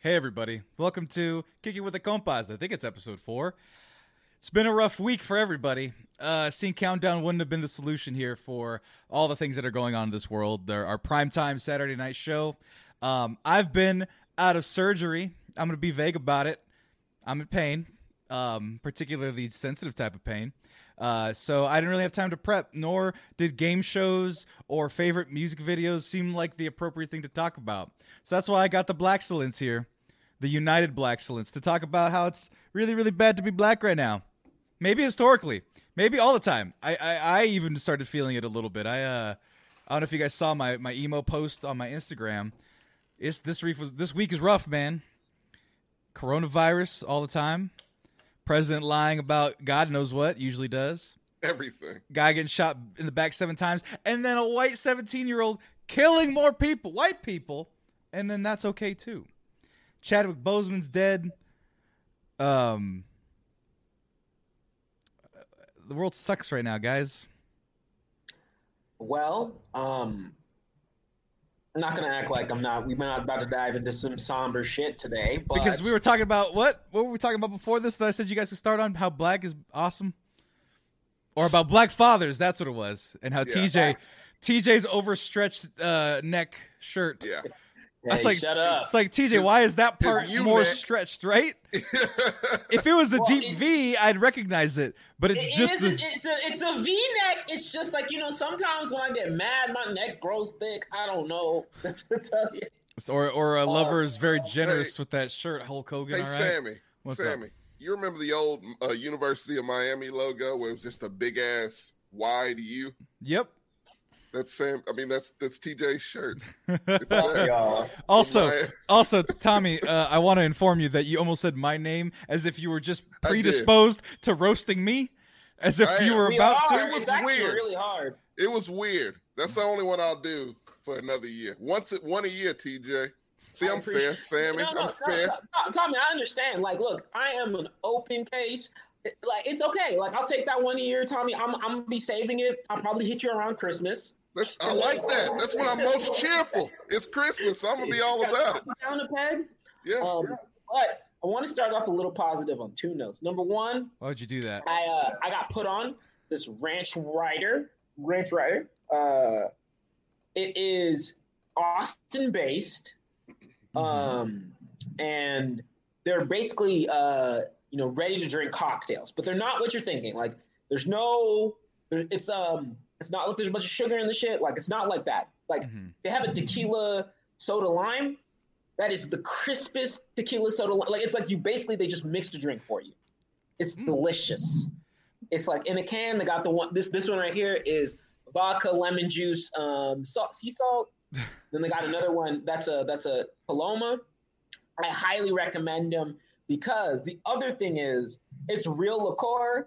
Hey, everybody. Welcome to Kicking with the Compas. I think it's episode four. It's been a rough week for everybody. Uh, seeing Countdown wouldn't have been the solution here for all the things that are going on in this world. There, our primetime Saturday night show. Um, I've been out of surgery. I'm going to be vague about it. I'm in pain, um, particularly sensitive type of pain. Uh, so I didn't really have time to prep, nor did game shows or favorite music videos seem like the appropriate thing to talk about. So that's why I got the Black Excellence here, the United Black Excellence, to talk about how it's really, really bad to be black right now. Maybe historically, maybe all the time. I, I, I even started feeling it a little bit. I, uh, I don't know if you guys saw my, my emo post on my Instagram. It's this week was this week is rough, man. Coronavirus all the time. President lying about God knows what, usually does. Everything. Guy getting shot in the back seven times, and then a white 17 year old killing more people, white people, and then that's okay too. Chadwick Boseman's dead. Um, the world sucks right now, guys. Well, um, I'm not gonna act like I'm not. We're not about to dive into some somber shit today, but Because we were talking about what? What were we talking about before this? That I said you guys could start on how black is awesome, or about black fathers. That's what it was, and how Yeah. TJ, TJ's overstretched uh, neck shirt. Yeah. Hey, That's like shut up. It's like TJ. Why is that part U more neck. stretched? Right? If it was a Well, deep V, I'd recognize it. But it's It just isn't- the, it's a it's a V neck. It's just like you know. Sometimes when I get mad, my neck grows thick. I don't know. That's to tell you. or or a lover is very generous Hey. with that shirt. Hulk Hogan. hey, all right. Sammy. What's up? You remember the old uh, University of Miami logo where it was just a big ass wide U? Yep. That's Sam. I mean, that's that's TJ's shirt. It's that. Also, also, Tommy, uh, I want to inform you that you almost said my name as if you were just predisposed to roasting me, as if I you were We about are. to. It was it's actually weird. really hard. It was weird. That's the only one I'll do for another year. Once it one a year, TJ. See, I I'm fair, Sammy. No, no, I'm no, fair. no, no, Tommy, I understand. Like, look, I am an open case. Like, it's okay. Like, I'll take that one a year, Tommy. I'm, I'm gonna be saving it. I'll probably hit you around Christmas. That's, I like that. That's when I'm most cheerful. It's Christmas, so I'm gonna be all about it. Down the peg. Yeah. Um, but I want to start off a little positive on two notes. Number one, Why would you do that? I uh, I got put on this ranch rider, ranch rider. Uh, it is Austin based, Mm-hmm. um, and they're basically uh, you know ready to drink cocktails, but they're not what you're thinking. Like there's no, it's um, it's not like there's a bunch of sugar in the shit. Like it's not like that. Like Mhm. they have a tequila soda lime. That is the crispest tequila soda lime. Like it's like you basically they just mixed a drink for you. It's Mm. delicious. It's like in a can. They got the one. This this one right here is vodka, lemon juice, um, salt, sea salt. then they got another one. That's a that's a Paloma. I highly recommend them because the other thing is it's real liqueur.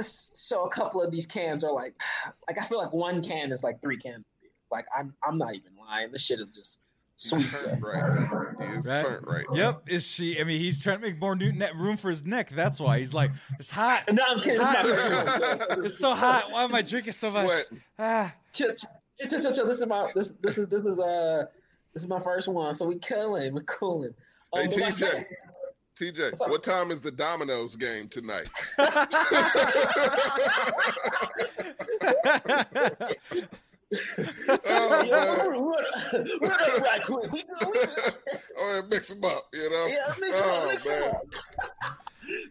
So a couple of these cans are like, like I feel like one can is like three cans. of beer. Like I'm I'm not even lying. This shit is just sweet. turned right. He Right. turned right. Yep. Is she? I mean, he's trying to make more new net room for his neck. That's why he's like, it's hot. No, I'm kidding. It's not Hot. It's so hot. Why am I drinking so much? Sweating. Ah. chill, chill, chill, chill, chill. This is my this this is this is uh this is my first one. So we killing, we're cooling. Um, Hey, TJ. Second- TJ, what time is the Domino's game tonight? oh, Yeah, man. we're, we're, we're up right quick. We, we, oh, yeah, mix them up, you know? yeah, mix 'em up, oh, mix 'em man. up.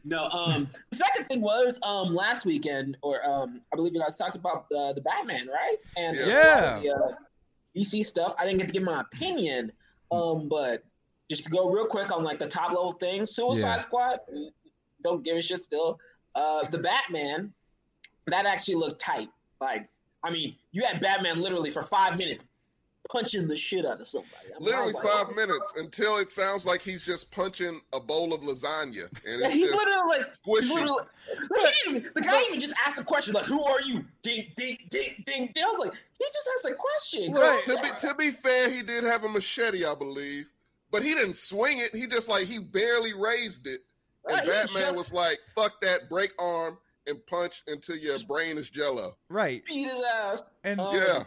No, um, the second thing was um last weekend, or um, I believe you guys talked about the the Batman, right? And Yeah. Yeah. the, uh, DC stuff. I didn't get to give my opinion, um, but just to go real quick on like the top level things, Suicide Yeah. Squad, don't give a shit still. Uh, the Batman, that actually looked tight. Like, I mean, you had Batman literally for five minutes punching the shit out of somebody. I mean, Literally like, five minutes until it sounds like he's just punching a bowl of lasagna. And Yeah, it's he literally like he squishy. literally, like, he even- the guy even just asked a question like, "Who are you?" Ding, ding, ding, ding. ding. I was like, he just asked a question. Well, to be to be fair, he did have a machete, I believe, but he didn't swing it. He just like he barely raised it, and Right, he Batman just was like, "Fuck that, break arm and punch until your brain is jello." Right. beat his ass. And Um, Yeah,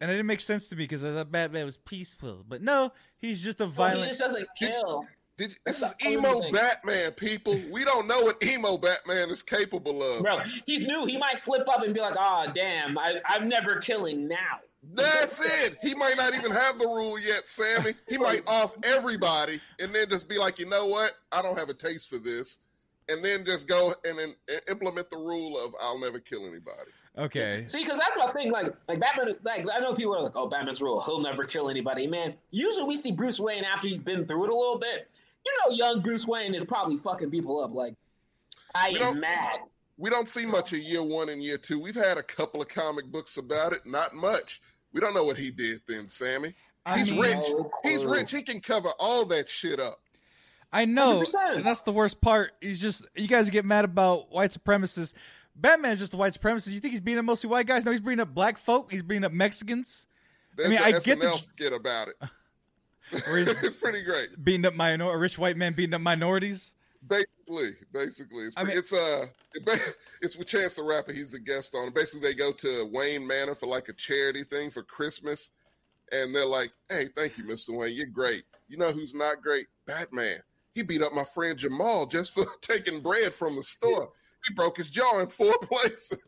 and it didn't make sense to me because I thought Batman was peaceful, but no, he's just a Well, he violent. just doesn't kill. Did, this is emo thing. Batman, people. We don't know what emo Batman is capable of. Bro, he's new. He might slip up and be like, "Oh, damn, I, I'm never killing now." That's it. He might not even have the rule yet, Sammy. He might off everybody and then just be like, you know what? I don't have a taste for this. And then just go and then implement the rule of I'll never kill anybody. okay, See, because that's what I think. Like, like Batman. is- Like, I know people are like, "Oh, Batman's rule. He'll never kill anybody." Man, usually we see Bruce Wayne after he's been through it a little bit. You know, young Bruce Wayne is probably fucking people up. Like, I am mad. We don't see much of year one and year two. We've had a couple of comic books about it, not much. We don't know what he did then, Sammy. I He's mean, rich. No He's rich. He can cover all that shit up. I know, 100%. and that's the worst part. He's just you guys get mad about white supremacists. Batman's just a white supremacist. You think he's beating up mostly white guys? No, he's beating up black folk. He's beating up Mexicans. There's mean, the I get the- skit about it. It's pretty great. beating up minor, a rich white man beating up minorities. Basically, basically, it's, I mean- it's uh, it it's with Chance the Rapper. He's a guest on. Basically, they go to Wayne Manor for like a charity thing for Christmas, and they're like, "Hey, thank you, Mister Wayne. You're great. You know who's not great? Batman. He beat up my friend Jamal just for taking bread from the store. He broke his jaw in four places,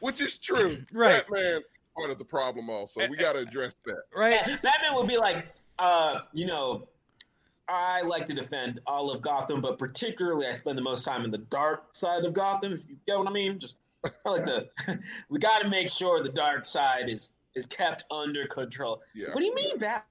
which is true. Right. Batman part of the problem. Also, we got to address that. Right? Batman would be like, uh, you know, I like to defend all of Gotham, but particularly I spend the most time in the dark side of Gotham. If you get what I mean, just I like to. we got to make sure the dark side is is kept under control. Yeah. What do you mean, Batman?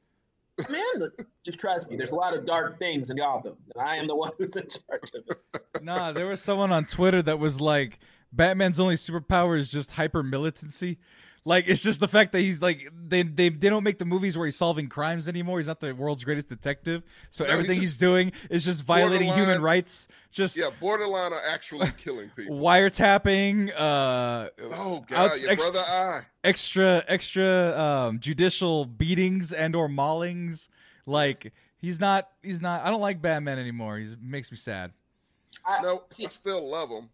Look, Just trust me. There's a lot of dark things in Gotham, and I am the one who's in charge of it. Nah, there was someone on Twitter that was like, Batman's only superpower is just hyper militancy. Like it's just the fact that he's like they, they they don't make the movies where he's solving crimes anymore. He's not the world's greatest detective. So No, everything he's, just doing is just violating human rights. Just Yeah, borderline are actually killing people. wiretapping, uh, Oh God, outs- your ex- brother I. extra extra um, judicial beatings and or maulings. Like he's not he's not. I don't like Batman anymore. He makes me sad. I, No, see, I still love him.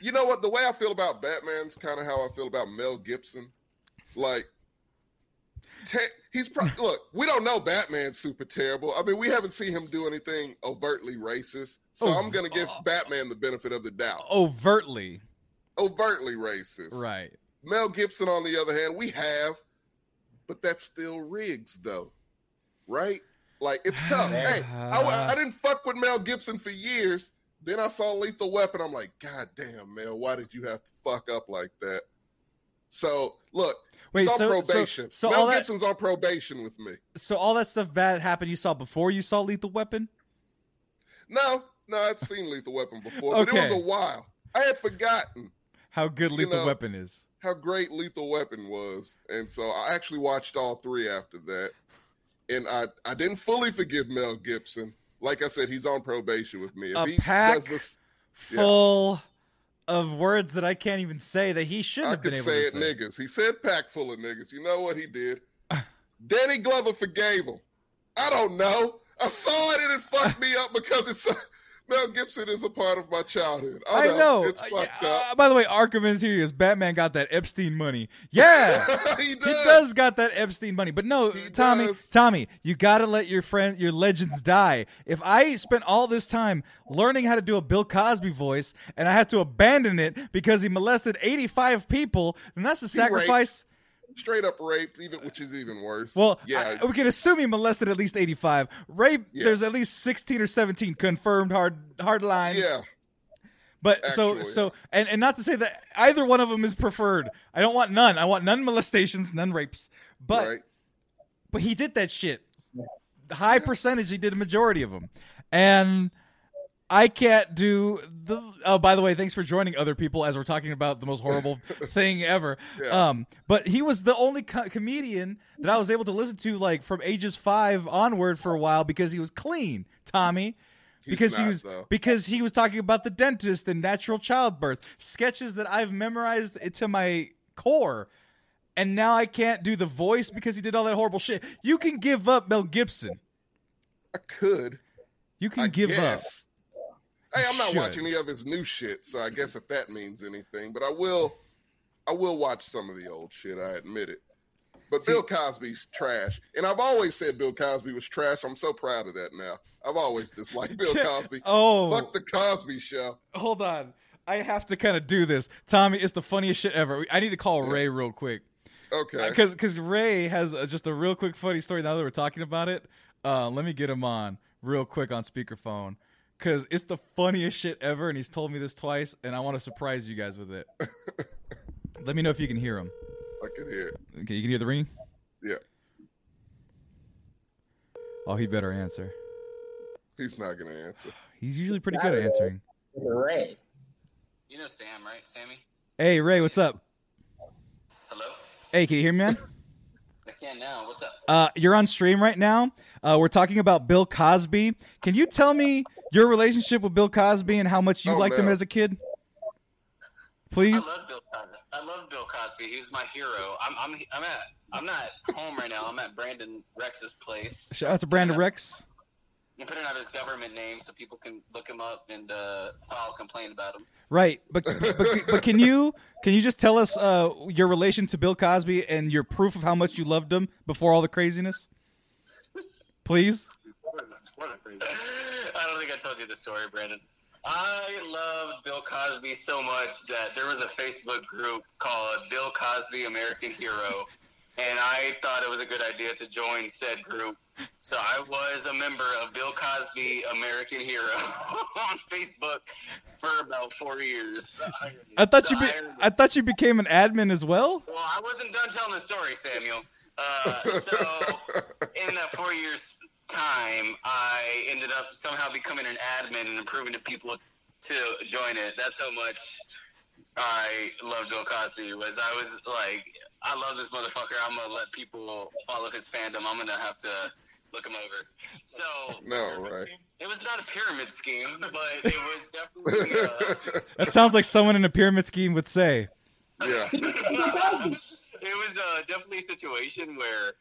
You know what? The way I feel about Batman's kind of how I feel about Mel Gibson. Like, te- he's probably look. We don't know Batman's super terrible. I mean, we haven't seen him do anything overtly racist. So Oh, I'm gonna give Batman the benefit of the doubt. Overtly, Overtly racist. right? Mel Gibson, on the other hand, we have, but that's still Riggs, though, right? Like it's tough. hey, I, I didn't fuck with Mel Gibson for years. Then I saw Lethal Weapon. I'm like, God damn, Mel, why did you have to fuck up like that? So look, Wait, he's so- so- probation. so Mel all that- Gibson's on probation with me. So all that stuff bad happened. You saw before you saw Lethal Weapon. No, no, I'd seen Lethal Weapon before, but it was a while. I had forgotten How good You Lethal know- Weapon is. how great Lethal Weapon was, and so I actually watched all three after that. And I, I didn't fully forgive Mel Gibson. Like I said, he's on probation with me. If A he pack does this, Yeah. Of words that I can't even say that he shouldn't have been able say to it, say. niggas. He said pack full of niggas. You know what he did? Danny Glover forgave him. I don't know. I saw it and it fucked me up because it's Mel Gibson is a part of my childhood. I I know, know. it's Uh, fucked up. uh, by the way, Arkham is here. Is Batman got that Epstein money? Yeah. he He does. does got that Epstein money, but no, He Tommy, does. Tommy, you gotta let your friend, your legends die. If I spent all this time learning how to do a Bill Cosby voice and I had to abandon it because he molested eighty-five people, then that's a He raped. Straight up raped, even which is even worse. Well, yeah, I- we can assume he molested at least eighty-five. Rape, Yeah. there's at least sixteen or seventeen confirmed hard hard lines. yeah. But so Actually, so and and not to say that either one of them is preferred. I don't want none. I want none molestations, none rapes. But right. but he did that shit. High percentage. He did a majority of them, and I can't do the. Oh, by the way, thanks for joining other people as we're talking about the most horrible thing ever. Yeah. Um, but he was the only co- comedian that I was able to listen to like from ages five onward for a while because he was clean, Tommy. He's Because he was though. because he was talking about the dentist and natural childbirth sketches that I've memorized to my core and now I can't do the voice because he did all that horrible shit. You can give up Mel Gibson. I could. You can I give up. Hey, I'm not Should. watching any of his new shit, so I guess if that means anything, but I will, I will watch some of the old shit. I admit it. But See- Bill Cosby's trash, and I've always said Bill Cosby was trash. I'm so proud of that now. I've always disliked Bill Cosby. Oh, Fuck the Cosby Show. hold on. I have to kind of do this. Tommy, it's the funniest shit ever. I need to call Ray real quick. Okay, Because because Ray has uh just a real quick funny story now that we're talking about it. Uh, let me get him on real quick on speakerphone because it's the funniest shit ever, and he's told me this twice, and I want to surprise you guys with it. let me know if you can hear him. I can hear. it. Okay, you can hear the ring. Yeah, Oh, he better answer. he's not gonna answer. He's usually pretty good at answering. Ray. You know Sam, right? Sammy? Hey Ray, what's up? Hello? Hey, can you hear me, man? I can now. What's up? Uh, you're on stream right now. Uh, we're talking about Bill Cosby. Can you tell me your relationship with Bill Cosby and how much you Oh, liked him as a kid? Please. I love Bill Cosby. I love Bill Cosby. He's my hero. I'm I'm I'm at I'm not home right now. I'm at Brandon Rex's place. Shout out to Brandon Rex. I'm putting out his government name so people can look him up and uh, file a complaint about him. Right, but but but can you can you just tell us uh, your relation to Bill Cosby and your proof of how much you loved him before all the craziness? Please. I don't think I told you the story, Brandon. I loved Bill Cosby so much that there was a Facebook group called Bill Cosby American Hero, and I thought it was a good idea to join said group. So I was a member of Bill Cosby American Hero on Facebook for about four years. I thought So you be, I- I thought you became an admin as well. well, I wasn't done telling the story, Samuel. Uh, so, in that four years time, I ended up somehow becoming an admin and proving to people to join it. That's how much I loved Bill Cosby. Was I was like, I love this motherfucker. I'm gonna let people follow his fandom. I'm gonna have to look him over. So No, right? it was not a pyramid scheme, but it was definitely. Uh, That sounds like someone in a pyramid scheme would say. Yeah. it was uh, definitely a situation where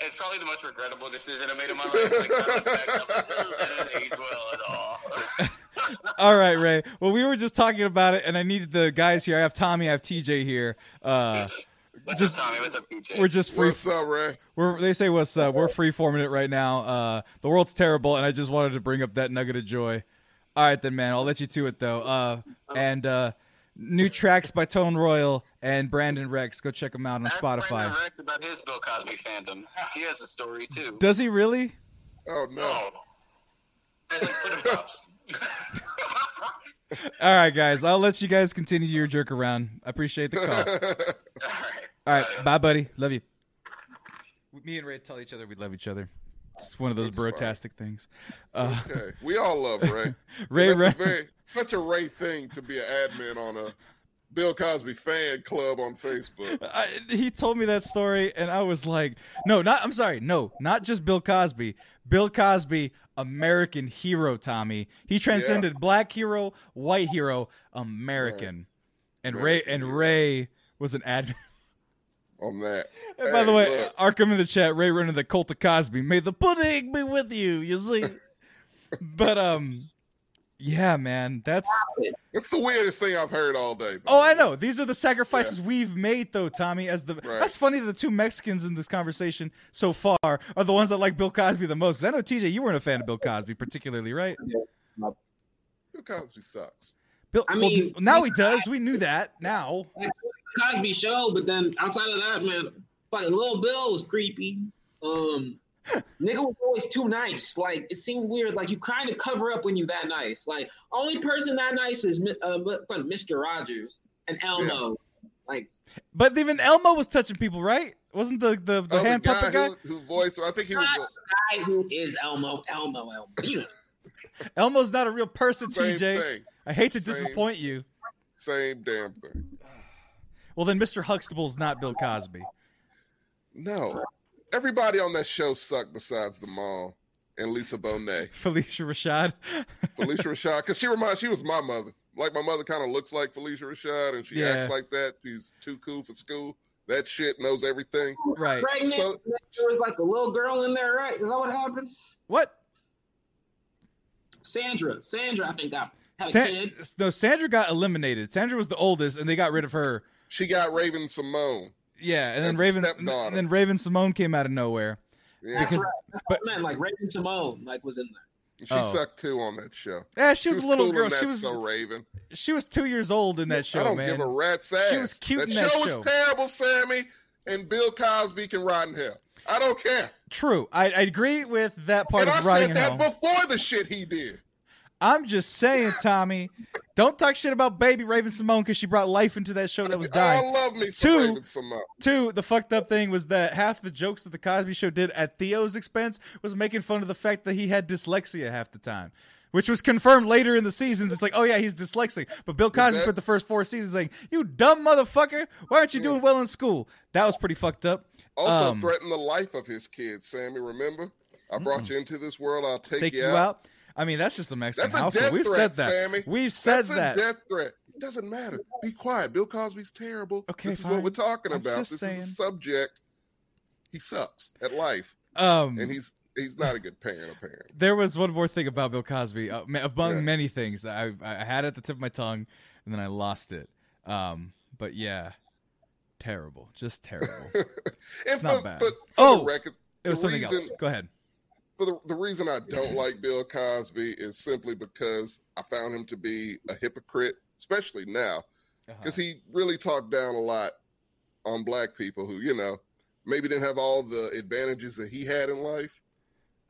it's probably the most regrettable decision I made in my life. Like, I look back, I'm like, "Ugh, that didn't age well at all. All right, Ray. Well, we were just talking about it, and I needed the guys here. I have Tommy, I have TJ here. Uh, What's Just- up, Tommy? What's up, PJ? we're just free. What's up, Ray? We're they say what's up. we're free forming it right now. Uh, the world's terrible, and I just wanted to bring up that nugget of joy. All right, then, man. I'll let you to it though. Uh, and uh, new tracks by Tone Royal and Brandon Rex. Go check them out on Ask Spotify. Brandon Rex about his Bill Cosby fandom. He has a story too. Does he really? Oh no. As in, put him props. All right, guys. I'll let you guys continue your jerk around. I appreciate the call. All right. All right, bye, buddy. Love you. Me and Ray tell each other we love each other. It's one of those That's fine. brotastic things. Uh, okay. We all love Ray. Ray, Ray, a very, such a Ray thing to be an admin on a Bill Cosby fan club on Facebook. I, he told me that story, and I was like, "No, not. I'm sorry, no, not just Bill Cosby. Bill Cosby, American hero. Tommy. He transcended black hero, white hero, American. And Ray American and hero. Ray was an admin. On that. And by Hey, the way, look. Arkham in the chat, Ray running the cult of Cosby. May the pudding be with you. You see, but um, yeah, man, that's. It's the weirdest thing I've heard all day. Oh, I know. These are the sacrifices we've made, though, Tommy. As the Right. that's funny. that The two Mexicans in this conversation so far are the ones that like Bill Cosby the most. I know TJ, you weren't a fan of Bill Cosby particularly, right? Bill Cosby sucks. Bill, I well, mean- now he does. We knew that. Now, Cosby Show, but then outside of that, man, fucking Lil Bill was creepy. Um, nigga was always too nice. Like it seemed weird. Like you kind of cover up when you that nice. Like only person that nice is uh, Mr. Rogers and Elmo. Like but even Elmo was touching people, right? Wasn't the the, the Oh, hand the guy puppet guy? who, who voiced, I think he was the guy who is Elmo, Elmo, Elmo. You know, Elmo's not a real person, same TJ. thing. I hate to Same. disappoint you. Same damn thing. Well, then Mr. Huxtable's not Bill Cosby. No. Everybody on that show sucked besides the mom and Lisa Bonet. Phylicia Rashad. Phylicia Rashad, because she reminds she was my mother. Like my mother kind of looks like Phylicia Rashad, and she Yeah. acts like that. She's too cool for school. That shit knows everything. right. pregnant. So- there was like a little girl in there, right? Is that what happened? What? Sandra, Sandra, I think got had a kid. no, Sandra got eliminated. Sandra was the oldest, and they got rid of her. She got Raven-Symoné. Yeah, and then Raven, and then Raven-Symoné came out of nowhere. Yeah, That's Because- right. That's what I meant. Like Raven-Symoné, like was in there. she Oh. sucked too on that show. Yeah, she was a little cool girl. She that was so Raven. she was two years old in that show, I don't man. give a rat's ass. She was cute That in that show show. was terrible, Sammy, and Bill Cosby can rot in hell. I don't care. True, I, I agree with that part and I of writing said hell. that before the shit he did. I'm just saying, Tommy, don't talk shit about baby Raven-Symoné because she brought life into that show that was dying. I love me some Two. Raven-Symoné. Two, the fucked up thing was that half the jokes that the Cosby Show did at Theo's expense was making fun of the fact that he had dyslexia half the time. Which was confirmed later in the seasons. It's like, oh yeah, he's dyslexic. But Bill Cosby spent the first four seasons saying, "You dumb motherfucker, why aren't you doing well in school?" That was pretty fucked up. Also Um, threatened the life of his kids, Sammy. Remember? I brought you into this world. I'll take, Take you out. I mean, that's just a Mexican That's a household. death We've threat, said that. Sammy. We've said That's a that. death threat. It doesn't matter. Be quiet. Bill Cosby's terrible. Okay, this is what we're talking I'm about. This saying. is a subject. He sucks at life, um, and he's he's not a good parent. Apparently, There was one more thing about Bill Cosby, uh, among Yeah. many things that I, I had it at the tip of my tongue, and then I lost it. Um, but yeah, terrible, just terrible. and not for, bad. For, for Oh, record, It was something reason, else. Go ahead. For the, the reason I don't like Bill Cosby is simply because I found him to be a hypocrite, especially now, Uh-huh. because he really talked down a lot on black people who, you know, maybe didn't have all the advantages that he had in life.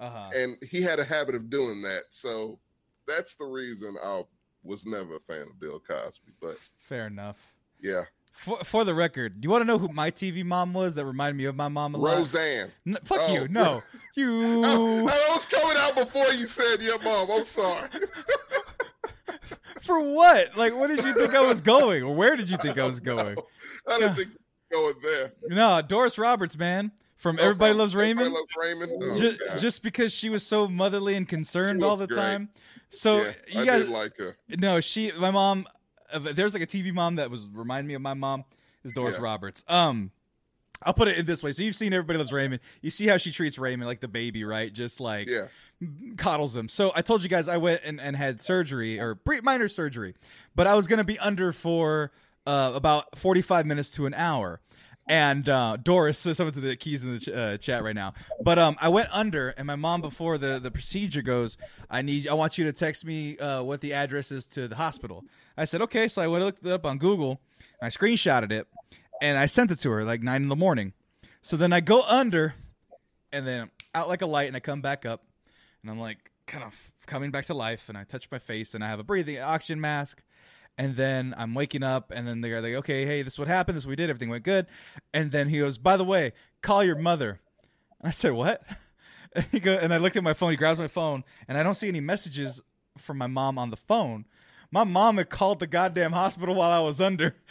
Uh-huh. and he had a habit of doing that. So that's the reason I was never a fan of Bill Cosby. But Fair enough. yeah, For, for the record, do you want to know who my TV mom was that reminded me of my mom a lot? Roseanne. Fuck Oh, you. Oh, no. You. I was coming out before you said your mom. I'm sorry. For what? Like, what did you think I was going? Or where did you think I was going? I didn't think going there. No, Doris Roberts, man. From Oh, Everybody from Loves Everybody Raymond. Loves Raymond. Oh, just, just because she was so motherly and concerned all the great. time. So yeah, you I guys, did like her. no, she, my mom. There's like a TV mom that was remind me of my mom is Doris Yeah. Roberts. Um, I'll put it in this way. So you've seen Everybody Loves Raymond. You see how she treats Raymond like the baby, right? Just like Yeah. coddles him. So I told you guys I went and, and had surgery or pre- minor surgery, but I was gonna be under for uh, about 45 minutes to an hour. And uh, Doris, so someone to the keys in the ch- uh, chat right now. But um, I went under, and my mom before the, the procedure goes, "I need, I want you to text me uh, what the address is to the hospital." I said, "Okay." So I went looked it up on Google, I screenshotted it, and I sent it to her like nine in the morning. So then I go under, and then out like a light, and I come back up, and I'm like kind of coming back to life, and I touch my face, and I have a breathing oxygen mask, and then I'm waking up, and then they're like, okay, hey, this is what happened, this is what we did, everything went good, and then he goes, by the way, call your mother, and I said, what? And he and I looked at my phone. He grabs my phone, and I don't see any messages from my mom on the phone. My mom had called the goddamn hospital while I was under.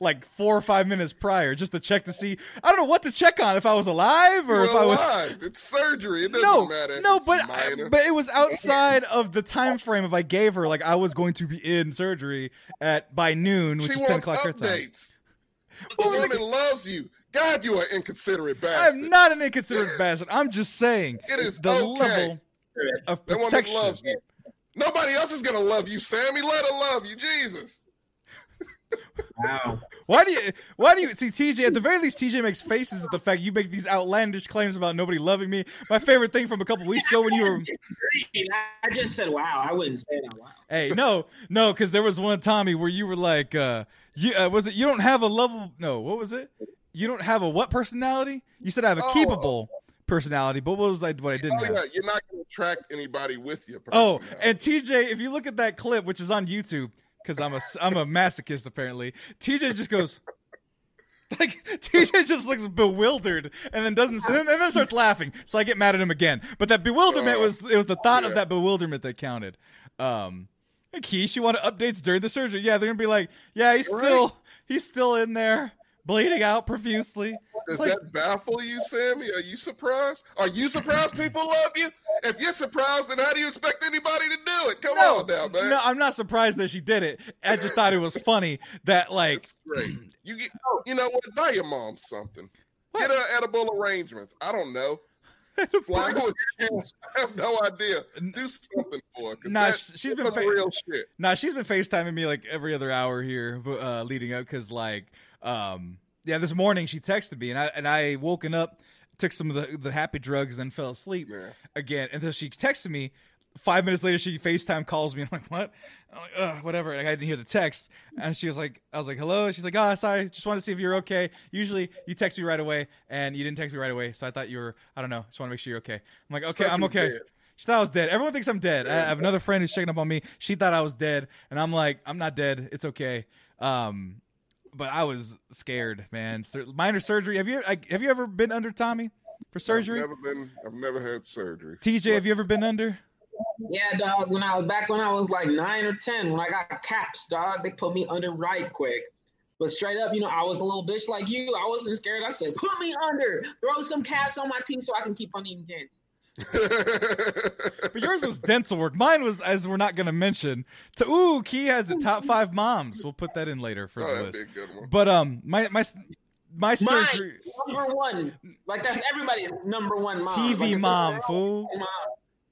Like four or five minutes prior, just to check to see. I don't know what to check on if I was alive or You're if I was alive. It's surgery. It doesn't no, matter. no, but but it was outside of the time frame if I gave her like I was going to be in surgery at by noon, which she is ten o'clock her time. updates. The woman loves you. God, you are inconsiderate bastard. I'm not an inconsiderate bastard. I'm just saying It is the okay. level of protection. Nobody else is gonna love you, Sammy. Let her love you, Jesus. Wow. Why do you? Why do you see TJ? At the very least, TJ makes faces at the fact you make these outlandish claims about nobody loving me. My favorite thing from a couple weeks ago when you were I just said wow. I wouldn't say it out loud. Hey, no, no, because there was one Tommy where you were like, uh, you uh, was it? You don't have a level. No, what was it? You don't have a what personality? You said I have a Oh. keepable personality, but what was I? What I didn't Oh have? yeah, you're not gonna attract anybody with you. Oh, and TJ, if you look at that clip, which is on YouTube, because I'm a I'm a masochist apparently. TJ just goes. Like TJ just looks bewildered and then doesn't and then, and then starts laughing. So I get mad at him again. But that bewilderment Uh, was it was the thought of that bewilderment that counted. Um Keish, you want updates during the surgery? Yeah, they're gonna be like, yeah, he's Right. still he's still in there, bleeding out profusely. Does like- that baffle you, Sammy? Are you surprised? Are you surprised people love you? If you're surprised, then how do you expect anybody to do it? Come No, on now, man. no, I'm not surprised that she did it. I just thought it was funny that like great. You get, you know what? Buy your mom something. What? Get her edible arrangements. I don't know. Fly with chance. I have no idea. Do something for her. Nah, that- sh- she's been fa- real shit. Nah, she's been FaceTiming me like every other hour here, uh, leading up because like, um, Yeah, this morning she texted me, and I and I woken up, took some of the the happy drugs, then fell asleep Yeah. again. And then she texted me. Five minutes later, she FaceTime calls me. And I'm like, what? I'm like, Ugh, whatever. And I didn't hear the text. And she was like, I was like, hello. She's like, oh, sorry. Just want to see if you're okay. Usually you text me right away, and you didn't text me right away. So I thought you were, I don't know. Just want to make sure you're okay. I'm like, okay, I'm okay. dead. She thought I was dead. Everyone thinks I'm dead. I have another friend who's checking up on me. She thought I was dead, and I'm like, I'm not dead. It's okay. Um, but I was scared, man. Sur- minor surgery. Have you I, have you ever been under Tommy for surgery? I've never been. I've never had surgery. TJ, have you ever been under? Yeah, dog. When I was back when I was like nine or ten, when I got caps, dog, they put me under right quick. But straight up, you know, I was a little bitch like you. I wasn't scared. I said, "Put me under. Throw some caps on my teeth so I can keep on eating candy." But yours was dental work. Mine was, as we're not going to mention. To ooh, Key has a top five moms. We'll put that in later for oh, the list. a good one. But um, my my my surgery Number one, like that's everybody's number one mom. TV Like, it's mom, like, fool. mom.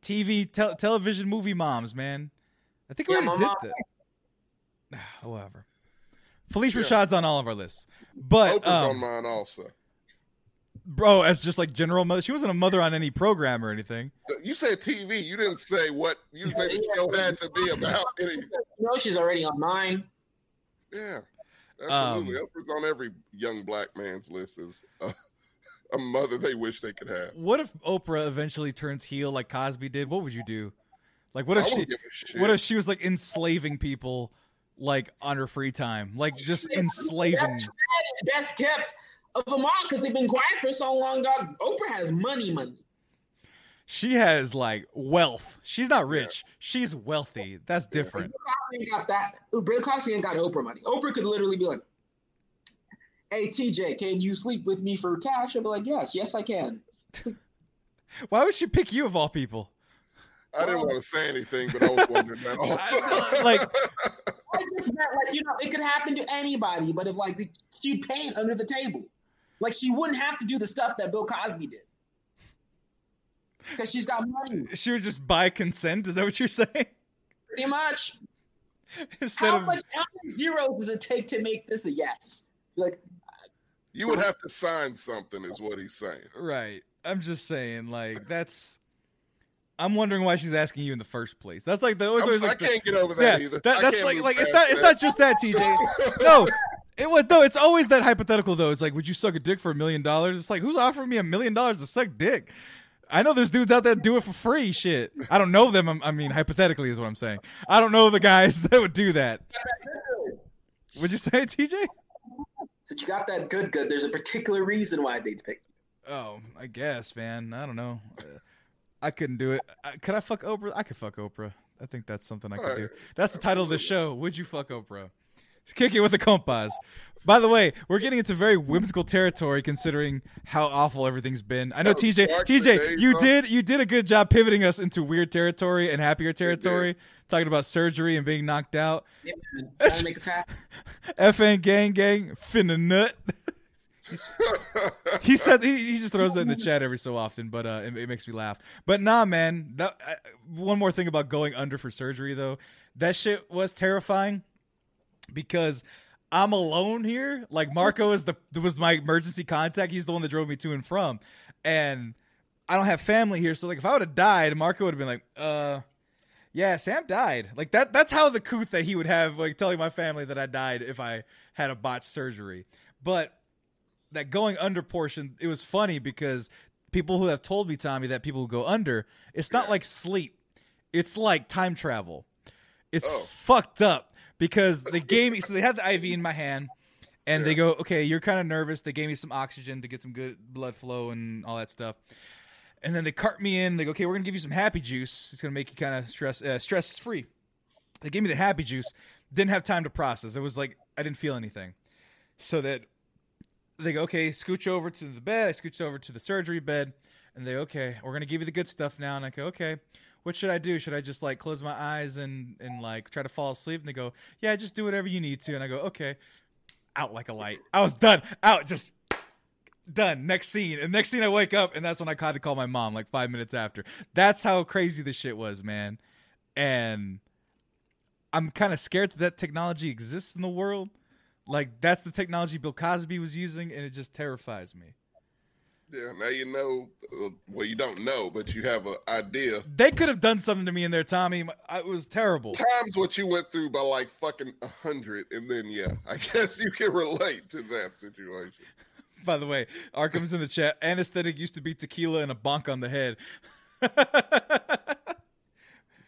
TV tel- television movie moms, man. I think we Yeah, already my did mom- that. Whatever. Phylicia Yeah. Rashad's on all of our lists, but Oprah's on um, mine also. Bro, as just like general mother, she wasn't a mother on any program or anything. You said TV. You didn't say what. You didn't say the show had to be about. Any, You know she's already on mine. yeah, Um, absolutely. Oprah's on every young black man's list as a, a mother they wish they could have. What if Oprah eventually turns heel like Cosby did? What would you do? Like, what if she? wouldn't give a shit. What if she was like enslaving people, like on her free time, like just enslaving? Best kept of them all because they've been quiet for so long, dog. Oprah has money, money. She has like wealth. She's not rich. She's wealthy. That's different. Cosby ain't got that. Bill Cosby ain't got Oprah money. Oprah could literally be like, "Hey TJ, can you sleep with me for cash?" I'd be like, "Yes, yes, I can." Why would she pick you of all people? I didn't want to say anything, but I was wondering that also. I- like, I just meant like you know it could happen to anybody, but if like the, she'd pay under the table, like she wouldn't have to do the stuff that Bill Cosby did because she's got money, she would just buy consent. Is that what you're saying? pretty much. Instead How of much how many zeros does it take to make this a yes? Like you would have to sign something, is what he's saying. right. I'm just saying, like that's. I'm wondering why she's asking you in the first place. That's like the always, I'm always s- I like the- can't get over that yeah, either. that- that's like like it's not it's that. not just that, TJ. no, it was no. It's always that hypothetical though. It's like, would you suck a dick for a million dollars? It's like, who's offering me a million dollars to suck dick? I know there's dudes out there that do it for free. Shit, I don't know them. I'm- mean, hypothetically is what I'm saying. I don't know the guys that would do that. Would you say, TJ? since you got that good good, there's a particular reason why they picked you. Oh, I guess, man. I don't know. Uh, I couldn't do it. I, could I fuck Oprah? I could fuck Oprah. I think that's something I could do. That's the title of the show. Would you fuck Oprah? Kick it with the compas. By the way, we're getting into very whimsical territory considering how awful everything's been. I know TJ. TJ, you did you did a good job pivoting us into weird territory and happier territory, talking about surgery and being knocked out. Yeah, man. Make us happy. FN gang gang finna nut. he said he, he just throws that in the chat every so often, but uh, it, it makes me laugh. But nah, man. That, I, one more thing about going under for surgery though, that shit was terrifying because I'm alone here. Like Marco is the was my emergency contact. He's the one that drove me to and from, and I don't have family here. So like, if I would have died, Marco would have been like, uh. Yeah, Sam died. Like that that's how the couth that he would have like telling my family that I died if I had a botched surgery. But that going under portion, it was funny because people who have told me, Tommy, that people who go under, it's not like sleep. It's like time travel. It's Oh. fucked up because they gave me so they had the IV in my hand and they go, okay, you're kind of nervous. They gave me some oxygen to get some good blood flow and all that stuff. And then they cart me in. They go, okay, we're gonna give you some happy juice. It's gonna make you kind of stress uh, stress free. They gave me the happy juice. Didn't have time to process. It was like I didn't feel anything. So that they go, okay, scooch over to the bed. I scooched over to the surgery bed, and they, okay, we're gonna give you the good stuff now. And I go, okay, what should I do? Should I just like close my eyes and and like try to fall asleep? And they go, yeah, just do whatever you need to. And I go, okay, out like a light. I was done. Out, just done. Next scene. And next scene, I wake up, and that's when I called to call my mom, like five minutes after. That's how crazy this shit was, man. And I'm kind of scared that that technology exists in the world. Like that's the technology Bill Cosby was using, and it just terrifies me. Yeah, now you know. Uh, well, you don't know, but you have an idea. They could have done something to me in there, Tommy. It was terrible. Times what you went through by like fucking a hundred, and then yeah, I guess you can relate to that situation. By the way, Arkham's in the chat. Anesthetic used to be tequila and a bonk on the head.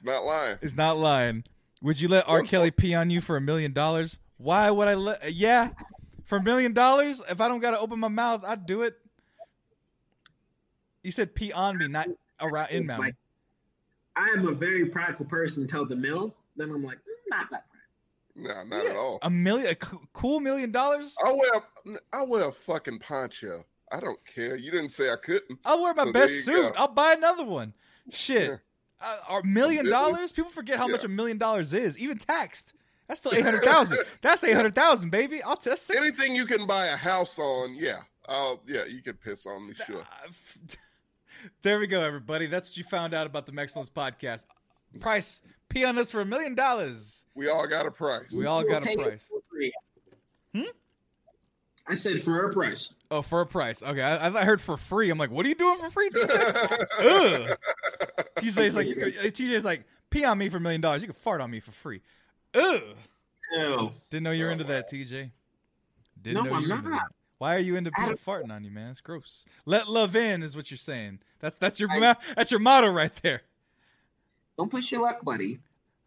It's not lying. is not lying. Would you let R. Kelly pee on you for a million dollars? Why would I let? Yeah, for a million dollars, if I don't got to open my mouth, I'd do it. You said pee on me, not around in mouth. Like, I am a very prideful person until the middle. Then I'm like, mm, not that prideful. No, not at all. A million, a c- cool million dollars. I wear I wear a fucking poncho. I don't care. You didn't say I couldn't. I'll wear my So best suit. go. I'll buy another one. Shit, Yeah. uh, a million dollars? People forget how much a million dollars is, even taxed. That's still eight hundred thousand. That's eight hundred thousand, baby. I'll test six. Anything you can buy a house on, yeah. I'll yeah, you can piss on me, sure. Uh, f- There we go, everybody. That's what you found out about the Excellence podcast. Price pee on us for a million dollars. We all got a price. We all We'll got a price. Hmm? I said for a price. Oh, for a price. Okay, I, I heard for free. I'm like, what are you doing for free? Ugh. TJ's like, you could, uh, TJ's like, pee on me for a million dollars. You can fart on me for free. Ugh. No. Didn't know you were into that, TJ. Didn't No, know I'm you were not. Why are you into people farting on you, man? It's gross. Let love in is what you're saying. That's that's your I- that's your motto right there. Don't push your luck, buddy.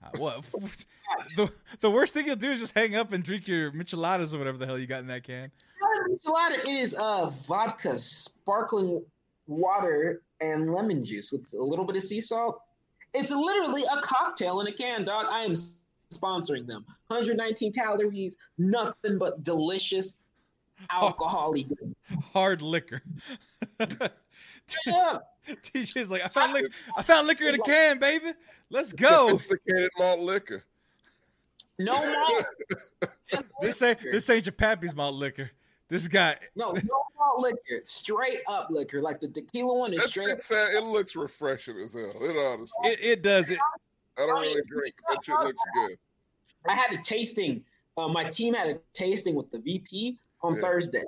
Uh, What? the the worst thing you'll do is just hang up and drink your micheladas or whatever the hell you got in that can. Enchilada it is uh, vodka, sparkling water, and lemon juice with a little bit of sea salt. It's literally a cocktail in a can, dog. I am sponsoring them. 119 calories, nothing but delicious alcoholic. Hard liquor. Yeah. TJ's like, I found liquor. I found liquor in a can, baby. Let's go. Sophisticated malt liquor. No more. Just This ain't this ain't your pappy's malt liquor. This guy. No, no malt liquor. Straight up liquor. Like the tequila one is That's straight up. it, it looks refreshing as hell. It honestly. It, it does it. I don't really drink. That shit looks good. I had a tasting. Uh, my team had a tasting with the VP on Yeah. Thursday.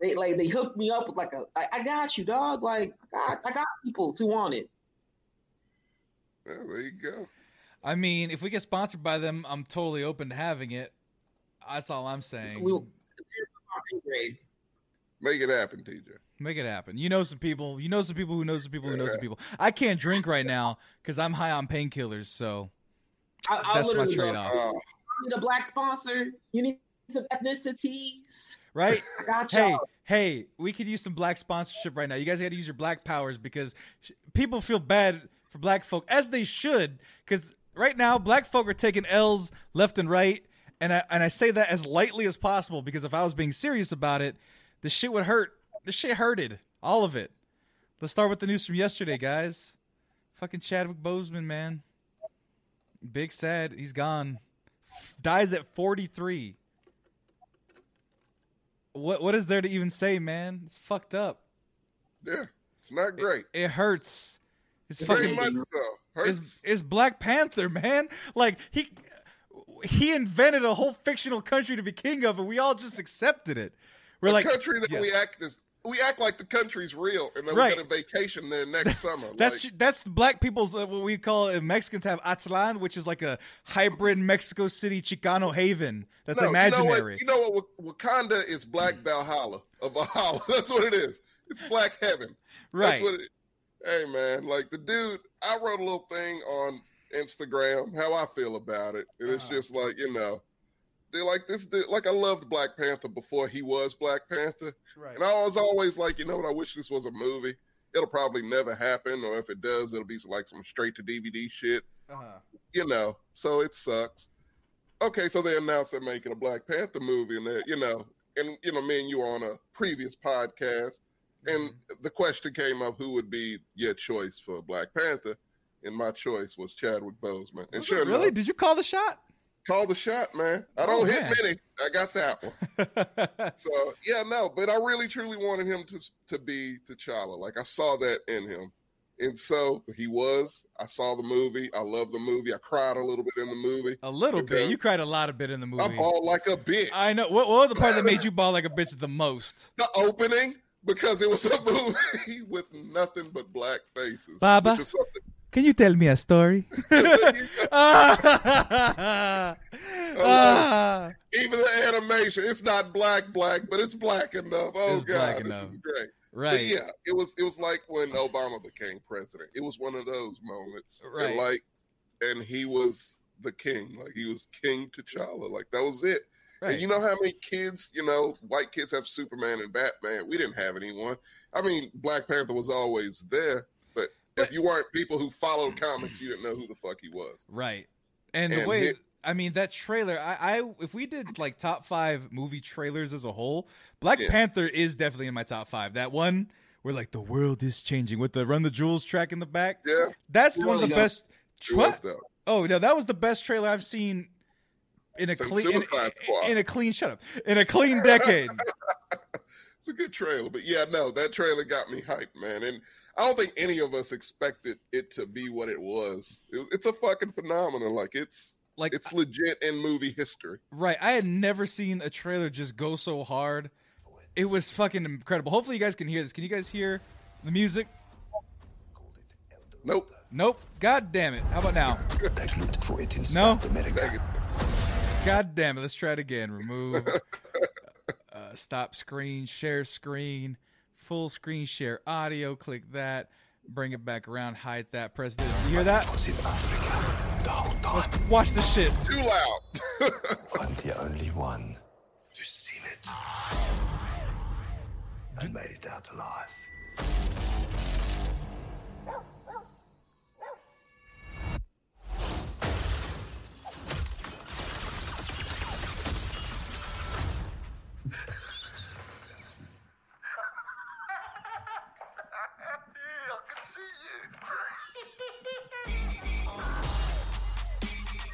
They like they hooked me up with like a. I, I got you, dog. Like I got, I got people who want it. Yeah, there you go. I mean, if we get sponsored by them, I'm totally open to having it. That's all I'm saying. We'll- Grade. Make it happen, TJ. Make it happen. You know some people. You know some people who know some people who know some people. I can't drink right now because I'm high on painkillers. So I, I'll That's my trade-off. Oh, "You need a black sponsor. You need some ethnicities. right. I got hey, hey, we could use some black sponsorship right now. You guys got to use your black powers because sh- people feel bad for black folk as they should. Because right now, black folk are taking L's left and right, and I and I say that as lightly as possible because if I was being serious about it, the shit would hurt. The shit hurted, all of it. Let's start with the news from yesterday, guys. Fucking Chadwick Boseman, man. Big sad. He's gone. Dies at 43. What what is there to even say, man? It's fucked up. yeah. It's not great. It hurts. It's Very fucking much so. Hurts. is is Black Panther, man. Like he he invented a whole fictional country to be king of, and we all just accepted it. We're like, country that we act as we act like the country's real, and then Right. we get a vacation there next summer. That's like, that's the black people's uh, what we call uh, Mexicans have Aztlán, which is like a hybrid Mexico City Chicano haven. That's no, imaginary. You know, what, you know what? Wakanda is Black Valhalla of Valhalla. That's what it is. It's Black Heaven. right? That's what it Hey man, like the dude, I wrote a little thing on Instagram how I feel about it. And it's Uh-huh. just like, you know, they're like this dude like I loved Black Panther before he was Black Panther. right. And I was always like, you know what, I wish this was a movie. It'll probably never happen, or if it does, it'll be like some straight to DVD shit. Uh-huh. You know, so it sucks. Okay, so they announced they're making a Black Panther movie, and they, you know, and you know, me and you were on a previous podcast, and the question came up who would be your choice for Black Panther, and my choice was Chadwick Boseman. And Was sure really? enough, Did you call the shot? Call the shot, man. I Oh, don't hit man. many. I got that one. So yeah, no, but I really truly wanted him to to be T'Challa. Like I saw that in him. And so he was. I saw the movie. I love the movie. I cried a little bit in the movie. A little bit. You cried a lot of bit in the movie. I bawled like a bitch. I know. What, what was the part that made you bawl like a bitch the most? the opening because it was a movie with nothing but black faces. Baba? Which is something. Can you tell me a story? ah, ah. Even the animation, it's not black, black, but it's black enough. Oh It's god, this is great. But Right. yeah, it was it was like when Obama became president. It was one of those moments. Right. And like and he was the king. Like he was King T'Challa. Like that was it. Right. And you know how many kids, you know, white kids have Superman and Batman. We didn't have anyone. I mean, Black Panther was always there, but But- if you weren't people who followed comics, you didn't know who the fuck he was. Right. And the way hit- I mean that trailer, I, I if we did like top five movie trailers as a whole, Black Yeah. Panther is definitely in my top five. That one where like the world is changing with the Run the Jewels track in the back. Yeah, That's It one of the does. best. it What? was though. Oh no, that was the best trailer I've seen in a Since clean in, Suicide Squad. in a clean shut up in a clean decade. It's a good trailer, but yeah, no, that trailer got me hyped, man. And I don't think any of us expected it to be what it was. It- it's a fucking phenomenon. Like it's Like it's legit in movie history. Right. I had never seen a trailer just go so hard. It was fucking incredible. Hopefully you guys can hear this. Can you guys hear the music? Nope. Nope. God damn it. How about now? They looked for it in No. South America. Negative. God damn it. Let's try it again. Remove. Uh, stop screen. Share screen. Full screen share audio. Click that. Bring it back around. Hide that. Press this. You hear that? was in Africa the whole time. Watch the shit. Too loud. I'm the only one who's seen it and made it out alive.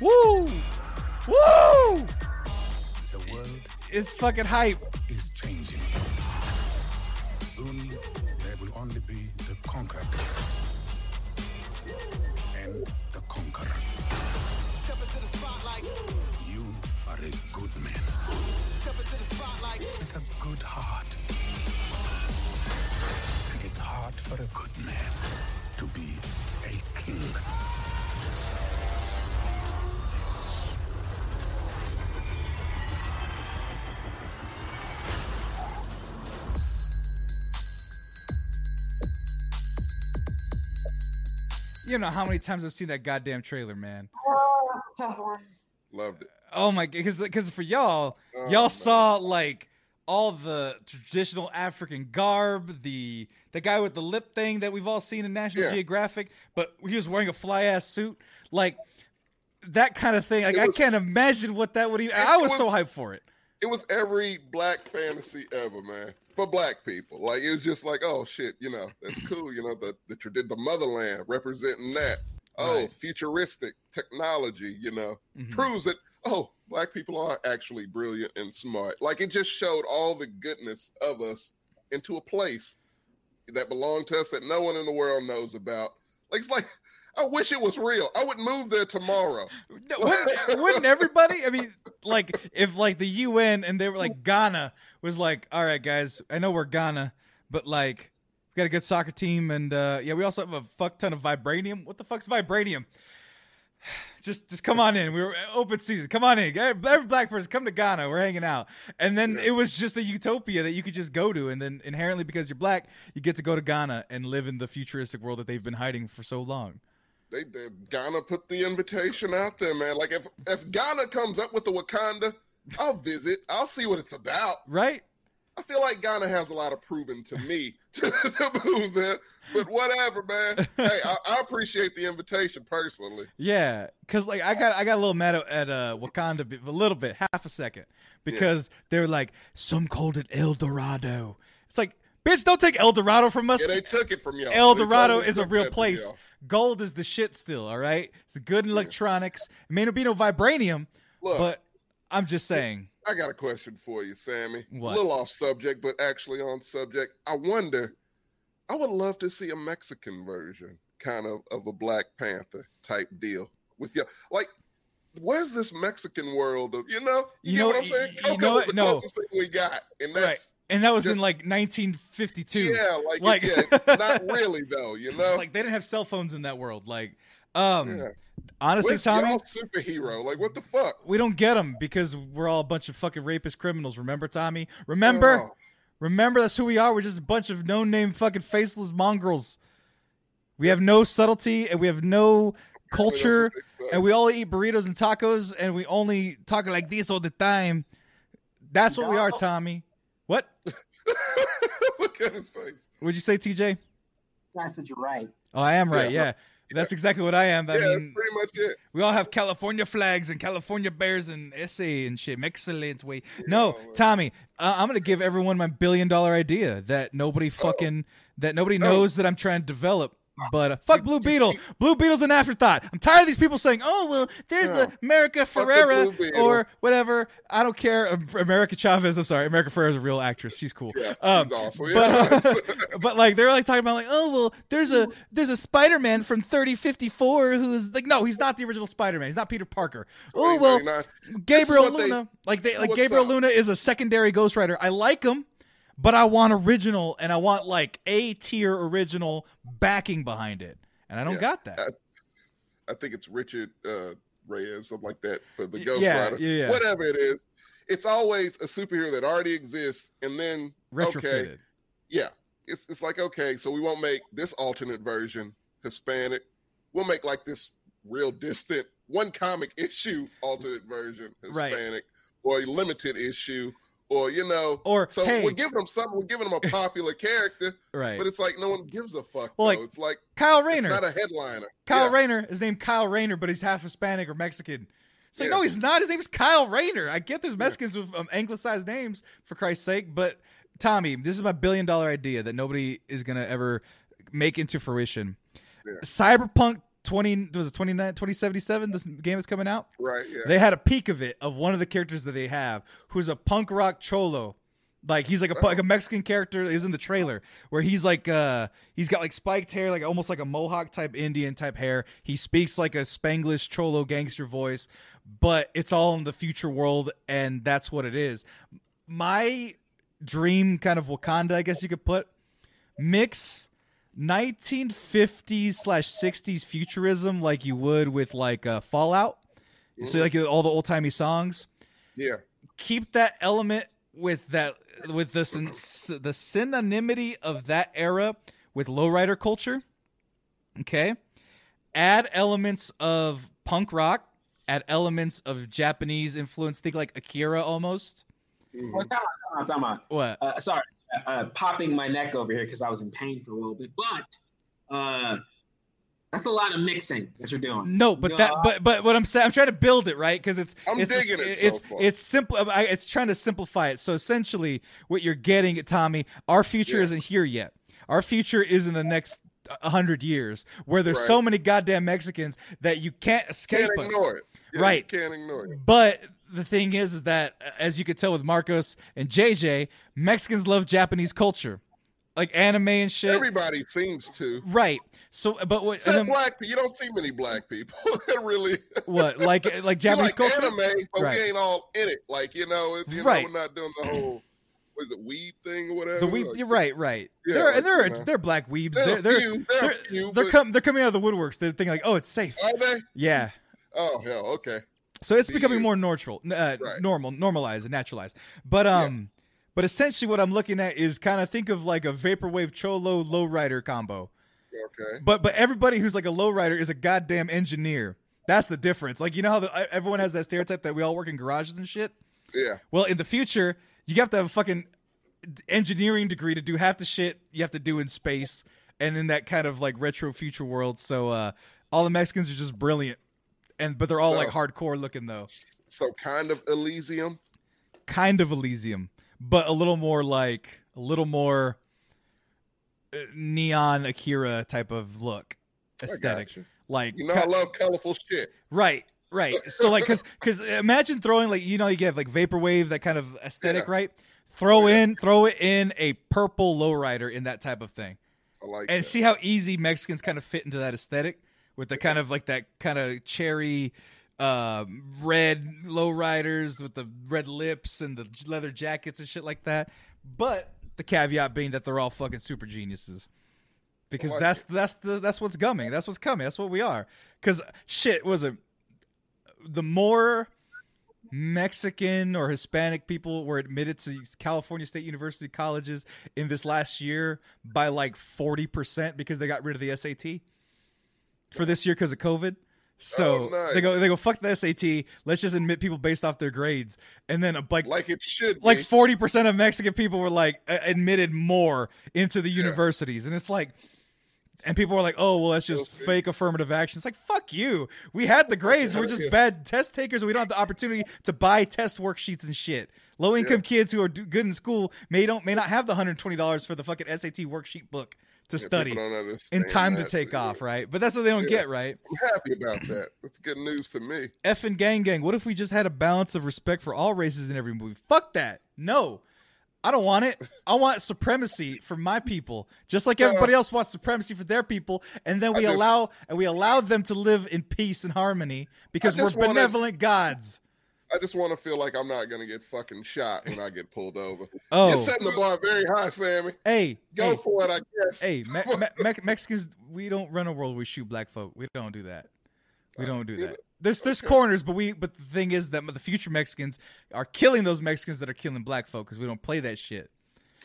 Woo! Woo! The world It's fucking hype. is With a good heart. And it's hard for a good man to be a king. You know how many times I've seen that goddamn trailer, man. Loved it. Oh my, because because for y'all, Oh, y'all man. saw like all the traditional African garb, the the guy with the lip thing that we've all seen in National Yeah. Geographic, but he was wearing a fly ass suit, like that kind of thing. Like It I can't imagine what that would. Even, I was, was- so hyped for it. It was every black fantasy ever, man. For black people, like it was just like, oh shit, you know, that's cool. You know, the the the motherland representing that. Oh, Right. futuristic technology. You know, Mhm. proves that oh, black people are actually brilliant and smart. Like it just showed all the goodness of us into a place that belonged to us that no one in the world knows about. Like it's like I wish it was real. I would move there tomorrow. No, wouldn't, wouldn't everybody? I mean, like if like the UN and they were like Ghana was like, all right, guys, I know we're Ghana, but like we got a good soccer team, and uh yeah, we also have a fuck ton of vibranium. What the fuck's vibranium? Just, just come on in. We were uh, open season. Come on in. Every every black person, come to Ghana. We're hanging out. And then Yeah. it was just a utopia that you could just go to. And then inherently, because you're black, you get to go to Ghana and live in the futuristic world that they've been hiding for so long. They, they Ghana put the invitation out there, man. Like if if Ghana comes up with the Wakanda, I'll visit. I'll see what it's about. Right? I feel like Ghana has a lot of proving to me to, to move there. But whatever, man. hey, I, I appreciate the invitation personally. Yeah, because like I got I got a little mad at, uh, Wakanda a little bit, half a second, because they're like some called it El Dorado. It's like, bitch, don't take El Dorado from us. Yeah, they took it from y'all. El Dorado is a real place. Gold is the shit still. All right, it's good in electronics. It may not be no vibranium, Look, but I'm just saying. I got a question for you, Sammy. What? A little off subject, but actually on subject. I wonder I would love to see a Mexican version, kind of of a Black Panther type deal with you. Like, where's this Mexican world of you know? You, You know what I'm saying? you Coco know what? No. thing we got, and that's right. And that was in like 1952. yeah, like, Like- yeah, not really though. You know, Like they didn't have cell phones in that world. Like, um, Yeah. Honestly, Where's Tommy, y'all superhero? Like, what the fuck? we don't get them because we're all a bunch of fucking rapist criminals. Remember, Tommy? Remember? Oh, Remember, that's who we are. We're just a bunch of no-name fucking faceless mongrels. We have no subtlety and we have no culture, that's what they say. and we all eat burritos and tacos, and we only talk like this all the time. That's what we are, Tommy. What? Look at his face. Would you say, TJ? I said you're right. Oh, I am right. Yeah. Yeah, that's exactly what I am. I yeah, mean, that's pretty much it. we all have California flags and California bears and essay and shit. Excellent way. No, man. Tommy, uh, I'm gonna give everyone my billion dollar idea that nobody fucking that nobody No. knows that I'm trying to develop. But uh, fuck Blue Beetle. Blue Beetle's an afterthought. I'm tired of these people saying, "Oh well, there's Yeah. America Fuck the Ferrera or whatever." I don't care. America Chavez. I'm sorry, America Ferrera's a real actress. She's cool. Yeah, Um, awesome. but, Yeah. but like they're like talking about like oh well there's a there's a Spider-Man from 3054 who's like no he's not the original Spider-Man he's not Peter Parker oh well. Gabriel what they- Luna like they like Gabriel up. Luna is a secondary Ghost Rider I like him but I want original and I want like a tier original backing behind it and I don't Yeah. got that I think it's Richard uh, Reyes, something like that, for the Ghost yeah, Rider. yeah, yeah. Whatever it is, it's always a superhero that already exists, and then retrofitted okay, yeah, it's it's like okay, so we won't make this alternate version Hispanic. We'll make like this real distant one comic issue alternate version Right. Hispanic, or a limited issue, or you know, Or, so hey- we're giving them something. We're giving them a popular character, right but it's like no one gives a fuck. Well, like, it's like Kyle it's Rayner not a headliner. Kyle Yeah. Rayner is named Kyle Rayner, but he's half Hispanic or Mexican. It's like, Yeah. no, he's not. His name's Kyle Rayner. I get there's Mexicans with um, anglicized names, for Christ's sake. But, Tommy, this is my billion dollar idea that nobody is going to ever make into fruition. Yeah. Cyberpunk 20, was it 29, 2077, this game is coming out? Right. Yeah. They had a peek of it of one of the characters that they have, who's a punk rock cholo. Like he's like a pu- like a Mexican character. is in the trailer where he's like uh he's got like spiked hair, like almost like a mohawk type Indian type hair. He speaks like a Spanglish cholo gangster voice, but it's all in the future world, and that's what it is. My dream kind of Wakanda, I guess you could put mix 1950s slash 60s futurism like you would with like uh, Fallout. So like all the old timey songs. yeah. Keep that element with that with the syn- the synonymity of that era with lowrider culture. Okay, add elements of punk rock. Add elements of Japanese influence. Think like Akira almost. Mhm. Well, time out, time out, time out. What? Uh, sorry, uh, uh, popping my neck over here because I was in pain for a little bit, but uh, that's a lot of mixing that you're doing. No, but that, but but what I'm saying, I'm trying to build it right because it's I'm it's digging it so it's far. it's simple. It's trying to simplify it. So essentially, what you're getting, Tommy, our future Yeah. isn't here yet. Our future is in the next hundred years, where there's so many goddamn Mexicans that you can't escape Can't us. ignore it. Yeah, Right. You can't ignore it. But the thing is, is that uh, as you could tell with Marcos and JJ, Mexicans love Japanese culture, like anime and shit. Everybody seems to. right. So, but what? Then- black people. You don't see many black people really what? Like uh, like we Japanese like culture? anime, but Right. we ain't all in it. Like you know, if, you Right. know, we're not doing the whole what is it weed thing or whatever. The weeb, Like, you're right, right. Yeah, they're like, and they're you know. they're black weebs. They're they're few, there are they're, few, they're but- com- they're coming out of the woodworks. They're thinking like, oh, it's safe. Are they? Yeah. Oh hell, okay. So it's Do becoming you? more neutral, uh, Right. normal, normalized, and naturalized. But um, but essentially, what I'm looking at is kind of think of like a vaporwave cholo lowrider combo. Okay. But but everybody who's like a lowrider is a goddamn engineer. That's the difference. Like you know how the, everyone has that stereotype that we all work in garages and shit. Yeah. Well, in the future, you have to have a fucking engineering degree to do half the shit you have to do in space and in that kind of like retro future world. So uh all the Mexicans are just brilliant. And but they're all So- like hardcore looking though. So kind of Elysium. Kind of Elysium, but a little more like a little more uh, neon Akira type of look aesthetic. gotcha. Like You know, I love colorful shit. Right, right. So like, cause, cause imagine throwing like you know you get like vaporwave that kind of aesthetic, Yeah. right? Throw in, throw it in a purple lowrider in that type of thing. I like and that. see how easy Mexicans kind of fit into that aesthetic with the kind of like that kind of cherry uh, red lowriders with the red lips and the leather jackets and shit like that. But the caveat being that they're all fucking super geniuses. Because like that's that's the that's what's coming. That's what's coming. That's what we are. Because shit was it the more Mexican or Hispanic people were admitted to California State University colleges in this last year by like 40% because they got rid of the SAT for this year because of COVID. So Oh, nice. they go they go fuck the SAT. Let's just admit people based off their grades. And then like like it should like 40% of Mexican people were like admitted more into the universities. And it's like and people were like, "Oh, well, that's just Guilty. fake affirmative action." It's like, "Fuck you. We had the grades. We're just bad test takers. We don't have the opportunity to buy test worksheets and shit. Low income kids who are do- good in school may don't may not have the hundred twenty dollars for the fucking SAT worksheet book to Yeah, study in time to take Yeah. off, right? But that's what they don't Yeah. get, right? I'm happy about that. That's good news to me. F and gang gang. What if we just had a balance of respect for all races in every movie? Fuck that. No. I don't want it. I want supremacy for my people, just like everybody else wants supremacy for their people, and then we just- allow and we allow them to live in peace and harmony because we're benevolent gods. I just want to feel like I'm not going to get fucking shot when I get pulled over. Oh. You're setting the bar very high, Sammy. Hey, Go hey, for it, I guess. hey, Me- Me- Me- Mexicans, we don't run a world where we shoot black folk. We don't do that. We uh, don't do that. There's there's corners, but we but the thing is that the future Mexicans are killing those Mexicans that are killing black folk because we don't play that shit.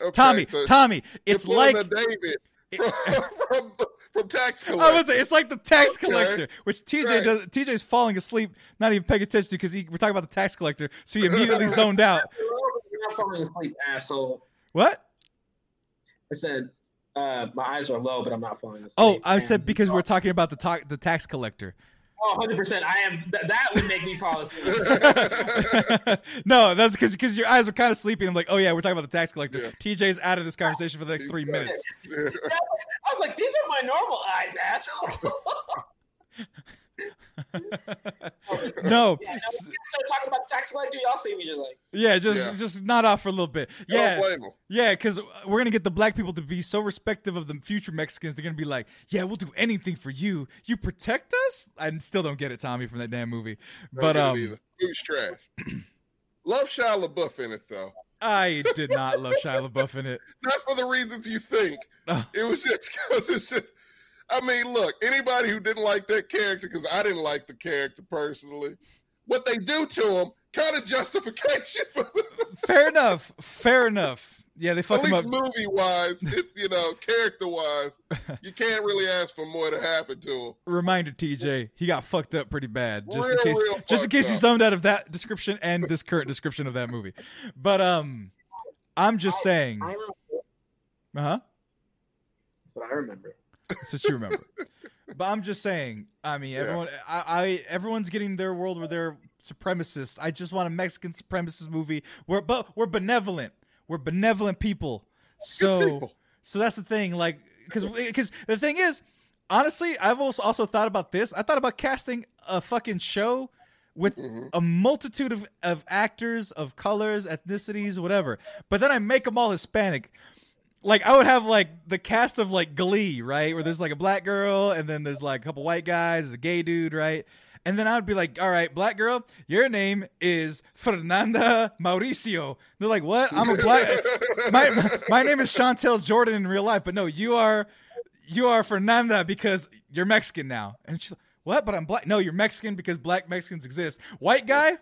Okay, Tommy, so Tommy, it's like David from, from, from tax I collector. would say it's like the tax Okay. collector, which TJ Right. does. TJ's falling asleep, not even paying attention to because we're talking about the tax collector, so he immediately zoned out. You're not falling asleep, asshole. What? I said uh, my eyes are low, but I'm not falling asleep. Oh, I said And- because we're talking about the ta- the tax collector. Oh, 100%. I am. Th- that would make me fall asleep. no, that's because because your eyes were kind of sleepy. I'm like, oh yeah, we're talking about the tax collector. Yeah. TJ's out of this conversation for the next three minutes. I was like, these are my normal eyes, asshole. No, yeah, no, start talking about the tax collector. Y'all see me just like, yeah, just Yeah. just not off for a little bit. Yeah, don't blame him. Yeah, because we're gonna get the black people to be so respective of the future Mexicans. They're gonna be like, "Yeah, we'll do anything for you. You protect us." I still don't get it, Tommy, from that damn movie. Don't But get it um, either. movie's trash. Love Shia LaBeouf in it though. I did not love Shia LaBeouf in it. Not for the reasons you think. It was just because it's just. I mean, look, anybody who didn't like that character, because I didn't like the character personally, what they do to him kind of justification for the, Fair enough. Fair enough. Yeah, they at fucked him least up. movie wise. It's you know character wise, you can't really ask for more to happen to him. Reminder, TJ, he got fucked up pretty bad. Just Real, in case, real just in fucked case you up. zoned out of that description and this current description of that movie. But um, I'm just saying. I remember. Uh huh. That's what I remember. That's what you remember. but I'm just saying. I mean, everyone, I, I, everyone's getting their world where they're supremacists. I just want a Mexican supremacist movie. We're, but we're benevolent. We're benevolent people. So, people. so that's the thing. Like, because, because the thing is, honestly, I've also also thought about this. I thought about casting a fucking show with mm-hmm. a multitude of, of actors of colors, ethnicities, whatever. But then I make them all Hispanic like I would have like the cast of like Glee, right? Where there's like a black girl and then there's like a couple white guys, a gay dude, right? And then I would be like, "All right, black girl, your name is Fernanda Mauricio." They're like, "What? I'm a black. my my name is Chantel Jordan in real life, but no, you are you are Fernanda because you're Mexican now." And she's like, "What? But I'm black. No, you're Mexican because black Mexicans exist. White guy,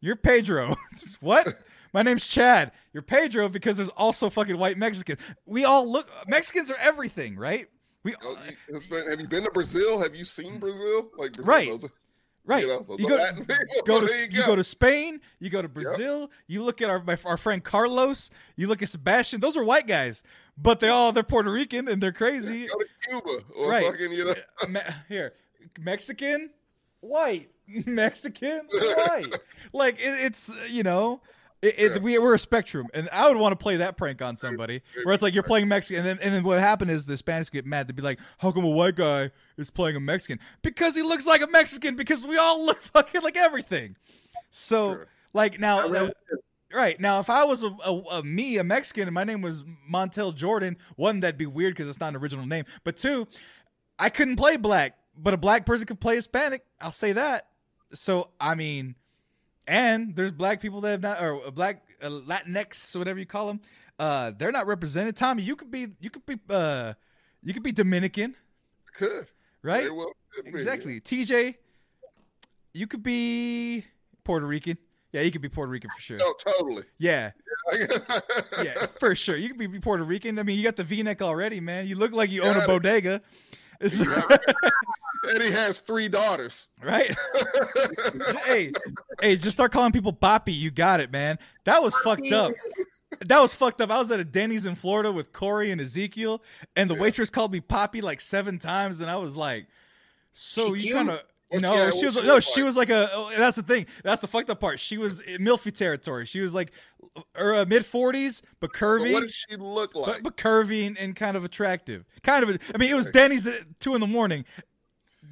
you're Pedro. what? My name's Chad. You're Pedro because there's also fucking white Mexicans. We all look Mexicans are everything, right? We Oh, you- been- have you been to Brazil? Have you seen Brazil? Like Brazil, Right. those right. You know, you go people. go to you you go. go. to Spain, you go to Brazil, you look at our my, our friend Carlos, you look at Sebastian. Those are white guys, but they all they're Puerto Rican and they're crazy. Go to Cuba or Right. fucking you know. Me- here, Mexican, white, Mexican, white. Like it, it's you know, it, it, Yeah. we we're a spectrum, and I would want to play that prank on somebody where it's like you're playing Mexican, and then and then what happened is the Spanish get mad. They'd be like, "How come a white guy is playing a Mexican? Because he looks like a Mexican. Because we all look fucking like everything." So Sure. like now, remember, Right now, if I was a, a, a me, a Mexican, and my name was Montel Jordan, one that'd be weird because it's not an original name. But two, I couldn't play black, but a black person could play Hispanic. I'll say that. So I mean, and there's black people that have not, or black uh, Latinx, whatever you call them. Uh, they're not represented. Tommy, you could be, you could be, uh, you could be Dominican, Could right? Well could be, Exactly. TJ, you could be Puerto Rican. Yeah, you could be Puerto Rican for sure. yeah. No, totally. Yeah, yeah. yeah, for sure. You could be Puerto Rican. I mean, you got the V-neck already, man. You look like you own a it. bodega. It's- and he has three daughters. right? hey, hey, just start calling people Poppy. You got it, man. That was fucked up. That was fucked up. I was at a Denny's in Florida with Corey and Ezekiel, and the waitress called me Poppy like seven times, and I was like, "So She you cute? trying to?" No, she was no, she was like a. oh, That's the thing. That's the fucked up part. She was in milfy territory. She was like, or uh, mid forties, but But curvy, what does she look but, like? but curvy and, and kind of attractive. Kind of. I mean, it was Denny's at two in the morning.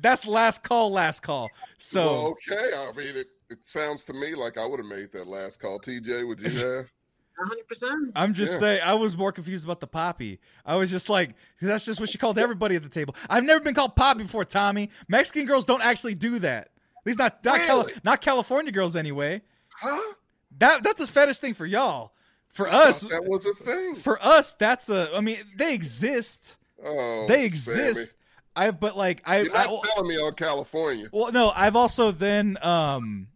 That's last call. Last call. So. well, okay. I mean, it, it sounds to me like I would have made that last call. TJ, would you have? 100%. I'm just Yeah. saying, I was more confused about the poppy. I was just like, that's just what she called everybody at the table. I've never been called poppy before, Tommy. Mexican girls don't actually do that. At least not not, Cali- not California girls anyway. Huh? That that's a fetish thing for y'all. For I us, that was a thing. for us, that's a. I mean, they exist. Oh, They exist. I've but like I, You're I not telling me on California. well no, I've also then um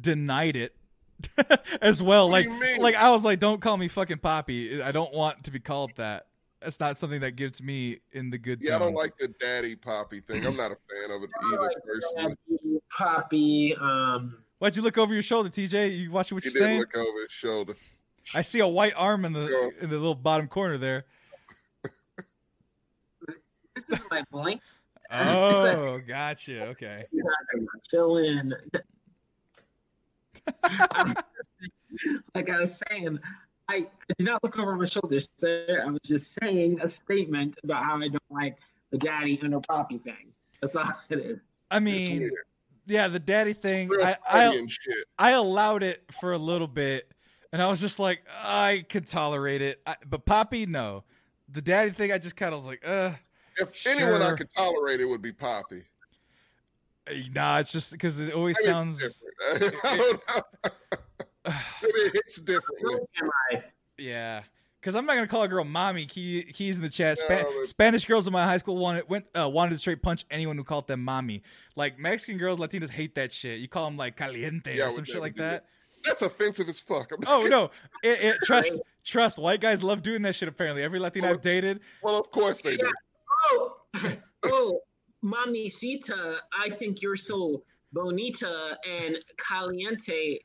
denied it. as well, What like, do you mean? like I was like, "Don't call me fucking Poppy. I don't want to be called that. That's not something that gives me in the good Yeah, I don't like the daddy poppy thing. I'm not a fan of it either, like personally. Daddy, Poppy, um, Why'd you look over your shoulder, TJ? You watching what He you're didn't saying? look over his shoulder. I see a white arm in the Yeah. in the little bottom corner there. this is my blank. Oh, gotcha. Okay. Chilling. like I was saying, I, did not look over my shoulder, sir. I was just saying a statement about how I don't like the daddy and the poppy thing. That's all it is. I mean, yeah, the daddy thing. Real I, I. I allowed it for a little bit, and I was just like, I could tolerate it, I, but Poppy, no. The daddy thing, I just kind of was like, uh, If anyone I could tolerate, it would be Poppy. Nah. It's just because it always Maybe sounds. it's different. I. Maybe it hits differently. Am I? Yeah, because I'm not gonna call a girl mommy. Key, keys in the chat. Spa- No, Spanish girls in my high school wanted went uh, wanted to straight punch anyone who called them mommy. Like Mexican girls, Latinas hate that shit. You call them like caliente Yeah, or some shit like do that. That's offensive as fuck. I'm Oh kidding. no, it, it, trust trust. White guys love doing that shit. Apparently, every Latina I've dated. Well, of course they do. Oh, oh, mamacita, I think you're so bonita and caliente.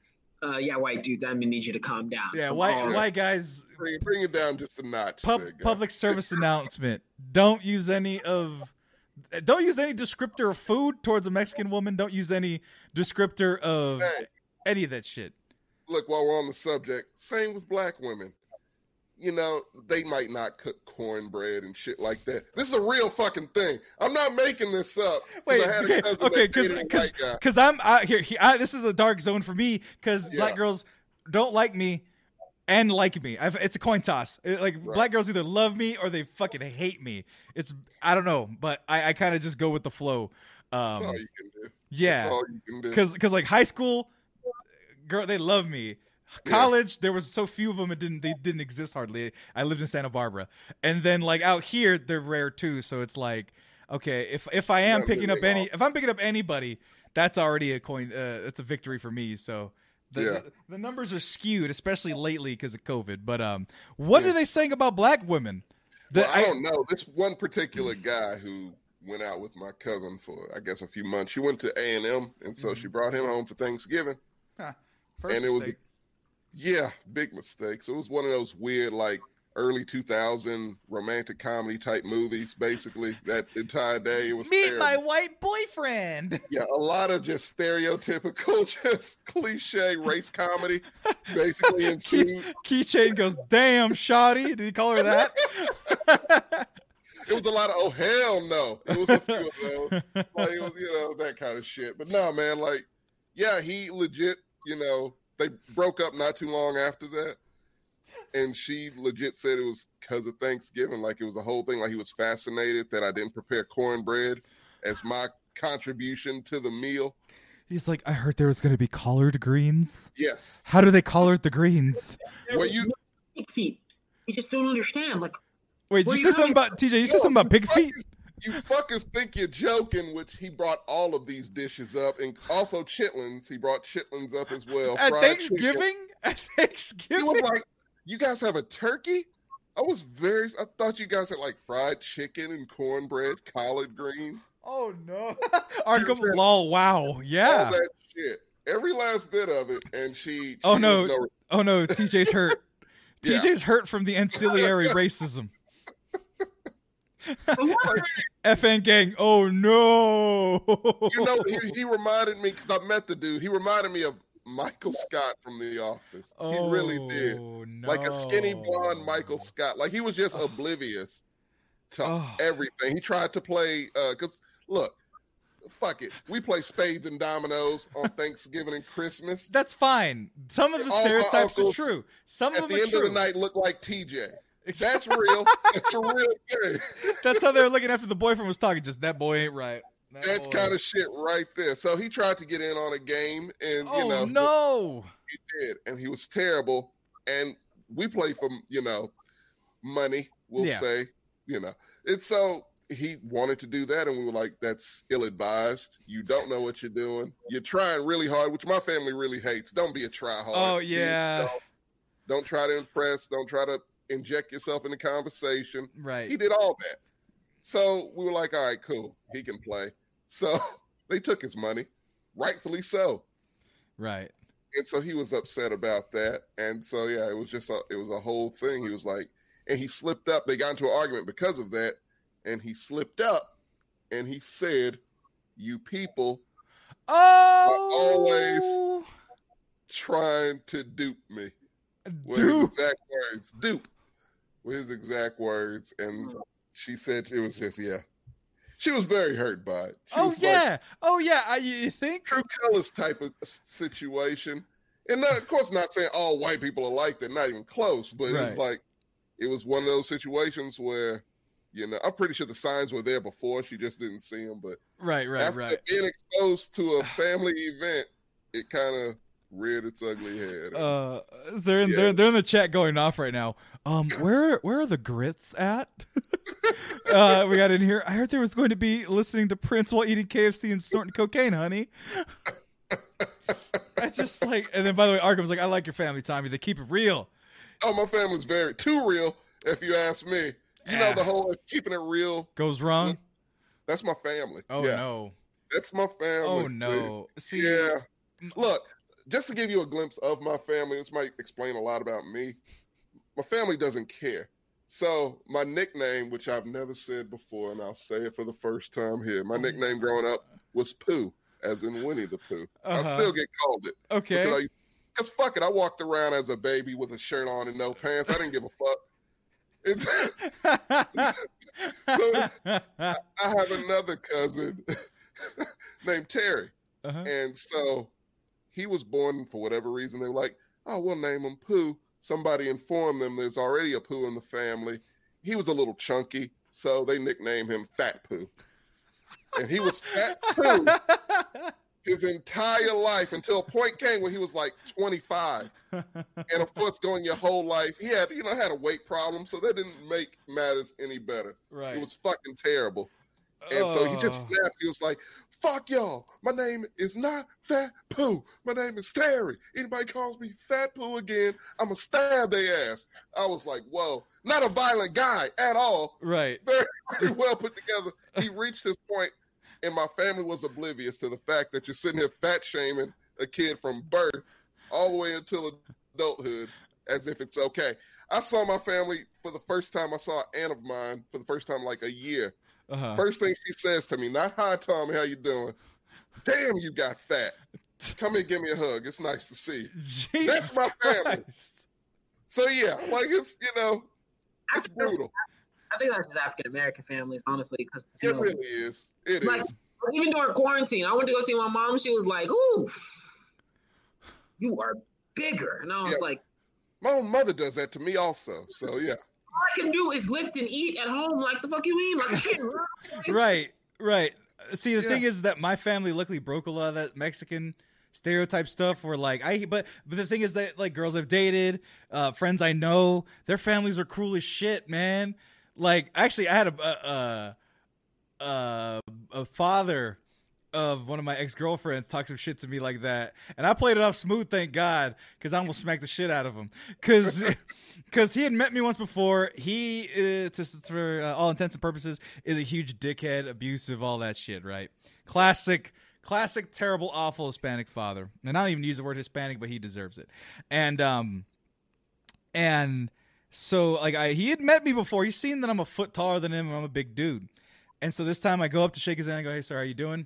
Uh, yeah, white dudes, I'm gonna need you to calm down. Yeah, white on. white guys. Bring, bring it down just a notch. Pub, public service announcement. Don't use any of. Don't use any descriptor of food towards a Mexican woman. Don't use any descriptor of Hey. any of that shit. Look, while we're on the subject, same with black women. You know, they might not cook cornbread and shit like that. This is a real fucking thing. I'm not making this up. Wait, okay, okay, that dated a because because I'm out here. he- I, this is a dark zone for me because black girls don't like me and like me. I've, it's a coin toss. It- like Right. black girls either love me or they fucking hate me. It's I don't know, but I, I kind of just go with the flow. That's Um, all you can do. That's yeah, all you can do. because because like high school, girl, they love me. Yeah. College, there was so few of them, it didn't they didn't exist hardly. I lived in Santa Barbara, and then like out here, they're rare too. So it's like, okay, if if I am picking up any, all- if I'm picking up anybody, that's already a coin. Uh, that's a victory for me. So. The, Yeah. the, the numbers are skewed, especially lately because of COVID. But um, what Yeah. are they saying about black women? The- well, I, don't know. This one particular guy who went out with my cousin for, I guess, a few months. She went to A and M, and so she brought him home for Thanksgiving. Huh, first and it was. Yeah, big mistakes. It was one of those weird, like early 2000 romantic comedy type movies. Basically, that entire day it was meet terrible. my white boyfriend. yeah, a lot of just stereotypical, just cliche race comedy, basically ensued. Keychain goes, damn, shoddy. Did he call her that? It was a lot of oh hell no. It was a few of those. like it was, you know, that kind of shit. But no, man, like, yeah, he legit, you know, they broke up not too long after that. And she legit said it was because of Thanksgiving. Like it was a whole thing. Like he was fascinated that I didn't prepare cornbread as my contribution to the meal. He's like, I heard there was going to be collard greens. Yes. How do they collard the greens? Well, you Pig feet. You just don't understand. Like, Wait, Well, you you said something about TJ. You said something about pig feet. You fuckers think you're joking, which he brought all of these dishes up, and also chitlins. He brought chitlins up as well. At fried chicken. Thanksgiving? At Thanksgiving? was like, "You guys have a turkey?" I was very. I thought you guys had like fried chicken and cornbread, collard greens, oh no! Arkham lol. Wow. all Yeah. that shit, every last bit of it. And she. Oh, she Oh, was no. Oh no, TJ's hurt. Yeah. TJ's hurt from the ancillary racism. FN gang. Oh no. you know, he, he reminded me because I met the dude. He reminded me of Michael Scott from The Office. He really oh, did. Oh, like a skinny blonde. Michael Scott. Like he was just oblivious to Oh. everything. He tried to play uh, because look, fuck it, we play spades and dominoes on Thanksgiving and Christmas. That's fine. Some of the All stereotypes are true. Some At of the them are end true. of the night, look like TJ. That's real. That's a real thing. That's how they were looking after the boyfriend was talking. Just that boy ain't right. That That boy- kind of shit right there. So he tried to get in on a game, and Oh you know, no! he did, and he was terrible. And we play for you know money. We'll Yeah. say you know. It's so he wanted to do that, and we were like, "That's ill advised. You don't know what you're doing. You're trying really hard, which my family really hates. Don't be a try hard. Oh yeah, Don't, don't try to impress. Don't try to inject yourself in the conversation. Right. He did all that. So we were like, all right, cool. He can play. So they took his money, rightfully so. Right. And so he was upset about that. And so yeah, it was just a it was a whole thing. He was like, and he slipped up. They got into an argument because of that. And he slipped up and he said, You people Oh, are always oh. trying to dupe me. Dude. exact words. Dupe. Were his exact words. And mm. she said it was just, yeah. She was very hurt by it. She Oh was like, yeah. Oh yeah. I, you think? true colors type of situation. And not, of course, not saying all white people are like that, not even close, but it was like it was one of those situations where, you know, I'm pretty sure the signs were there before. She just didn't see them. But Right. Right. after Right. being exposed to a family event, it kind of reared its ugly head. Uh, they're in, Yeah. they're they're in the chat going off right now. Um, where where are the grits at? uh, we got in here. I heard there was going to be listening to Prince while eating KFC and snorting cocaine, honey. I just like, and then by the way, Arkham's like, I like your family, Tommy. They keep it real. oh, my family's very too real, if you ask me. You Yeah. know, the whole keeping it real, Goes wrong. that's my family. Oh yeah, no. that's my family. Oh no. See. Yeah. Look, just to give you a glimpse of my family, this might explain a lot about me. My family doesn't care. So my nickname, which I've never said before, and I'll say it for the first time here, my nickname growing up was Pooh, as in Winnie the Pooh. I Uh-huh. still get called it. Okay. Because, because fuck it, I walked around as a baby with a shirt on and no pants. I didn't give a fuck. It's, So- I have another cousin named Terry. uh-huh. And so he was born for whatever reason. They were like, oh, we'll name him Pooh. Somebody informed them there's already a Pooh in the family. He was a little chunky, so they nicknamed him Fat Pooh. And he was Fat Pooh his entire life until a point came where he was like 25. And of course, going your whole life, he had, you know, had a weight problem, so that didn't make matters any better. right. It was fucking terrible. And so he just Oh. snapped. He was like, fuck y'all. My name is not Fat Pooh. My name is Terry. Anybody calls me Fat Pooh again, I'm going to stab their ass. I was like, whoa. Not a violent guy at all. right. Very, very well put together. He reached his point, and my family was oblivious to the fact that you're sitting here fat shaming a kid from birth all the way until adulthood as if it's okay. I saw my family for the first time. I saw an aunt of mine for the first time like a year. Uh-huh. First thing she says to me, not hi Tommy, how you doing? Damn, you got fat. Come here, give me a hug. It's nice to see. you. Jesus my family. Christ. So yeah, like it's you know, it's brutal. I think that's just African American families, honestly, because It really is. It is. Like- even during quarantine, I went to go see my mom. She was like, "Ooh, you are bigger. And I was Yeah. like, My own mother does that to me also. So yeah. All I can do is lift and eat at home. Like the fuck you mean? Like I can't run. right, right. See, the Yeah. thing is that my family luckily broke a lot of that Mexican stereotype stuff. Where like I, but but the thing is that like girls I've dated, uh, friends I know, their families are cruel as shit, man. Like actually, I had a a, a, a, a father of one of my ex girlfriends talk some shit to me like that, and I played it off smooth, thank God, because I almost smacked the shit out of him, because because he had met me once before. He, uh, to, for uh, all intents and purposes, is a huge dickhead, abusive, all that shit, right? Classic, classic, terrible, awful Hispanic father, and I don't even use the word Hispanic, but he deserves it, and um, and so like I he had met me before. He's seen that I'm a foot taller than him and I'm a big dude. And so this time I go up to shake his hand and go, Hey sir, how you doing?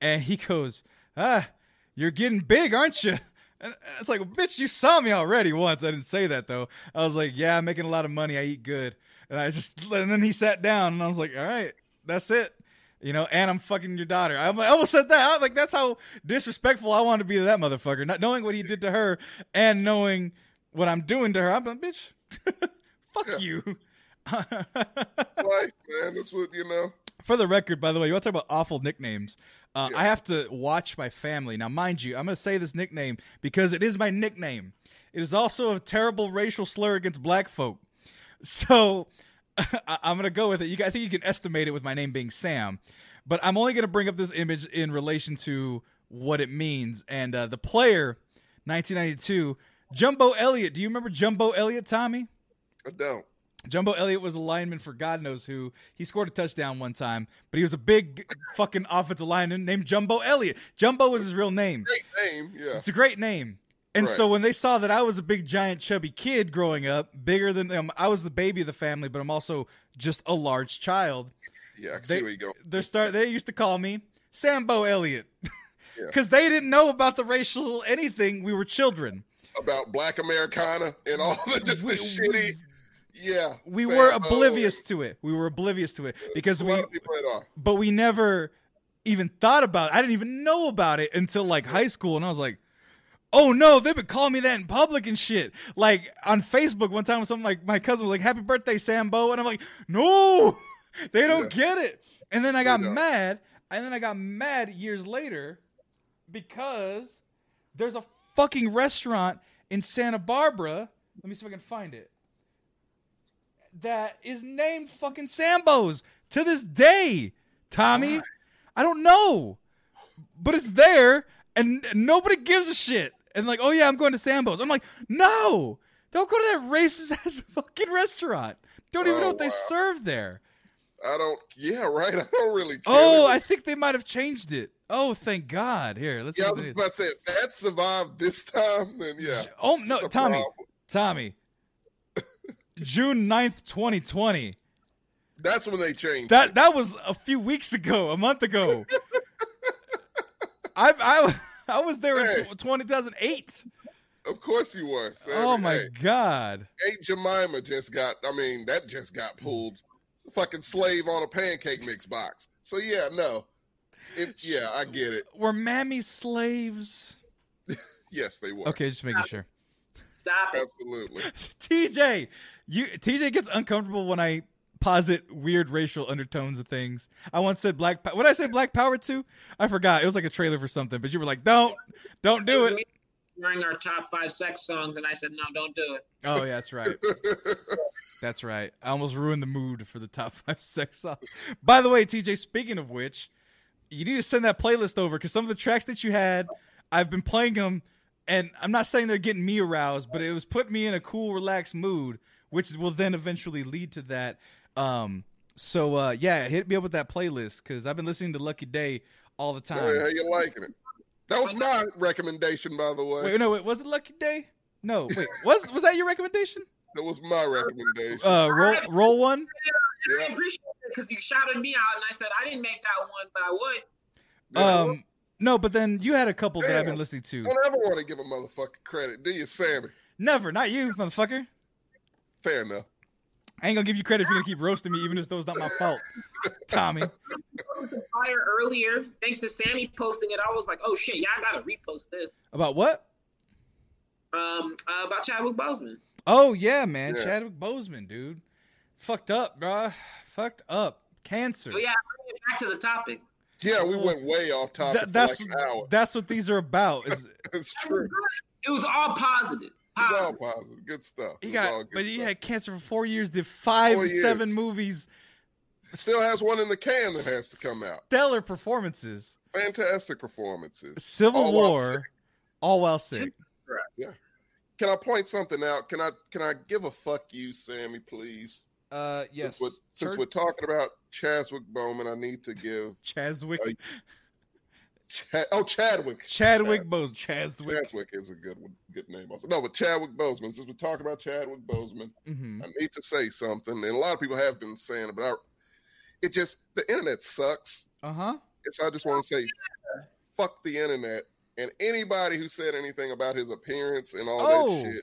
And he goes, Ah, you're getting big, aren't you? And it's like, bitch, you saw me already once. I didn't say that though. I was like, Yeah, I'm making a lot of money. I eat good. And I just and then he sat down and I was like, All right, that's it. You know, and I'm fucking your daughter. I I almost said that. I'm like, that's how disrespectful I want to be to that motherfucker. Not knowing what he did to her and knowing what I'm doing to her. I'm like, bitch, fuck Yeah. you. Life, man. That's what you know. For the record, by the way, you want to talk about awful nicknames? Uh, Yeah. I have to watch my family. Now, mind you, I'm going to say this nickname because it is my nickname. It is also a terrible racial slur against black folk. So I- I'm going to go with it. You, I think you can estimate it with my name being Sam, but I'm only going to bring up this image in relation to what it means. And uh, the player, 1992, Jumbo Elliott. Do you remember Jumbo Elliott, Tommy? I don't. Jumbo Elliott was a lineman for God knows who. He scored a touchdown one time, but he was a big fucking offensive lineman named Jumbo Elliott. Jumbo was his real name. Great name. Yeah. It's a great name. And Right. so when they saw that I was a big, giant, chubby kid growing up, bigger than them, I was the baby of the family, but I'm also just a large child. Yeah. They see where you go. they start. They used to call me Sambo Elliott Yeah. because they didn't know about the racial anything. We were children. About Black Americana and all the just the shitty. Yeah. We were Bow. oblivious to it. We were oblivious to it because we lot of people that are. but we never even thought about it. I didn't even know about it until like high school, and I was like, "Oh no, they've been calling me that in public and shit." Like on Facebook one time, something like my cousin was like, "Happy birthday, Sambo," and I'm like, "No, they don't get it." And then I got mad, and then I got mad years later because there's a fucking restaurant in Santa Barbara. Let me see if I can find it. That is named fucking Sambo's to this day. Tommy, I don't know, but it's there, and nobody gives a shit. And like, oh yeah, I'm going to Sambo's. I'm like, no, don't go to that racist ass fucking restaurant. Don't even know Oh, what they serve there. I don't. Yeah. Right. I don't really. Care. Oh, I think they might have changed it. Oh, thank God. Here, let's. Yeah. I was what it is. about to say if that survived this time, then yeah. Oh no, Tommy, problem. Tommy. June 9th, 2020. That's when they changed. That that was a few weeks ago, a month ago. I I I was there in Hey. tw 2008. Of course you were. Sammy. Oh my Hey, god. Aunt Jemima just got. I mean, that just got pulled. It's a fucking slave on a pancake mix box. So yeah, no. It, yeah, I get it. Were mammy slaves? Yes, they were. Okay, just making sure. Stop it. Absolutely. TJ, you TJ gets uncomfortable when I posit weird racial undertones of things. I once said black. Po- what did I say black power to? I forgot. It was like a trailer for something, but you were like, "Don't, don't do it." During our top five sex songs, and I said, no, don't do it. Oh, yeah, that's right. That's right. I almost ruined the mood for the top five sex songs. By the way, TJ, speaking of which, you need to send that playlist over because some of the tracks that you had, I've been playing them, and I'm not saying they're getting me aroused, but it was putting me in a cool, relaxed mood, which will then eventually lead to that. Um, so uh, yeah, hit me up with that playlist because I've been listening to Lucky Daye all the time. Hey, how you liking it? That was my recommendation, by the way. Wait, no, wait, was it Lucky Daye? No, wait, was was that your recommendation? That was my recommendation. Uh, roll, roll one. I appreciate it because you shouted me out, and I said I didn't make that one, but I would. Yeah. Um, no, but then you had a couple that I've been listening to. Don't ever want to give a motherfucker credit, do you, Sammy? Never, not you, motherfucker. Fair enough. I ain't gonna give you credit if you're gonna keep roasting me, even if though it's not my fault, Tommy. Fire earlier, thanks to Sammy posting it. I was like, oh shit, yeah, I gotta repost this. About what? Um, uh, about Chadwick Boseman. Oh yeah, man, Yeah. Chadwick Boseman, dude, fucked up, bro, Fucked up. Cancer. Oh yeah, bring it back to the topic. Yeah, we went way off topic Th- that's for like an hour. that's what these are about. Is It's true. It was all positive. It's all Positive. positive. Good stuff. he It was all got, good but he stuff. had cancer for four years. Did five, Four seven years. movies. Still has one in the can that has to come out. Stellar performances. Fantastic performances. Civil All War, sick. all while sick. Can I point something out? Can I can I give a fuck you, Sammy, please? Uh, yes. Since, we're, since Church- we're talking about Chadwick Bowman, I need to give Chaswick, Uh, Chad, oh Chadwick. Chadwick Chad- Boseman, Chaswick. Chadwick is a good one, good name also. No, but Chadwick Boseman. Since we're talking about Chadwick Boseman, hmm I need to say something, and a lot of people have been saying it, but I, it just the internet sucks. Uh huh. So I just want to say, fuck the internet and anybody who said anything about his appearance and all Oh. that shit,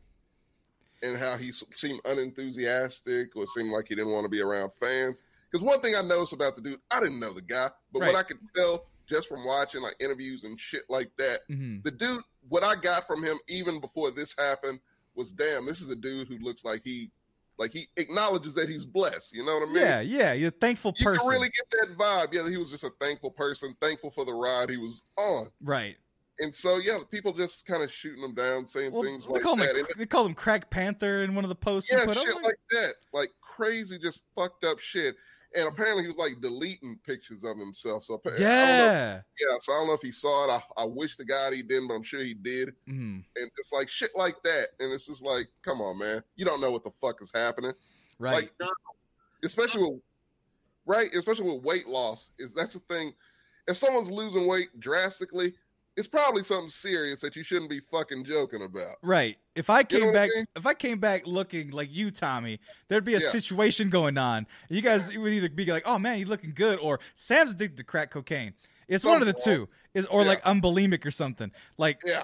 and how he seemed unenthusiastic or seemed like he didn't want to be around fans. Because one thing I noticed about the dude, I didn't know the guy, but Right. what I could tell just from watching like interviews and shit like that, hmm the dude, what I got from him even before this happened was, damn, this is a dude who looks like he, like he acknowledges that he's blessed. You know what I mean? Yeah, yeah. You're a thankful You person, can really get that vibe. Yeah, he was just a thankful person, thankful for the ride he was on. right? And so, yeah, people just kind of shooting him down, saying Well, things like him that. like, they call him Crack Panther in one of the posts. yeah, put up. shit like that. Like crazy, just fucked up shit. And apparently he was like deleting pictures of himself. So, appa- I yeah. yeah, so I don't know if he saw it. I, I wish to God he didn't, but I'm sure he did. hmm And it's like shit like that. And it's just like, come on, man. You don't know what the fuck is happening. Right. Like, especially with right, especially with weight loss. Is that's the thing. If someone's losing weight drastically, it's probably something serious that you shouldn't be fucking joking about. Right. If I You know came I back, mean? if I came back looking like you, Tommy, there'd be a Yeah. situation going on. You guys would either be like, "Oh man, he's looking good," or Sam's addicted to crack cocaine. It's one of the Something. two. Is or Yeah. like I'm bulimic or something. Like Yeah,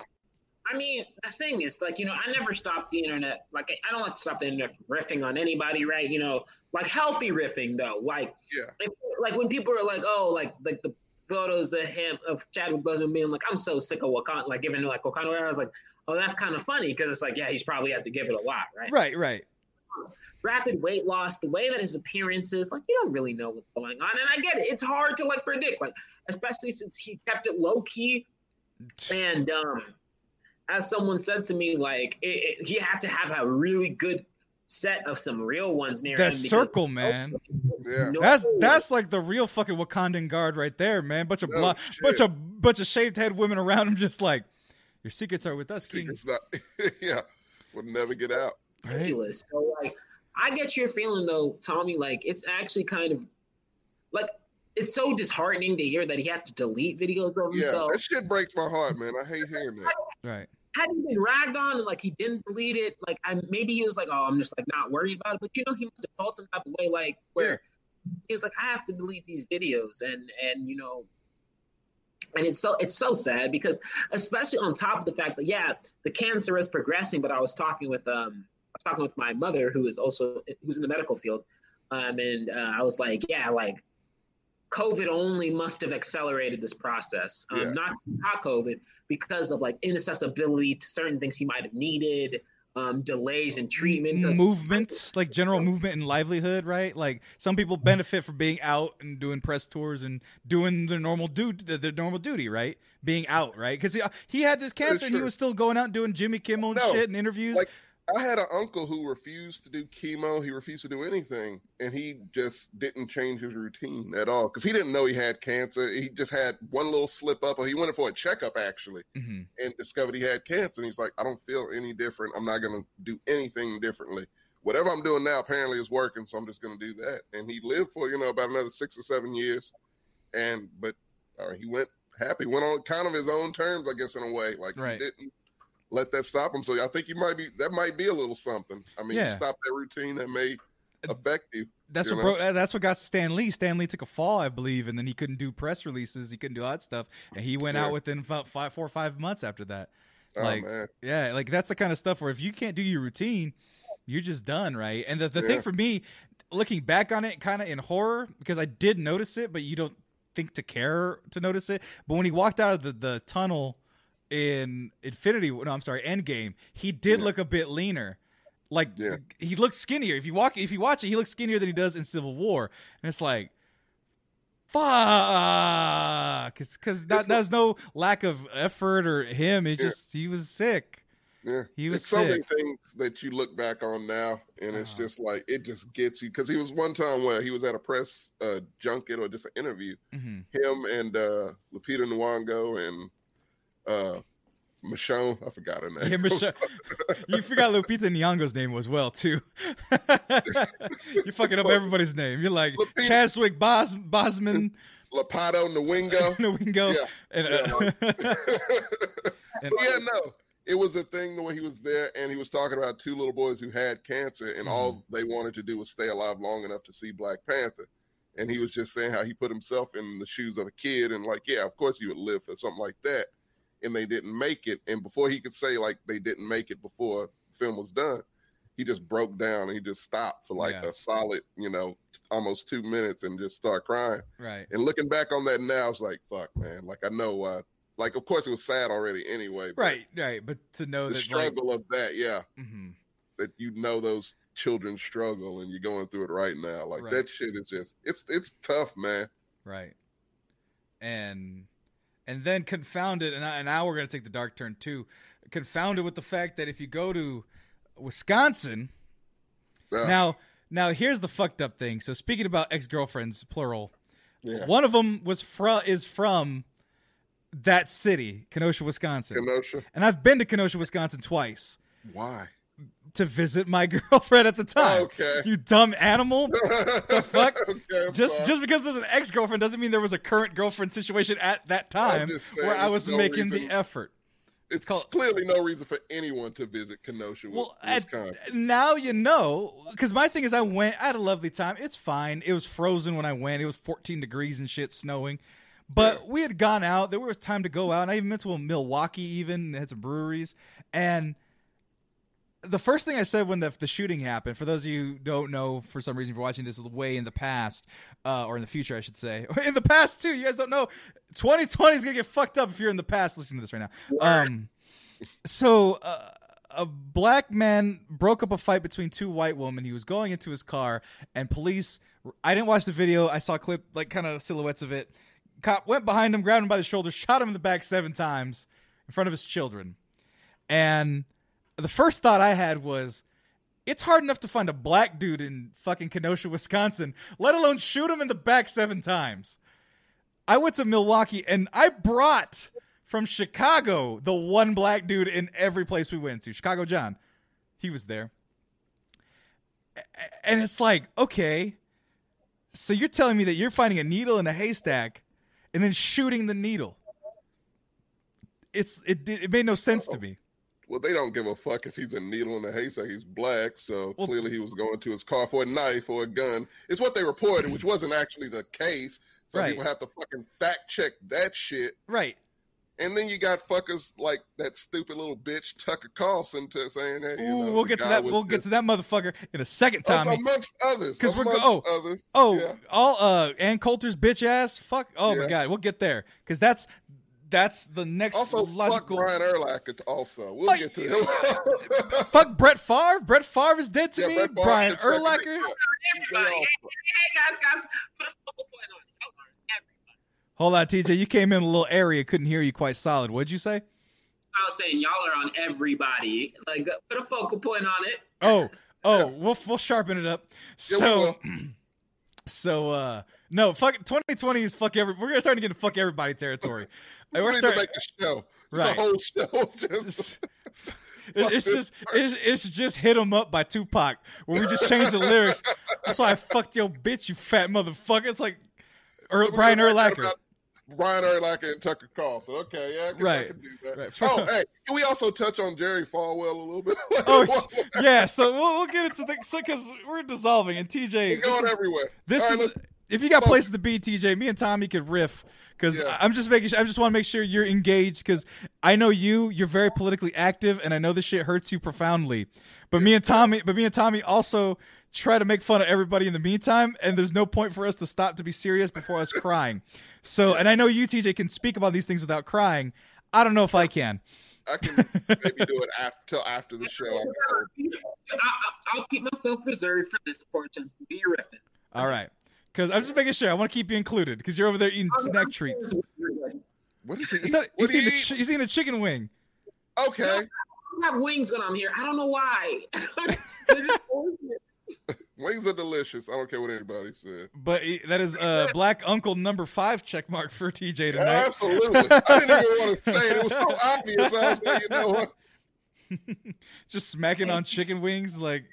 I mean, the thing is, like, you know, I never stop the internet. Like, I don't like to stop the internet from riffing on anybody, right? You know, like healthy riffing though. Like, Yeah. if, like when people are like, oh, like, like the photos of him of Chadwick Boseman being like, I'm so sick of Wakanda, like giving like Wakanda. I was like, oh, that's kind of funny because it's like, yeah, he's probably had to give it a lot, right? right, right. Rapid weight loss, the way that his appearance is, like, you don't really know what's going on, and I get it. It's hard to like predict, like, especially since he kept it low key and um, as someone said to me, like it, it, he had to have a really good set of some real ones near him. That because- circle, man. yeah. No- That's that's like the real fucking Wakandan guard right there, man. Bunch of blo- shit. bunch of bunch of shaved head women around him, just like your secrets are with us, King. Not. yeah, would never get out. Right? ridiculous. So like, I get your feeling though, Tommy. Like it's actually kind of like it's so disheartening to hear that he had to delete videos of Yeah, himself. that shit breaks my heart, man. I hate hearing that. Right. Had he been ragged on and like he didn't delete it, like I maybe he was like, oh, I'm just like not worried about it. But you know, he must have felt some type of way, like where he was like, I have to delete these videos, and and you know, and it's so it's so sad because especially on top of the fact that yeah, the cancer is progressing. But I was talking with um, I was talking with my mother who is also who's in the medical field, um, and uh, I was like, yeah, like COVID only must have accelerated this process. Um, Yeah. Not not COVID because of like inaccessibility to certain things he might have needed, um, delays in treatment movements like general movement and livelihood, right? Like some people benefit from being out and doing press tours and doing their normal duty, their normal duty, right? Being out, right? Because he, he had this cancer and he was still going out and doing Jimmy Kimmel and No, shit and interviews. like- I had an uncle who refused to do chemo. He refused to do anything, and he just didn't change his routine at all because he didn't know he had cancer. He just had one little slip up, he went in for a checkup actually, Mhm. and discovered he had cancer. And he's like, "I don't feel any different. I'm not going to do anything differently. Whatever I'm doing now apparently is working, so I'm just going to do that." And he lived for you know about another six or seven years, and but uh, he went happy, went on kind of his own terms, I guess, in a way. Like Right. he didn't let that stop him. So I think you might be that might be a little something. I mean, Yeah. you stop that routine that may uh, affect you. That's you what know? bro, uh, that's what got Stan Lee. Stan Lee took a fall, I believe, and then he couldn't do press releases. He couldn't do all that stuff, and he went Yeah. out within about five, four or five months after that. Oh Like, man, Yeah, like that's the kind of stuff where if you can't do your routine, you're just done, right? And the, the thing for me, looking back on it, kind of in horror, because I did notice it, but you don't think to care to notice it. But when he walked out of the, the tunnel in Infinity. No, I'm sorry, Endgame. He did Yeah. look a bit leaner. Like Yeah. he looks skinnier. If you walk, if you watch it, he looks skinnier than he does in Civil War, and it's like, fuck, because It's there's no lack of effort or him. It's Yeah. just he was sick. Yeah, He was it's so many sick. things that you look back on now, and it's Uh-huh. just like it just gets you. Because he was one time where he was at a press uh, junket or just an interview. hmm Him and uh, Lupita Nyong'o and uh, Michonne, I forgot her name. Yeah, Michelle, you forgot Lupita Nyong'o's name as well too. You're fucking up everybody's name. You're like Lupita- Chadwick Bos Bosman Lepato Nwingo. Nwingo. Yeah, And, yeah, uh, and- yeah, no. It was a thing the way he was there, and he was talking about two little boys who had cancer, and all Mm-hmm. they wanted to do was stay alive long enough to see Black Panther. And he was just saying how he put himself in the shoes of a kid, and like, yeah, of course he would live for something like that. And they didn't make it. And before he could say like they didn't make it before the film was done, he just broke down and he just stopped for like Yeah. a solid, you know, almost two minutes and just start crying. right. And looking back on that now, it's like, fuck, man. Like I know, uh, like of course it was sad already anyway. Right, right. But to know The that struggle of that, yeah, like, mhm. that you know those children struggle and you're going through it right now. Like Right. that shit is just, it's it's tough, man. Right. And and then confounded, and, I, and now we're gonna take the dark turn too. Confounded with the fact that if you go to Wisconsin, Yeah, now now here's the fucked up thing. So speaking about ex girlfriends, plural, yeah. one of them was from is from that city, Kenosha, Wisconsin, Kenosha, and I've been to Kenosha, Wisconsin twice why? To visit my girlfriend at the time. Okay. You dumb animal. the fuck? okay, just sorry. just because there's an ex girlfriend doesn't mean there was a current girlfriend situation at that time saying where I was no making reason- the effort. it's called- clearly no reason for anyone to visit Kenosha, Well, at, now you know because my thing is I went. I had a lovely time. It's fine. It was frozen when I went. It was 14 degrees and shit, snowing. But we had gone out. There was time to go out. And I even went to a Milwaukee, even had some breweries. And the first thing I said when the the shooting happened, for those of you who don't know, for some reason, if you're watching this way in the past, uh, or in the future, I should say, in the past too. You guys don't know. 2020 is gonna get fucked up if you're in the past listening to this right now. Um, so uh, a black man broke up a fight between two white women. He was going into his car, and police. I didn't watch the video. I saw a clip, like kind of silhouettes of it. Cop went behind him, grabbed him by the shoulder, shot him in the back seven times in front of his children. And the first thought I had was, it's hard enough to find a black dude in fucking Kenosha, Wisconsin, let alone shoot him in the back seven times. I went to Milwaukee and I brought from Chicago the one black dude in every place we went to. Chicago John. He was there. And it's like, okay, so you're telling me that you're finding a needle in a haystack and then shooting the needle. It's it it made no sense to me. Well, they don't give a fuck if he's a needle in a haystack. He's black, so Well- clearly he was going to his car for a knife or a gun. It's what they reported, which wasn't actually the case. So Right. people have to fucking fact check that shit. Right. And then you got fuckers like that stupid little bitch Tucker Carlson to saying that. Ooh, know, we'll get to that. We'll get to that motherfucker in a second, Oh, Tommy. amongst others. 'Cause we're oh, others. Oh, yeah. all uh, Ann Coulter's bitch ass. Fuck. Oh my god, we'll get there because that's that's the next Also, logical. fuck Brian Urlacher. Also, we'll Fuck- get to him. Fuck Brett Favre. Brett Favre is dead to Yeah, me. Brett Brian is second. Urlacher. Yeah. Everybody, hey, hey, guys, guys, put a focal point on it. Y'all are everybody. Hold on, TJ. You came in a little area. Couldn't hear you quite solid. What'd you say? I was saying y'all are on everybody. Like, uh, put a focal point on it. Oh, oh, we'll we'll sharpen it up. Yeah, So, will. so uh, no, fuck. 2020 is fuck every. We're gonna start to get to fuck everybody territory. And we we're need starting. to make a show. It's Right. a whole show. Just It's, it- it's just it's, it's just hit 'em up by Tupac where we just changed the lyrics. That's why I fucked your bitch, you fat motherfucker. It's like We're Brian gonna Urlacher. Brian Urlacher and Tucker Carlson. Okay, yeah, I can, I Right, can do that. right. Oh, hey, can we also touch on Jerry Falwell a little bit? Oh yeah, so we'll, we'll get into the so because we're dissolving and TJ. We're going is- everywhere. This All right, is if you got Well- places to be, TJ. Me and Tommy could riff because Yeah. I'm just making. sure I just want to make sure you're engaged because I know you. You're very politically active, and I know this shit hurts you profoundly. But me and Tommy, but me and Tommy also try to make fun of everybody in the meantime, and there's no point for us to stop to be serious before us crying. So, and I know you, TJ, can speak about these things without crying. I don't know if I can. I can maybe do it after till after the show. I'm cold. I, I, I'll keep myself reserved for this portion. Be riffing. All right. Because I'm just making sure. I want to keep you included because you're over there eating snack treats. What is he? Is that, what he's, eating a, eat? chi- he's eating a chicken wing. Okay. I have wings when I'm here. I don't know why. They're just bullshit. Wings are delicious. I don't care what anybody said. But that is uh, Black Uncle number five check mark for TJ tonight. Absolutely. I didn't even want to say it. It was so obvious. I was like, you know what? just smacking on chicken wings. Like,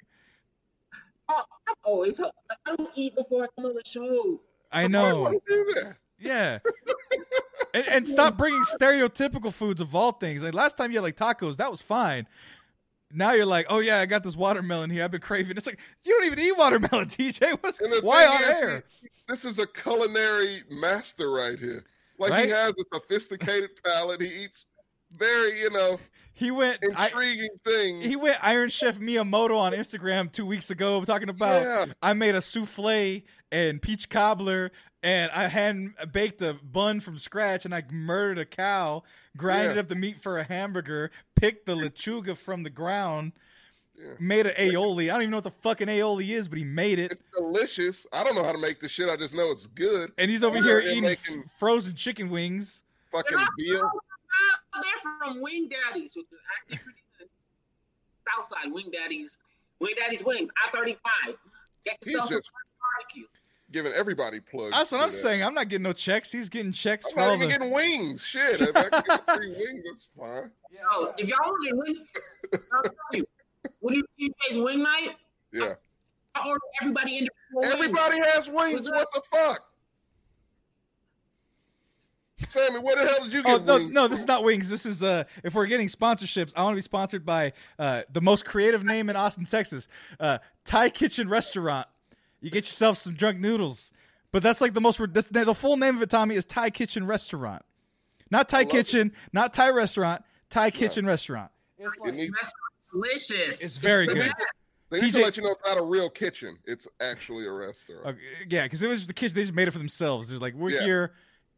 Oh, I'm always. I don't eat before I come on the show. I know. would you do that? Yeah. and, and stop bringing stereotypical foods of all things. Like last time you had like tacos, that was fine. Now you're like, oh yeah, I got this watermelon here. I've been craving. It's like you don't even eat watermelon, TJ. What's And the why thing on is, air? he- this is a culinary master right here. Like Right? he has a sophisticated palate. He eats very, you know, He went. I, intriguing things. he went Iron Chef Miyamoto on Instagram two weeks ago talking about Yeah. I made a souffle and peach cobbler and I hand baked a bun from scratch and I murdered a cow, grinded Yeah. up the meat for a hamburger, picked the lechuga from the ground, Yeah. made an aioli. I don't even know what the fucking aioli is, but he made it. It's delicious. I don't know how to make this shit. I just know it's good. And he's over Yeah, here eating making- frozen chicken wings. Fucking veal. They're from Wing Daddies. with the active Southside Wing Daddies. Wing Daddies Wings. I thirty five. Get yourself just barbecue. giving everybody plugs. That's what I'm that. saying. I'm not getting no checks. He's getting checks I'm for not all even the. getting wings. Shit, if I can get free wings, that's fine. Oh, if y'all want to wing, I'll tell you. What do you guys wing night? Yeah. I order everybody individual wings. Everybody has wings. What the fuck? Sammy, where the hell did you get? Oh get no, wings? no, this is not wings. This is uh if we're getting sponsorships, I want to be sponsored by uh the most creative name in Austin, Texas. Uh Thai Kitchen Restaurant. You get yourself some drunk noodles. But that's like the most that's, the full name of it, Tommy, is Thai Kitchen Restaurant. Not Thai love Kitchen, not Thai restaurant, Thai Kitchen Restaurant. It needs, delicious. It's very the good. best. they need TJ to let you know it's not a real kitchen. It's actually a restaurant. Okay, yeah, because it was just the kitchen. They just made it for themselves. They're like, we're Yeah. here.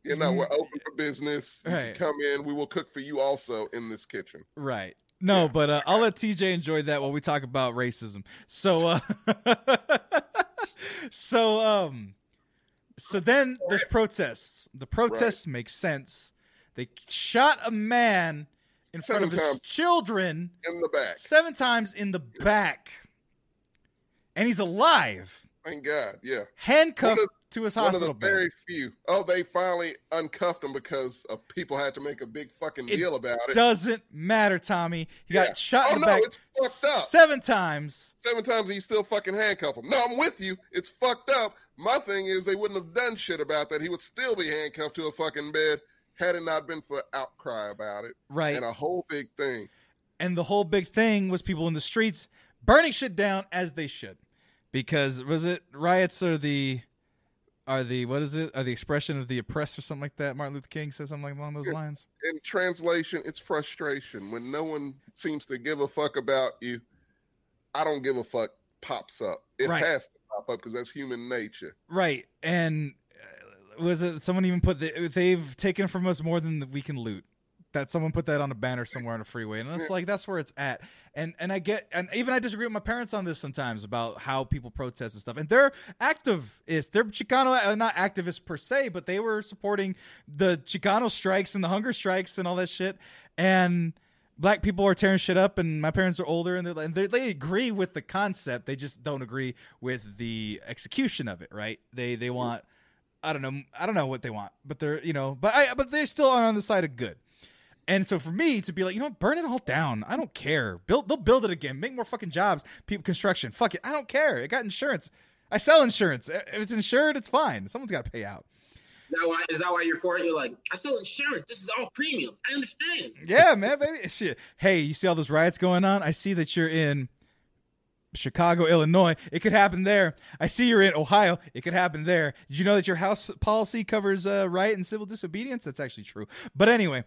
You know, we're open for business. Right. come in. We will cook for you also in this kitchen. Right. No, but uh, I'll let TJ enjoy that while we talk about racism. So, uh, so, um, so then there's protests. The protests make sense. They shot a man in front of Seven his children In the back. seven times in the back, and he's alive, Thank God. Yeah. handcuffed to his One of hospital the bed. very few. Oh, they finally uncuffed him because of people had to make a big fucking It deal about it. It doesn't matter, Tommy. He Yeah. got shot Oh, in the no, back it's fucked up. seven times. Seven times and you still fucking handcuff him. No, I'm with you. It's fucked up. My thing is they wouldn't have done shit about that. He would still be handcuffed to a fucking bed had it not been for outcry about it Right. and a whole big thing. and the whole big thing was people in the streets burning shit down as they should because was it riots or the are the what is it are the expression of the oppressed or something like that martin luther king says something along those lines In translation, it's frustration when no one seems to give a fuck about you. I don't give a fuck pops up. It Right. has to pop up because that's human nature. right and uh, was it someone even put the, they've taken from us more than we can loot that someone put that on a banner somewhere on a freeway and it's like that's where it's at. And and i get and even i disagree with my parents on this sometimes about how people protest and stuff. And they're activists. They're chicano uh, not activists per se but they were supporting the chicano strikes and the hunger strikes and all that shit. And black people are tearing shit up and my parents are older and they're like they they agree with the concept. They just don't agree with the execution of it right? They they want I don't know. I don't know what they want, but they're you know, but I but they still are on the side of good. And so for me to be like, you know, burn it all down. I don't care. Build they'll build it again. Make more fucking jobs. People construction. Fuck it. I don't care. It got insurance. I sell insurance. If it's insured, it's fine. Someone's got to pay out. Is that why? Is that why you're for it? You're like, I sell insurance. This is all premiums. I understand. Yeah, man, baby. Shit. Hey, you see all those riots going on? I see that you're in Chicago, Illinois. It could happen there. I see you're in Ohio. It could happen there. Did you know that your house policy covers uh, riot and civil disobedience? That's actually true. But anyway,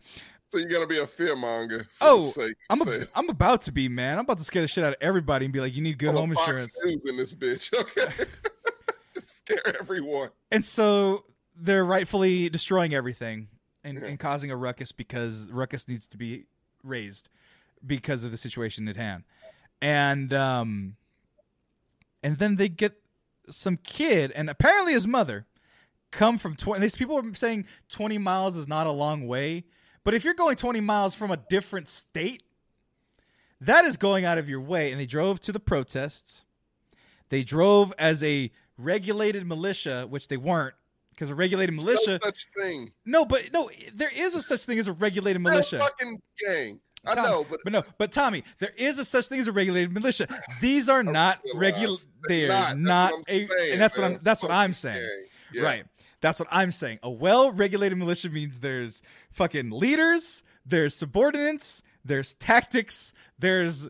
So you're gonna be a fear monger. For Oh, the sake I'm a, I'm about to be, man. I'm about to scare the shit out of everybody and be like, you need good I'm home insurance. News in this bitch. Okay, scare everyone. And so they're rightfully destroying everything. and, Yeah. and causing a ruckus because ruckus needs to be raised because of the situation at hand. And um and then they get some kid and apparently his mother come from 20 these people are saying 20 miles is not a long way but if you're going 20 miles from a different state that is going out of your way and they drove to the protests they drove as a regulated militia which they weren't because a regulated There's militia No such thing. no but no there is a such thing as a regulated militia fucking gang. I Tom- know, but but no, but Tommy, there is a such thing as a regulated militia. These are not regular. They're not. not, a, saying, and that's what. I'm. That's what I'm saying. Yeah. Right. That's what I'm saying. A well-regulated militia means there's fucking leaders, there's subordinates, there's tactics, there's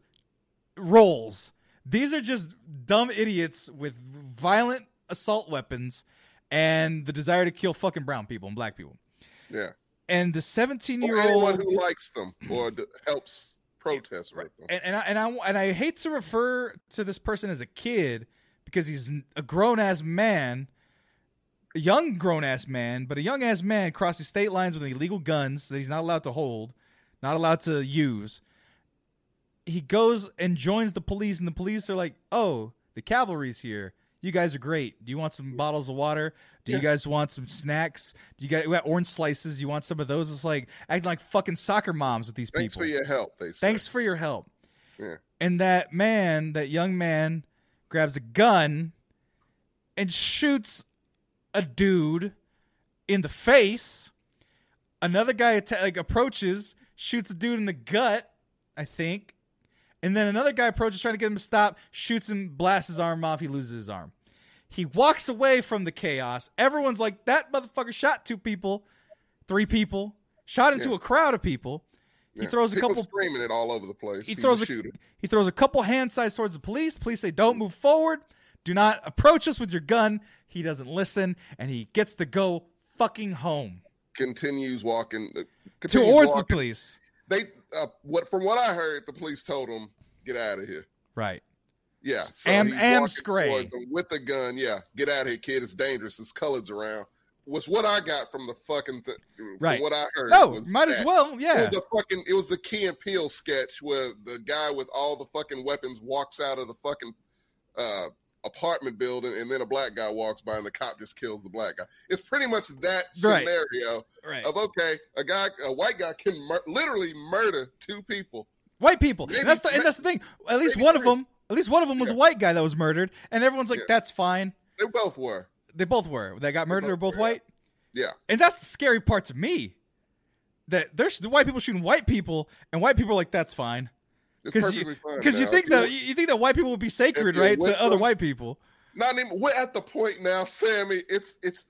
roles. These are just dumb idiots with violent assault weapons and the desire to kill fucking brown people and black people. Yeah. And the 17 Or year anyone old who likes them or helps protest with them. and and I, and I and I hate to refer to this person as a kid because he's a grown ass man, a young grown ass man, but a young ass man crossing state lines with illegal guns that he's not allowed to hold, not allowed to use. He goes and joins the police, and the police are like, "Oh, the cavalry's here. You guys are great. Do you want some bottles of water? Do you guys want some snacks? Do you guys we got orange slices? You want some of those?" It's like acting like fucking soccer moms with these Thanks people. Thanks for your help, they say. Thanks for your help. Yeah. And that man, that young man, grabs a gun and shoots a dude in the face. Another guy atta- like approaches, shoots a dude in the gut, I think. And then another guy approaches trying to get him to stop, shoots him, blasts his arm off, he loses his arm. He walks away from the chaos. Everyone's like, that motherfucker shot two people, three people, shot into Yeah. a crowd of people. He Yeah. throws a People couple screaming it all over the place. he He's throws a a, he throws a couple hand size towards the police. Police say, "Don't move forward. Do not approach us with your gun." He doesn't listen, and he gets to go fucking home Continues walking. uh, Continues towards the police. They uh, what from what I heard, the police told him get out of here. Right. Yeah, Am- he's am Scray. with the gun. Yeah, get out of here, kid. It's dangerous. There's colors around. Was what I got from the fucking Right. What I heard. No, was might as that. well. It Yeah. was the fucking. It was the Key and Peele sketch where the guy with all the fucking weapons walks out of the fucking uh, apartment building, and then a black guy walks by, and the cop just kills the black guy. It's pretty much that Right. scenario Right. of okay, a guy, a white guy can mur- literally murder two people. White people. Maybe- and that's the and that's the thing. At least one of them. At least one of them was a white guy that was murdered, and everyone's like, Yeah. "That's fine." They both were. They both were. They got murdered. They're both both were, yeah. white. Yeah. And that's the scary part to me. That there's the white people shooting white people, and white people are like, "That's fine." Because you, you think that you think that white people would be sacred, right, to other white people. Not even. We're at the point now, Sammy. It's it's.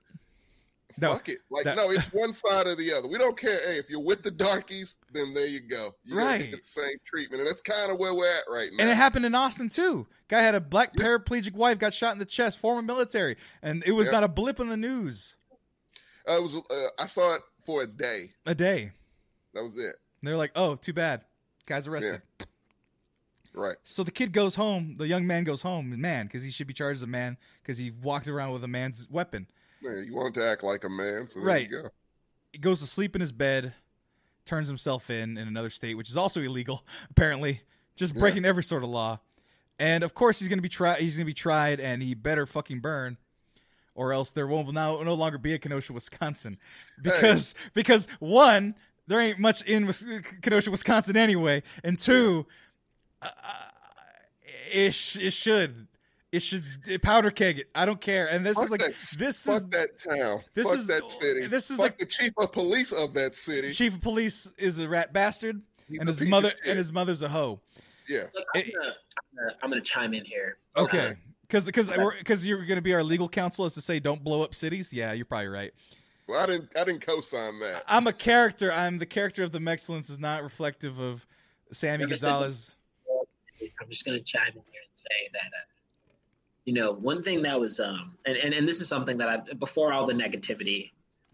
No, fuck it. Like that- no, it's one side or the other. We don't care. Hey, if you're with the darkies, then there you go. You're Right. get the same treatment, and that's kind of where we're at right now. And it happened in Austin too. Guy had a black Yeah. paraplegic wife, got shot in the chest, former military, and it was Yeah. not a blip in the news. Uh, it was. Uh, I saw it for a day. A day. That was it. And they're like, "Oh, too bad, guy's arrested." Right. So the kid goes home. The young man goes home, man, because he should be charged as a man because he walked around with a man's weapon. Man, you want to act like a man, so there Right. you go. He goes to sleep in his bed, turns himself in in another state, which is also illegal, apparently, just Yeah. breaking every sort of law. And of course, he's gonna be tried. He's gonna be tried, and he better fucking burn, or else there will now no longer be a Kenosha, Wisconsin, because because one, there ain't much in Kenosha, Wisconsin anyway, and two, uh, it sh- it should. It should powder keg it. I don't care. And this Fuck is like that, this fuck is that town. this fuck is- that city. this is fuck like- the chief of police of that city. chief of police is a rat bastard, He's and his mother and his mother's a hoe. yeah. Look, I'm, It- gonna, I'm, gonna, I'm gonna chime in here. Okay, because because Okay. because you're going to be our legal counsel as to say don't blow up cities. Yeah, you're probably right. Well, I didn't. I didn't co-sign that. I'm a character. I'm the character of the Mexcellence is not reflective of Sammy Never said Gonzalez. Just gonna chime in here and say that, uh, you know, one thing that was, um, and, and and this is something that I before all the negativity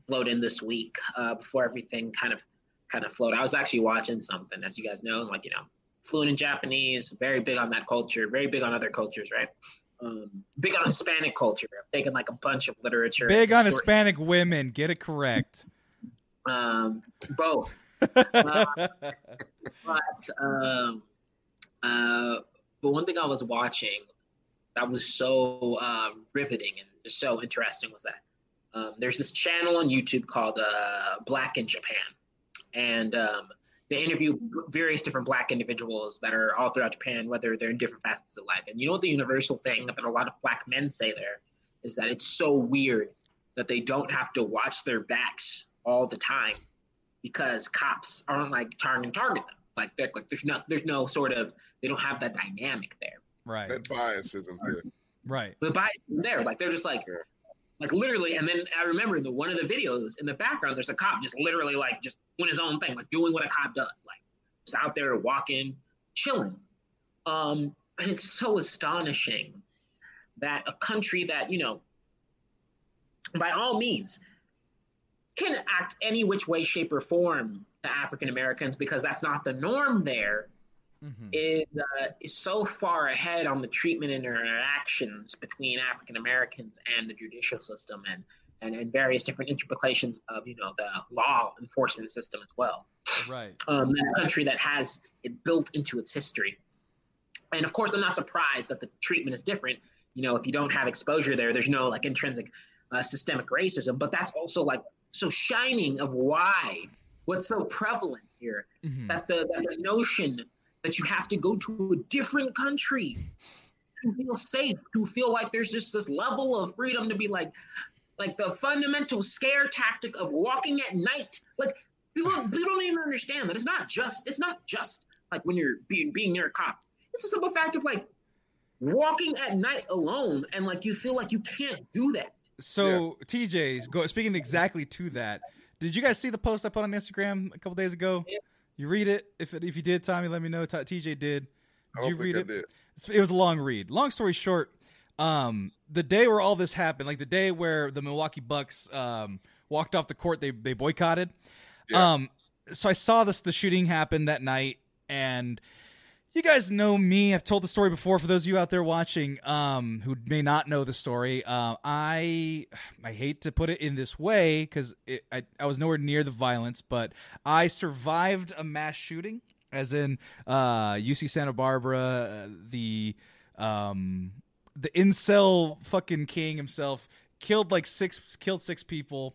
flowed in this week, uh, before everything kind of kind of flowed. I was actually watching something, as you guys know, like you know, fluent in Japanese, very big on that culture, very big on other cultures, right? Um, big on Hispanic culture. I've taken like a bunch of literature. Big on Hispanic women. Get it correct. Um, both. Uh, but um, uh, but one thing I was watching that was so uh, riveting and just so interesting was that um, there's this channel on YouTube called uh, Black in Japan, and um, they interview various different Black individuals that are all throughout Japan, whether they're in different facets of life. And you know what the universal thing that a lot of Black men say there is that it's so weird that they don't have to watch their backs all the time because cops aren't like trying to target them. Like, they're, like there's no there's no sort of they don't have that dynamic there. right, That bias isn't there. right. The bias isn't there. Like they're just like like literally. And then I remember in the one of the videos in the background, there's a cop just literally like just doing his own thing, like doing what a cop does, like just out there walking, chilling. Um, and it's so astonishing that a country that you know, by all means, can act any which way, shape, or form to African Americans because that's not the norm there Mhm. is uh, is so far ahead on the treatment and interactions between African Americans and the judicial system and, and and various different implications of you know the law enforcement system as well. Right. Um, country that has it built into its history, and of course, I'm not surprised that the treatment is different. You know, if you don't have exposure there, there's no like intrinsic uh, systemic racism, but that's also like so shining of why what's so prevalent here Mhm. that the that the notion that you have to go to a different country to feel safe, to feel like there's just this level of freedom to be like like the fundamental scare tactic of walking at night. Like people, people don't even understand that it's not just it's not just like when you're being being near a cop. It's a simple fact of like walking at night alone and like you feel like you can't do that. So TJ, go speaking exactly to that. Did you guys see the post I put on Instagram a couple days ago? Yeah. You read it. If it, if you did, Tommy, let me know. TJ did. I Did don't you think read I it? did. It was a long read. Long story short, um, the day where all this happened, like the day where the Milwaukee Bucks um, walked off the court, they they boycotted. Yeah. Um, so I saw this the shooting happen that night, and you guys know me. I've told the story before. For those of you out there watching, um, who may not know the story, uh, I I hate to put it in this way because I I was nowhere near the violence, but I survived a mass shooting, as in uh, UC Santa Barbara, uh, the um, the incel fucking king himself killed like six killed six people.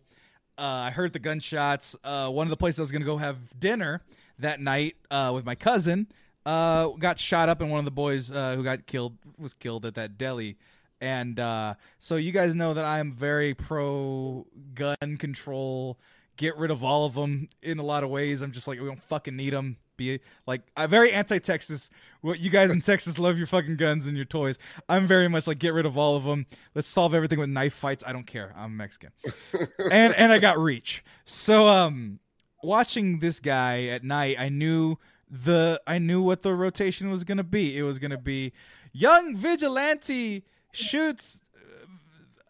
Uh, I heard the gunshots. Uh, one of the places I was gonna go have dinner that night uh, with my cousin uh, got shot up, and one of the boys uh, who got killed was killed at that deli. And uh, so you guys know that I am very pro gun control. Get rid of all of them in a lot of ways. I'm just like we don't fucking need them. Be like I'm very anti-Texas. What you guys in Texas love your fucking guns and your toys. I'm very much like get rid of all of them. Let's solve everything with knife fights. I don't care. I'm Mexican, and and I got reach. So um, watching this guy at night, I knew the I knew what the rotation was gonna be. It was gonna be young vigilante shoots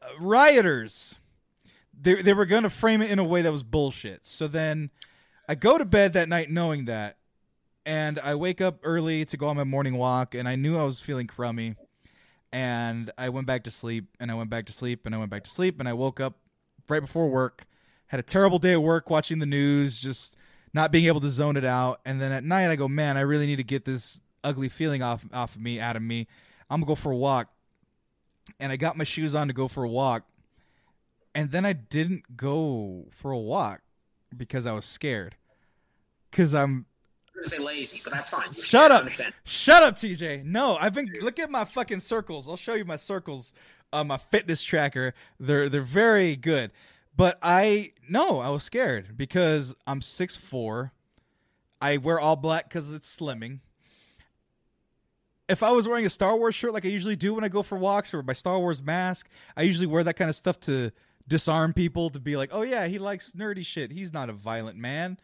uh, rioters. They they were gonna frame it in a way that was bullshit. So then I go to bed that night knowing that, and I wake up early to go on my morning walk, and I knew I was feeling crummy, and I went back to sleep, and I went back to sleep, and I went back to sleep, and I woke up right before work, had a terrible day at work watching the news, just not being able to zone it out, and then at night I go, man, I really need to get this ugly feeling off off of me, out of me. I'm gonna go for a walk, and I got my shoes on to go for a walk, and then I didn't go for a walk because I was scared. Because I'm lazy, but that's fine. Shut up. Understand. Shut up, TJ. No, I've been look at my fucking circles. I'll show you my circles on my fitness tracker. They're they're very good. But I no, I was scared because I'm six four. I wear all black because it's slimming. If I was wearing a Star Wars shirt like I usually do when I go for walks or my Star Wars mask, I usually wear that kind of stuff to disarm people to be like, oh yeah, he likes nerdy shit. He's not a violent man.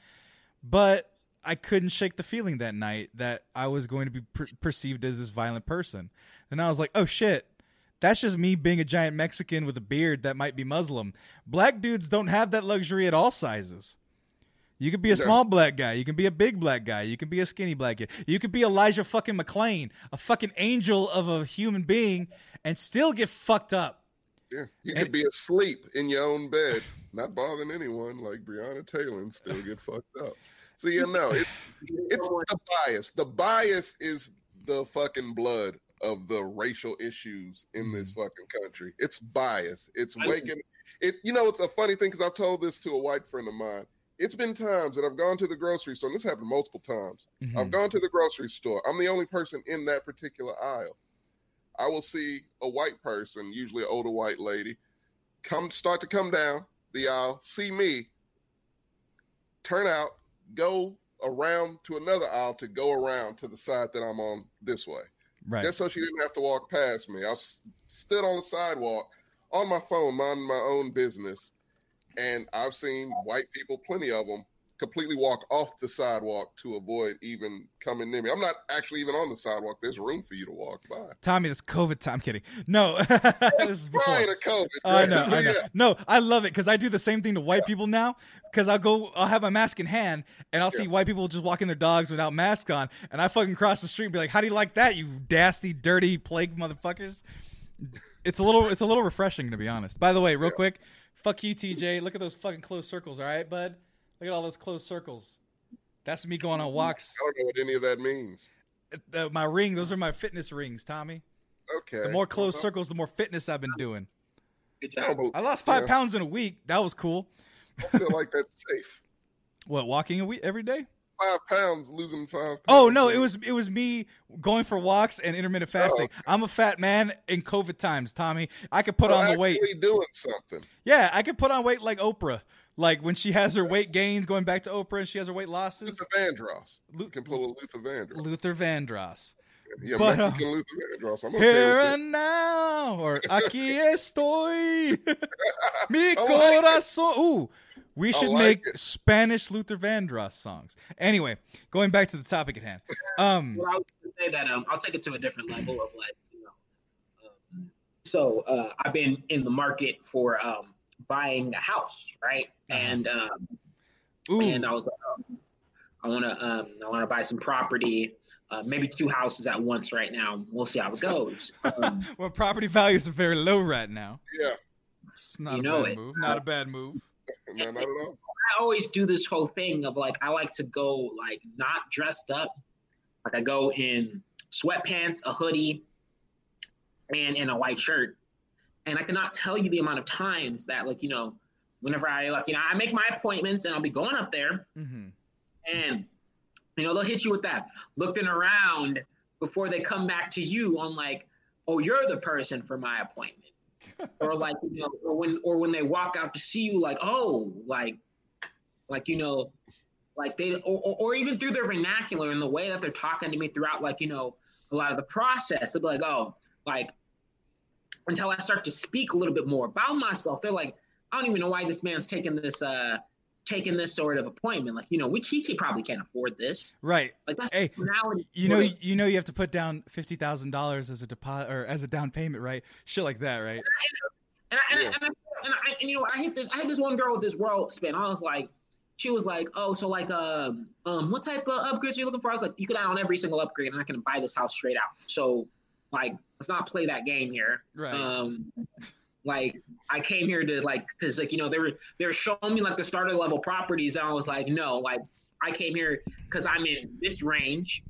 But I couldn't shake the feeling that night that I was going to be per- perceived as this violent person. And I was like, oh shit, that's just me being a giant Mexican with a beard that might be Muslim. Black dudes don't have that luxury at all sizes. You could be a small black guy. You can be a big black guy. You can be a skinny black guy. You could be Elijah fucking McClain, a fucking angel of a human being, and still get fucked up. Yeah, you And- could be asleep in your own bed, not bothering anyone, like Breonna Taylor, and still get fucked up. So you know, it's it's the bias. The bias is the fucking blood of the racial issues in this fucking country. It's bias. It's waking it. You know, it's a funny thing because I've told this to a white friend of mine. It's been times that I've gone to the grocery store, and this happened multiple times. Mhm. I've gone to the grocery store. I'm the only person in that particular aisle. I will see a white person, usually an older white lady, come start to come down the aisle, see me, turn out, go around to another aisle to go around to the side that I'm on this way. Right. Just so she didn't have to walk past me. I stood on the sidewalk on my phone, minding my own business. And I've seen white people, plenty of them, completely walk off the sidewalk to avoid even coming near me. I'm not actually even on the sidewalk. There's room for you to walk by. Tommy, this COVID time. I'm kidding. No, this is before. Prior COVID. Oh, I right? know, I know. yeah, No, I love it because I do the same thing to white people now. Because I'll go, I'll have my mask in hand, and I'll see white people just walking their dogs without masks on, and I fucking cross the street and be like, "How do you like that, you dasty, dirty plague motherfuckers?" It's a little, it's a little refreshing to be honest. By the way, real quick, fuck you, TJ. Look at those fucking closed circles, all right, bud. Look at all those closed circles. That's me going on walks. I don't know what any of that means. Uh, my ring, those are my fitness rings, Tommy. Okay. The more closed Uh-huh. circles, the more fitness I've been doing. I, lost five Yeah. pounds in a week. That was cool. I feel like that's safe. What walking a week every day? Five pounds, losing five pounds. Oh no, it was it was me going for walks and intermittent fasting. okay. I'm a fat man in COVID times, Tommy. I could put Oh, on the weight. doing something. Yeah, I could put on weight like Oprah. Like when she has her weight gains, going back to Oprah, and she has her weight losses. Luther Vandross. Lu- You can pull a Luther Vandross. Luther Vandross. Yeah, But, uh, Mexican Luther Vandross. I'm okay Here with that. and now, or aquí estoy, mi I like corazón. Ooh, we should like make it. Spanish Luther Vandross songs. Anyway, going back to the topic at hand. Um, Well, I was gonna say that um, I'll take it to a different level of like, you know. Um, so uh, I've been in the market for um, buying a house, right? Uh-huh. And um, ooh, and I was like, um, I want to um, I want to buy some property, uh, maybe two houses at once right now. We'll see how it goes. Um, well, property values are very low right now. Yeah, It's not You a know bad it. move. Not a bad move. no, not at all. I always do this whole thing of like I like to go like not dressed up. Like I go in sweatpants, a hoodie, and in a white shirt. And I cannot tell you the amount of times that like, you know, whenever I like, you know, I make my appointments and I'll be going up there hmm and you know, they'll hit you with that looking around before they come back to you on like, oh, you're the person for my appointment. or like, you know, or when or when they walk out to see you, like, oh, like like you know, like they or, or, or even through their vernacular and the way that they're talking to me throughout, like, you know, a lot of the process, they'll be like, oh, like until I start to speak a little bit more about myself, they're like, I don't even know why this man's taking this uh taking this sort of appointment. Like, you know, we he, he probably can't afford this. Right. Like that's Hey, the personality You know, it. you know, you have to put down fifty thousand dollars as a deposit or as a down payment, right? Shit like that, right? And I, and, Yeah. I, and, I, and, I, and you know, I hit this. I had this one girl with this world spin. I was like, she was like, oh, so like, um, um, what type of upgrades are you looking for? I was like, you could add on every single upgrade, and I can buy this house straight out. So, like, let's not play that game here. Right. Um, like, I came here to like, cause like, you know, they were they were showing me like the starter level properties, and I was like, no, like, I came here because I'm in this range,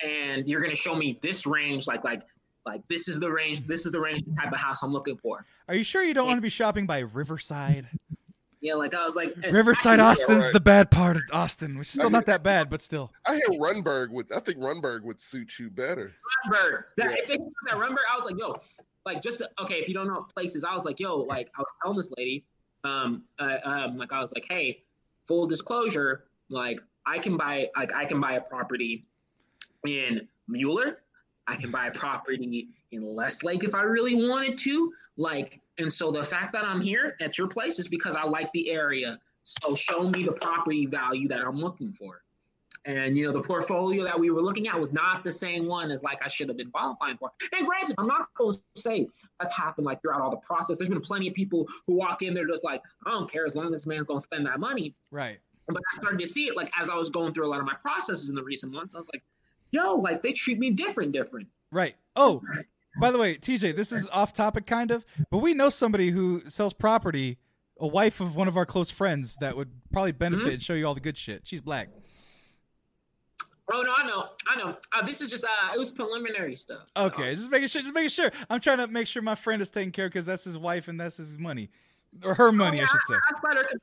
and you're gonna show me this range, like, like. Like this is the range. This is the range type of house I'm looking for. Are you sure you don't want to be shopping by Riverside? Yeah, like I was like Riverside, Austin's right. the bad part of Austin, which is still not that bad, but still. I hear Rundberg would. I think Rundberg would suit you better. Rundberg. That, Yeah. If they put that Rundberg, I was like, yo, like just okay. If you don't know places, I was like, yo, like I was telling this lady, um, uh, um, like I was like, hey, full disclosure, like I can buy, like I can buy a property in Mueller. I can buy a property in Lake if I really wanted to. Like, and so the fact that I'm here at your place is because I like the area. So show me the property value that I'm looking for. And you know, the portfolio that we were looking at was not the same one as like I should have been qualifying for. And granted, I'm not going to say that's happened like throughout all the process. There's been plenty of people who walk in, they're just like, I don't care as long as this man's going to spend that money. Right. But I started to see it like as I was going through a lot of my processes in the recent months. I was like, yo, like they treat me different, different. Right. Oh, By the way, TJ, this is off topic kind of, but we know somebody who sells property, a wife of one of our close friends that would probably benefit Mhm. and show you all the good shit. She's black. Oh no, I know, I know. Uh, this is just uh, it was preliminary stuff. Okay, just making sure. Just making sure. I'm trying to make sure my friend is taken care because that's his wife and that's his money, or her money, I should say. That's.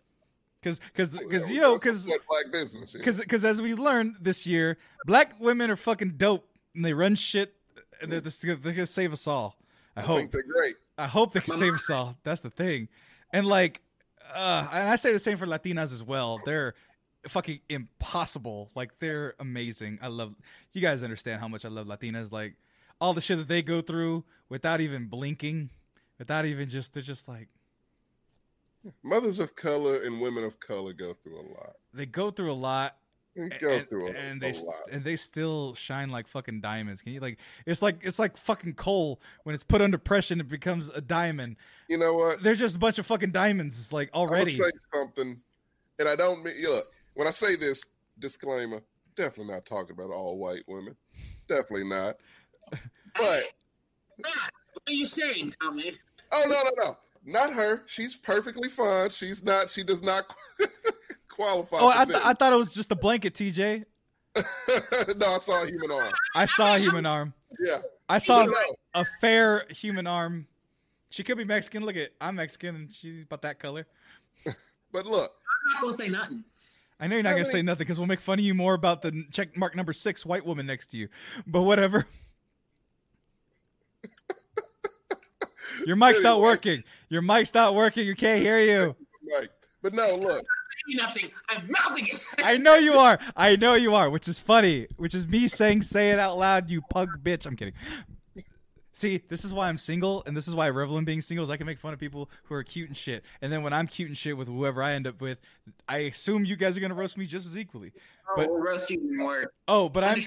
Because because because you know because support black business. yeah. because because as we learned this year, black women are fucking dope and they run shit and they're, they're gonna save us all. I I hope. they're great. I hope they can save us all. That's the thing. And like, uh, and I say the same for Latinas as well. They're fucking impossible. Like they're amazing. I love. You guys understand how much I love Latinas. Like all the shit that they go through without even blinking, without even just. They're just like Mothers of color and women of color go through a lot. they go through a lot. They go and, through a, and they st- lot. and they still shine like fucking diamonds. Can you like? It's like it's like fucking coal when it's put under pressure and it becomes a diamond. You know what? They're just a bunch of fucking diamonds. Like I'm already. gonna say something, and I don't mean look. When I say this disclaimer, definitely not talking about all white women. Definitely not. But Matt, what are you saying, Tommy? oh no no no, not her. She's perfectly fine. She's not. She does not qualify. Oh, for I, th- this. I thought it was just a blanket, TJ. no, I saw a human arm. I saw a human arm. Yeah, I saw No, a fair human arm. She could be Mexican. Look at I'm Mexican and she's about that color. but look, I'm not gonna say nothing. I know you're not How gonna many- say nothing because we'll make fun of you more about the check mark number six white woman next to you. But whatever. Your mic's not working. Your mic's not working. You can't hear you. like, but no, look. Say nothing. I'm mouthing it. I know you are. I know you are, which is funny. Which is me saying "say it out loud," you pug bitch. I'm kidding. See, this is why I'm single, and this is why I revel in being single. Is I can make fun of people who are cute and shit, and then when I'm cute and shit with whoever I end up with, I assume you guys are gonna roast me just as equally. Oh, but- we'll roast you more. Oh, but I'm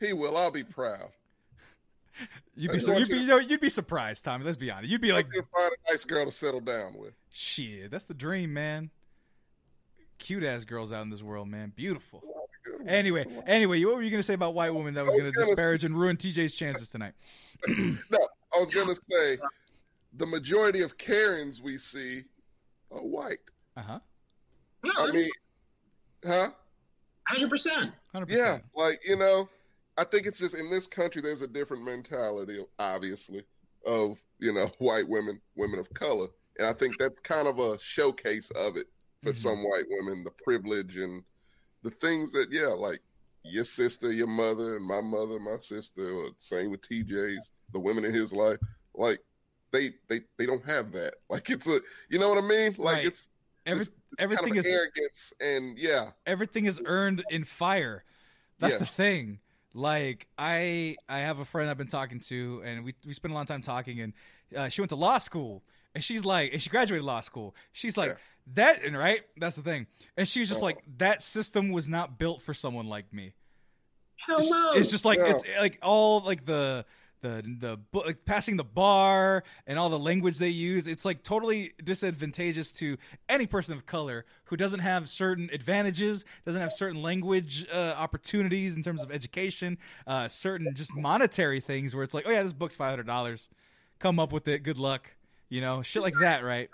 He will. I'll be proud. you'd be just you'd be you you know, you'd be surprised, Tommy. Let's be honest. You'd be like, Like, find a nice girl to settle down with. shit, that's the dream, man. Cute ass girls out in this world, man. Beautiful. Good. Anyway, anyway, what were you gonna say about white women that was was gonna gonna disparage and ruin TJ's chances tonight? No, I was gonna say the majority of Karens we see are white. Uh huh. No, I mean, huh? hundred percent. Hundred Yeah, like you know, I think it's just in this country there's a different mentality, obviously, of you know white women, women of color, and I think that's kind of a showcase of it for Mhm. some white women, the privilege and the things that yeah, like your sister, your mother, and my mother, my sister, or same with TJ's, the women in his life, like they they they don't have that. Like it's a you know what I mean? Like Right. it's Every, it's everything kind of is arrogance and yeah, everything is earned in fire. That's the thing. Like I I have a friend I've been talking to, and we we spent a lot of time talking, and uh, she went to law school, and she's like, and she graduated law school. She's like Yeah. That, and right, that's the thing. And she was just Oh. like that system was not built for someone like me. Hell It's, no. it's just like No. it's like all like the the the bu- like passing the bar and all the language they use. It's like totally disadvantageous to any person of color who doesn't have certain advantages, doesn't have certain language uh, opportunities in terms of education, uh, certain just monetary things where it's like, oh yeah, this book's five hundred dollars. Come up with it. Good luck. You know, shit like that, right?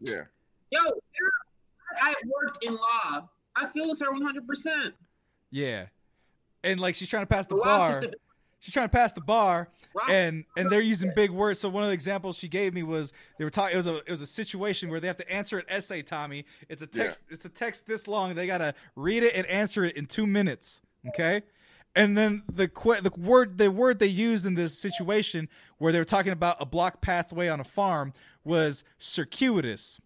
yeah. Yo, I worked in law. I feel it's her one hundred percent. Yeah. And like she's trying to pass the The bar. system. She's trying to pass the bar, Right. and and they're using big words. So one of the examples she gave me was they were talking. It was a it was a situation where they have to answer an essay. Tommy, it's a text. It's a text this long. They gotta read it and answer it in two minutes. Okay, and then the que- the word the word they used in this situation where they were talking about a block pathway on a farm was circuitous.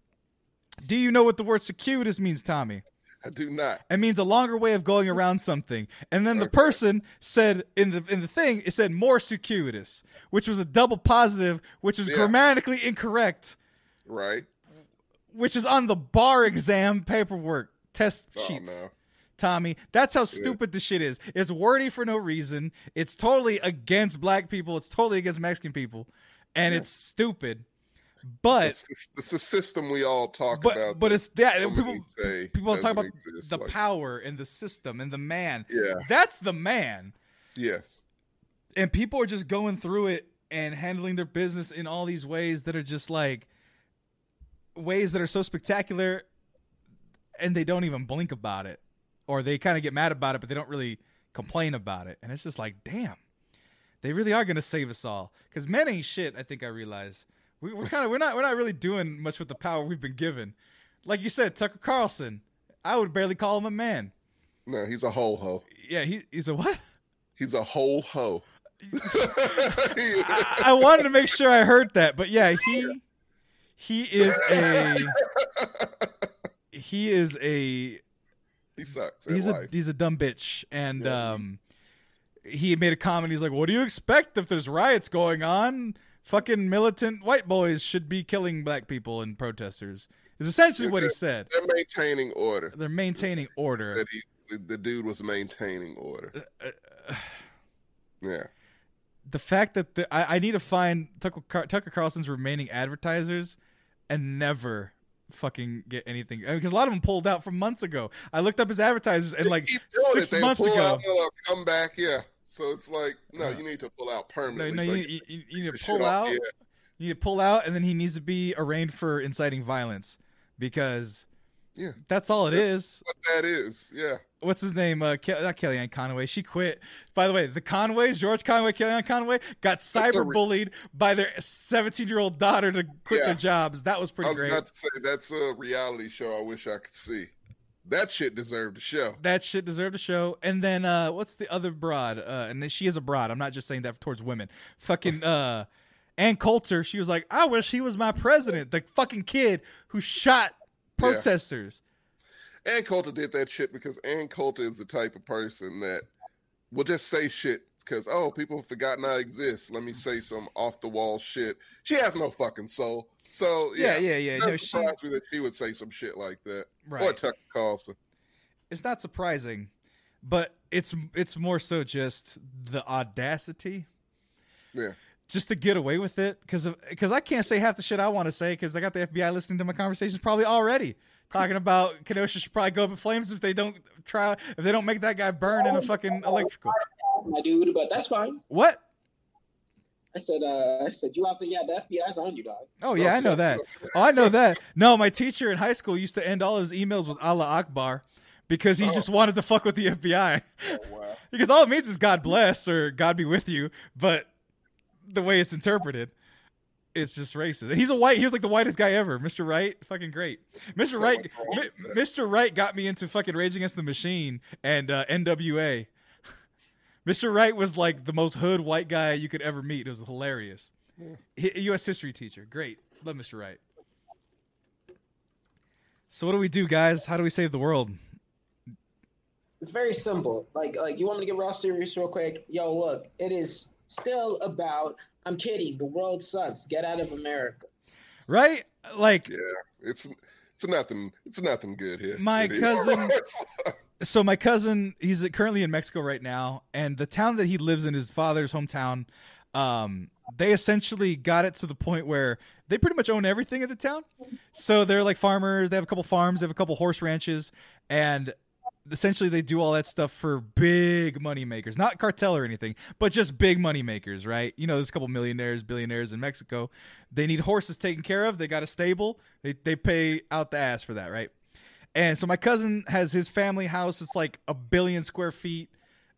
Do you know what the word circuitous means, Tommy? I do not. It means a longer way of going around something. And then the Okay. person said in the in the thing, it said more circuitous, which was a double positive, which is Yeah. grammatically incorrect, Right? which is on the bar exam paperwork test Oh sheets. no. Tommy, that's how stupid this shit is. It's wordy for no reason. It's totally against black people. It's totally against Mexican people, and it's stupid. But It's, it's, it's the system we all talk but about. but it's that people say people talk about exist, the like- power and the system and the man. Yeah. That's the man. Yes. and people are just going through it and handling their business in all these ways that are just like ways that are so spectacular and they don't even blink about it or they kind of get mad about it but they don't really complain about it and it's just like damn they really are going to save us all because men ain't shit i think i realize we, we're kind of we're not we're not really doing much with the power we've been given like you said tucker carlson i would barely call him a man No, he's a whole hoe. yeah he, he's a what He's a whole hoe. I, I wanted to make sure I heard that, but yeah, he he is a he is a he sucks. he's a life. he's a dumb bitch, and Yeah. um, he made a comment. He's like, "What do you expect if there's riots going on? Fucking militant white boys should be killing black people and protesters." Is essentially what he said. They're maintaining order. They're maintaining order. That he, the, dude was maintaining order. Uh, Yeah. the fact that the, I, I need to find Tucker, Car- Tucker Carlson's remaining advertisers and never fucking get anything because a lot of them pulled out from months ago. I looked up his advertisers and like six. Months ago. come back. Yeah. So it's like, no, Yeah. you need to pull out permanently. no, so you, you you, you, need to pull out. You need to pull out, and then he needs to be arraigned for inciting violence because Yeah. that's all it is. What that is. Yeah. What's his name? Uh, Ke- not Kellyanne Conway. She quit. By the way, the Conways, George Conway, Kellyanne Conway, got a cyber re- bullied by their 17 year old daughter to quit Yeah. their jobs. That was I pretty was great. about to say that's a reality show I wish I could see. That shit deserved a show. that shit deserved a show. And then uh what's the other broad? Uh and she is a broad. I'm not just saying that towards women. Fucking uh Ann Coulter, she was like, I wish he was my president. The fucking kid who shot Yeah. protesters. Ann Coulter did that shit because Ann Coulter is the type of person that will just say shit because oh people have forgotten I exist. Let me say some off the wall shit. She has no fucking soul. So Yeah, yeah, yeah, yeah. No, she, me that she would say some shit like that. Or. Tucker Carlson. It's not surprising, but it's it's more so just the audacity. Yeah. Just to get away with it, because of because I can't say half the shit I want to say, because I got the FBI listening to my conversations probably already talking about Kenosha should probably go up in flames if they don't try if they don't make that guy burn in a fucking electrical. my dude, but that's fine. What? I said, uh, I said, you out there? Yeah, the FBI's on you, dog. Oh yeah, I know that. Oh, I know that. No, my teacher in high school used to end all his emails with Allah Akbar because he Oh. just wanted to fuck with the FBI. Oh, wow. because all it means is God bless or God be with you, but the way it's interpreted, it's just racist. He's a white. He was like the whitest guy ever, Mr. Wright. Fucking great, Mr. Wright. Mr. Wright got me into fucking Rage Against the Machine and uh, NWA. Mr. Wright was like the most hood white guy you could ever meet. It was hilarious. Hi- U.S. history teacher, great. Love Mr. Wright. So what do we do, guys? How do we save the world? It's very simple. Like, like you want me to get real serious real quick? Yo, look, it is still about. I'm kidding. The world sucks. Get out of America. Right? Like Yeah. It's it's nothing it's nothing good here. My cousin- so my cousin he's currently in mexico right now and the town that he lives in his father's hometown. Um they essentially got it to the point where they pretty much own everything in the town. So they're like farmers they have a couple farms they have a couple horse ranches and essentially they do all that stuff for big money makers. Not cartel or anything but just big money makers right? You know there's a couple millionaires billionaires in mexico. They need horses taken care of they got a stable they, they pay out the ass for that right and so my cousin has his family house. It's like a billion square feet.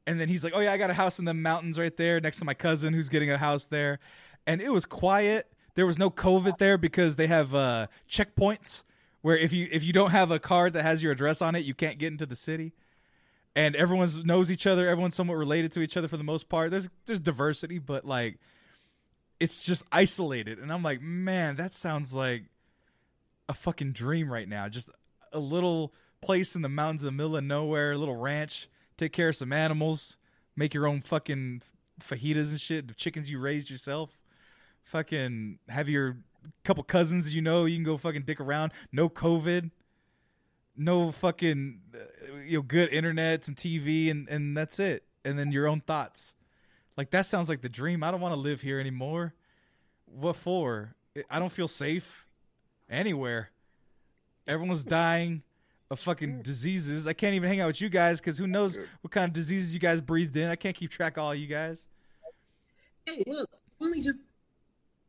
And then he's like, "Oh yeah, I got a house in the mountains right there next to my cousin who's getting a house there." And it was quiet. There was no COVID there because they have uh, checkpoints where if you if you don't have a card that has your address on it, you can't get into the city. And everyone knows each other. Everyone's somewhat related to each other for the most part. There's there's diversity, but like it's just isolated. And I'm like, man, that sounds like a fucking dream right now. Just a little place in the mountains in the middle of nowhere, a little ranch, take care of some animals, make your own fucking fajitas and shit, the chickens you raised yourself. Fucking have your couple cousins you know you can go fucking dick around. No COVID. No fucking uh, you know good internet, some TV and and that's it. And then your own thoughts. Like that sounds like the dream. I don't want to live here anymore. What for? I don't feel safe anywhere. Everyone's dying of fucking diseases. I can't even hang out with you guys because who knows what kind of diseases you guys breathed in. I can't keep track of all you guys. Hey, look, only just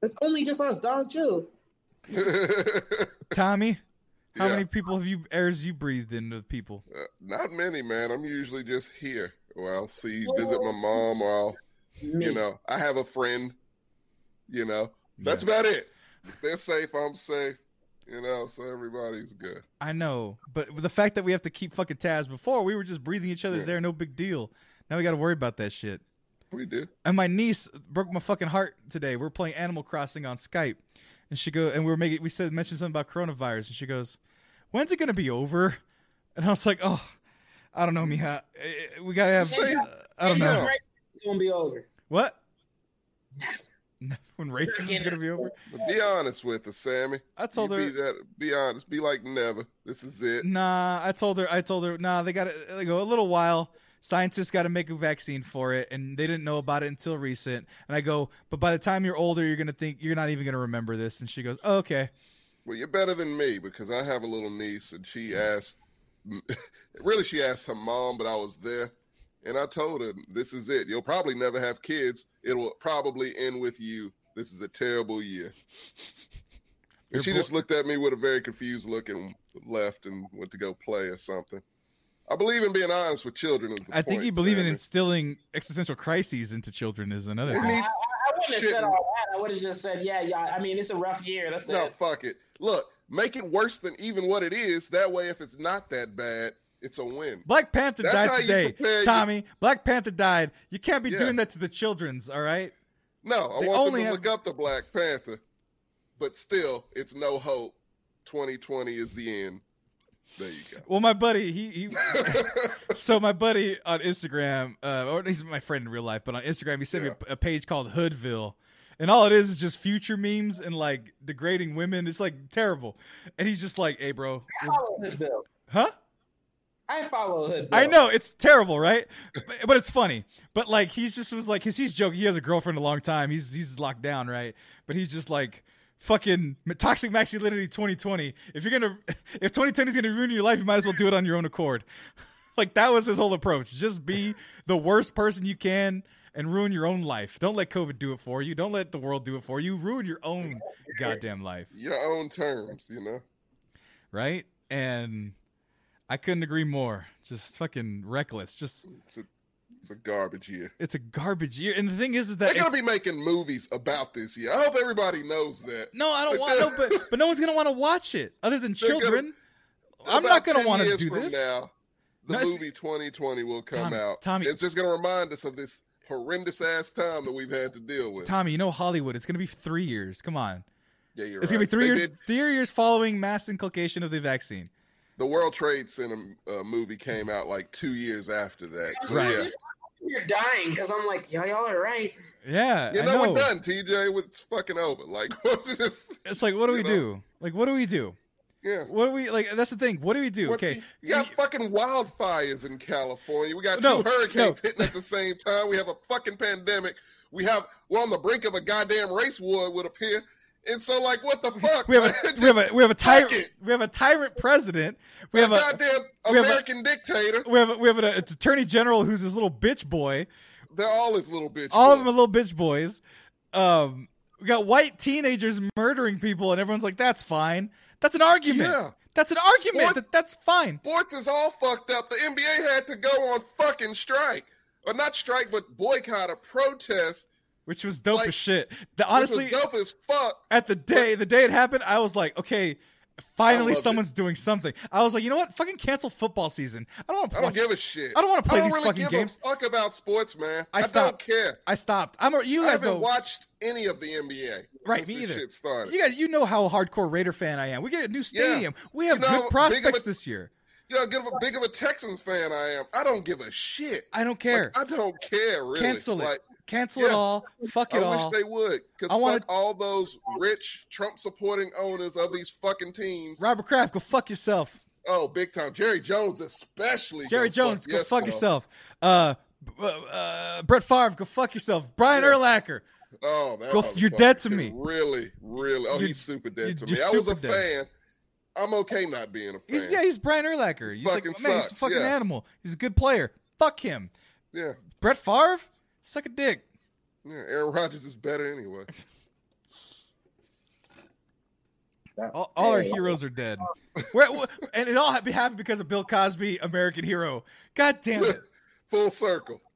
it's only just us, dog. Chill. Tommy, how Yeah. many people have you airs you breathed in with people? Uh, not many, man. I'm usually just here, or I'll see, visit my mom, or I'll, Me. you know, I have a friend. You know, that's about it. They're safe. I'm safe. You know, so everybody's good. I know, but the fact that we have to keep fucking tabs before we were just breathing each other's Yeah. air, no big deal. Now we got to worry about that shit. We do. And my niece broke my fucking heart today. We are playing Animal Crossing on Skype, and she go and we were making we said mentioned something about coronavirus, and she goes, "When's it gonna be over?" And I was like, "Oh, I don't know, Mija. Eh, We gotta have. Uh, I don't know It's gonna be over. what." when racism is gonna be over? But be honest with us, Sammy. I told You her. Be that. Be honest. Be like never. This is it. Nah, I told her. I told her. Nah, they got to they go a little while. Scientists got to make a vaccine for it, and they didn't know about it until recent. And I go, but by the time you're older, you're gonna think you're not even gonna remember this. And she goes, oh, okay. Well, you're better than me because I have a little niece, and she asked. really, she asked her mom, but I was there, and I told her, "This is it. You'll probably never have kids. It'll probably end with you. This is a terrible year." And she just looked at me with a very confused look and left and went to go play or something. I believe in being honest with children. Is the I think you believe in instilling existential crises into children is another thing. I, I, I wouldn't have said all that. I would have just said, yeah, yeah. I mean, it's a rough year. That's No, it. fuck it. Look, make it worse than even what it is. That way, if it's not that bad, it's a win. Black Panther That's died today, prepare your- Tommy. Black Panther died. You can't be Yes. doing that to the childrens. All right. No, I They want only them to have- look up the Black Panther, but still, it's no hope. 2020 is the end. There you go. Well, my buddy, he, he so my buddy on Instagram, uh, or he's my friend in real life, but on Instagram, he sent me a, a page called Hoodville, and all it is is just future memes and like degrading women. It's like terrible, and he's just like, "Hey, bro, I follow huh?" I follow Hoodville. I know it's terrible, right? But, but it's funny. But like he's just was like, cause he's joking. He has a girlfriend a long time. He's he's locked down, right? But he's just like fucking toxic masculinity 2020. If you're gonna, if 2020 is gonna ruin your life, you might as well do it on your own accord. like that was his whole approach. Just be the worst person you can and ruin your own life. Don't let COVID do it for you. Don't let the world do it for you. Ruin your own goddamn life, Your own terms, you know. right? And I couldn't agree more. Just fucking reckless. Just It's a, it's a garbage year. it's a garbage year. And the thing is, is that They're gonna be making movies about this year. I hope everybody knows that. no, I don't want no, but but no one's gonna want to watch it other than They're gonna- children. I'm not gonna want to do this. Now, the No, movie 2020 will come Tommy, out. Tommy- it's just gonna remind us of this horrendous ass time that we've had to deal with. Tommy, you know Hollywood. It's gonna be three years. Come on, yeah, you're it's right. gonna be three They years. did- Three years following mass inculcation of the vaccine. The World Trade Center uh, movie came out like two years after that. So Right. yeah, You're dying because I'm like, y'all, y'all are right. Yeah, you know, know. we're done. TJ, it's fucking over. Like, what's this? It's like, what do we know? do? Like, what do we do? Yeah. What do we like? That's the thing. What do we do? What- okay, You got fucking wildfires in California. We got No, two hurricanes no. hitting at the same time. We have a fucking pandemic. We have we're on the brink of a goddamn race war. It would appear. And so, like, what the fuck? we have a we have a we have a tyrant. We have a tyrant president. We have a goddamn we have a- American dictator. we have a, we have an attorney general who's his little bitch boy. They're all his little bitch. All of them boys. are little bitch boys. Um, we got white teenagers murdering people, and everyone's like, "That's fine. That's an argument. Yeah. That's an argument. Sport- That, that's fine." Sports is all fucked up. The NBA had to go on fucking strike, or not strike, but boycott a protest. Which was dope Like, as shit. The, Honestly, honestly, which was dope as fuck. at the day the day it happened, I was like, okay, finally someone's doing something. I was like, you know what? Fucking cancel football season. I don't want to I don't watch. give a shit. I don't wanna play these really fucking give games. A fuck about sports, man. I I, don't care. I stopped. I'm. a- You I guys haven't know. watched any of the NBA. Right, me either. Shit started. You guys, you know how hardcore Raider fan I am. We get a new stadium. We have You know, good prospects a- this year. You know, give a big of a Texans fan I am. I don't give a shit. I don't care. Like, I don't care really. Cancel it. Like, Cancel it all. Fuck it all. I wish they would. Because I fuck all those rich Trump supporting owners of these fucking teams. Robert Kraft, go fuck yourself. Oh, big time. Jerry Jones especially. Jerry go Jones, fuck go fuck yourself. yourself. Uh, uh, Brett Favre, go fuck yourself. Brian Yeah. Urlacher, Oh, Go- you're dead to me. Really, really. Oh, You're- he's super dead to me. I was a dead. fan. I'm okay not being a fan. he's yeah, he's Brian Urlacher. He's like, Fucking man, he's a fucking yeah. animal. He's a good player. Fuck him. yeah. Brett Favre, suck a dick. Yeah, Aaron Rodgers is better anyway. All, all our heroes are dead. We're, we and it all ha- happened because of Bill Cosby, American hero. God damn it. Full circle.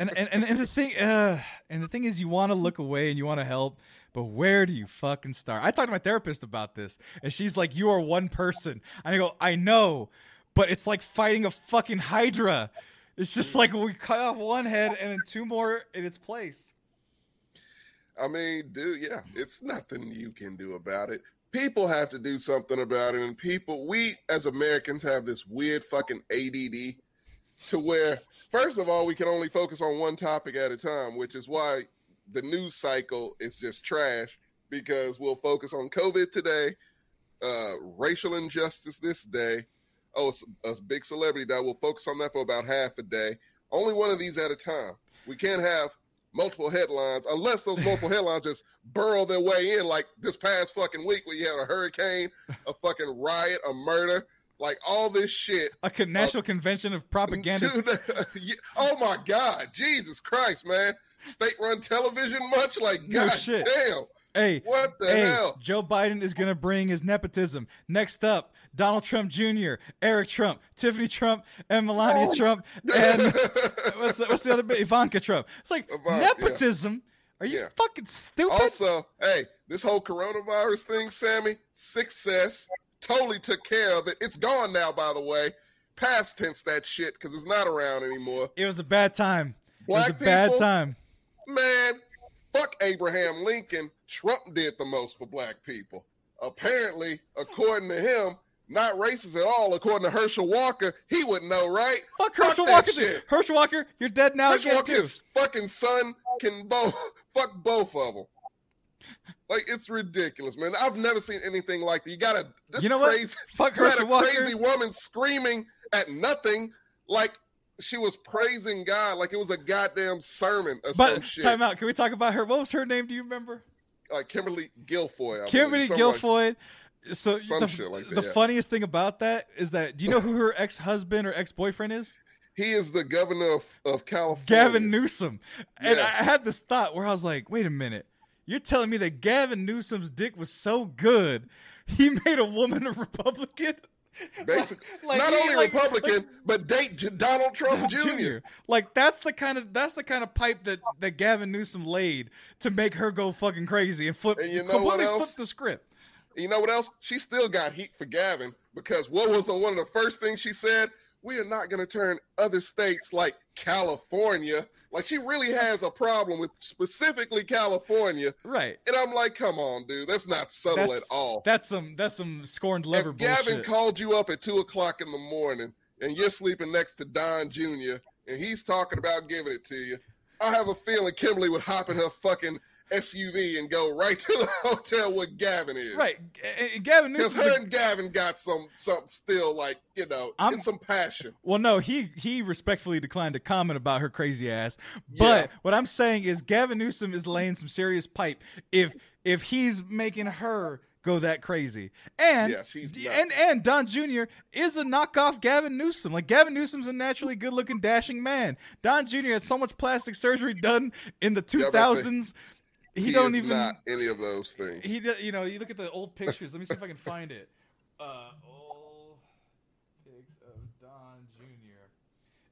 And and, and, and the thing uh, and the thing is you want to look away and you want to help, but where do you fucking start? I talked to my therapist about this, and she's like, You are one person. And I go, I know, but it's like fighting a fucking Hydra. It's just like we cut off one head and then two more in its place. I mean, dude, yeah, it's nothing you can do about it. People have to do something about it, and people, we as Americans have this weird fucking ADD to where, first of all, we can only focus on one topic at a time, which is why the news cycle is just trash because we'll focus on COVID today, uh, racial injustice this day. Oh, it's a big celebrity that we'll focus on that for about half a day. Only one of these at a time. We can't have multiple headlines unless those multiple headlines just burrow their way in like this past fucking week where you had a hurricane, a fucking riot, a murder, like all this shit. A con- uh, national convention of propaganda. Dude, oh my God, Jesus Christ, man! State-run television, much like No God shit. damn, Hey, what the hey, hell? Joe Biden is going to bring his nepotism. Next up, Donald Trump Jr., Eric Trump, Tiffany Trump, and Melania Oh. Trump, and what's the, what's the other bit? Ivanka Trump. It's like Ivanka, yeah. nepotism. Are you Yeah. fucking stupid? Also, hey, this whole coronavirus thing, Sammy, success. Totally took care of it. It's gone now, by the way. Past tense that shit because it's not around anymore. it was a bad time. Black it was a bad people? time. Man, fuck Abraham Lincoln. Trump did the most for black people. Apparently, according to him, not racist at all. According to Herschel Walker, he would know, right? Fuck Fuck Herschel Walker. shit. Herschel Walker, you're dead now Herschel again Walker, too. his fucking son can both fuck both of them. Like it's ridiculous, man. I've never seen anything like that. You got a this You know what? crazy, Fuck you had Herschel a Walker. crazy woman screaming at nothing, like she was praising God, like it was a goddamn sermon or some But shit. time out. Can we talk about her? What was her name? Do you remember? Like Kimberly Guilfoyle. I Kimberly believe, like- Guilfoyle. So Some the, shit like that, the yeah. funniest thing about that is that do you know who her ex husband or ex boyfriend is? He is the governor of, of California. Gavin Newsom. And Yeah. I had this thought where I was like, wait a minute. You're telling me that Gavin Newsom's dick was so good, he made a woman a Republican? Basically, Like, not he- only like- Republican, like- but date J- Donald Trump Jr. Jr. Like that's the kind of that's the kind of pipe that that Gavin Newsom laid to make her go fucking crazy and flip And you know completely flip the script. You know what else? She still got heat for Gavin because what was the, one of the first things she said? We are not going to turn other states like California. Like she really has a problem with specifically California. Right. And I'm like, come on, dude, that's not subtle That's at all. That's some that's some scorned lover if Gavin bullshit. called you up at two o'clock in the morning and you're sleeping next to Don Jr. and he's talking about giving it to you, I have a feeling Kimberly would hop in her fucking SUV and go right to the hotel where Gavin is. right. And- Gavin Because Newsom. her and Gavin got some something still like, you know, I'm- and some passion. Well, no, he he respectfully declined to comment about her crazy ass. But Yeah. what I'm saying is Gavin Newsom is laying some serious pipe if if he's making her go that crazy. And Yeah, and and Don Jr. is a knockoff Gavin Newsom. Like Gavin Newsom's a naturally good-looking, dashing man. Don Jr. had so much plastic surgery done in the Yeah, 2000s. He, He, don't even not any of those things. he you know you look at the old pictures let me see if i can find it uh old pics of don jr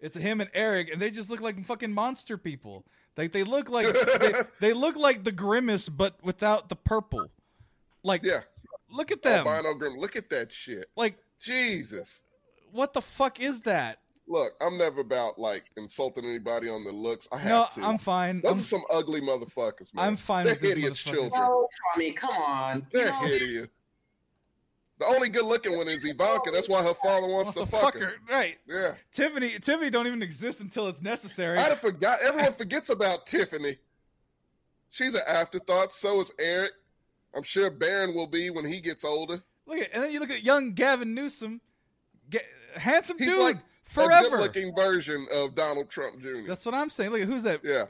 it's him and eric and they just look like fucking monster people like they look like they, they look like the grimace but without the purple like yeah. look at them Albino Grim. Look at that shit. like Jesus. what the fuck is that Look, I'm never about like insulting anybody on the looks. I have no to. i'm fine Those I'm, are some ugly motherfuckers, man. I'm fine They're with hideous children. No, Tommy, come on. They're know, hideous. The only good looking one is Ivanka. That's why her father wants wants to to fuck fuck her. her right Yeah. tiffany tiffany don't even exist until it's necessary I'd have forgot. Everyone forgets about Tiffany. She's an afterthought. So is Eric. I'm sure Barron will be when he gets older. Look at, and then you look at young Gavin Newsom, Ga- handsome He's dude, like a forever. good-looking version of Donald Trump Jr. That's what I'm saying. Look at who's that? yeah,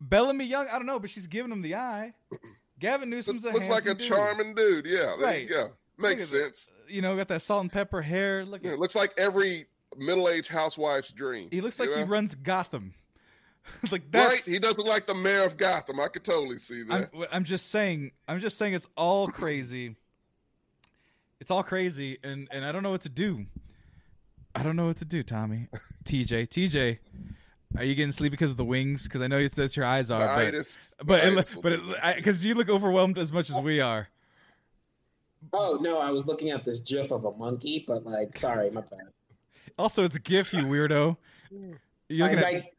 Bellamy Young. I don't know, but she's giving him the eye. Gavin Newsom's a looks like a dude. charming dude. Yeah, there Right. you go. Makes sense. You know, got that salt and pepper hair. Look Yeah, at looks like every middle-aged housewife's dream. he looks like he runs Gotham. like Right? He doesn't like the mayor of Gotham. I could totally see I'm, that. I'm just saying. I'm just saying it's all crazy. It's all crazy, and and I don't know what to do. I don't know what to do, Tommy. TJ, TJ, are you getting sleepy because of the wings? Because I know it's, that's your eyes are, The but itis- but itis it, but because you look overwhelmed as much as we are. Oh no, I was looking at this GIF of a monkey, but like, sorry, my bad. Also, it's a GIF, you weirdo. You looking Like, at I-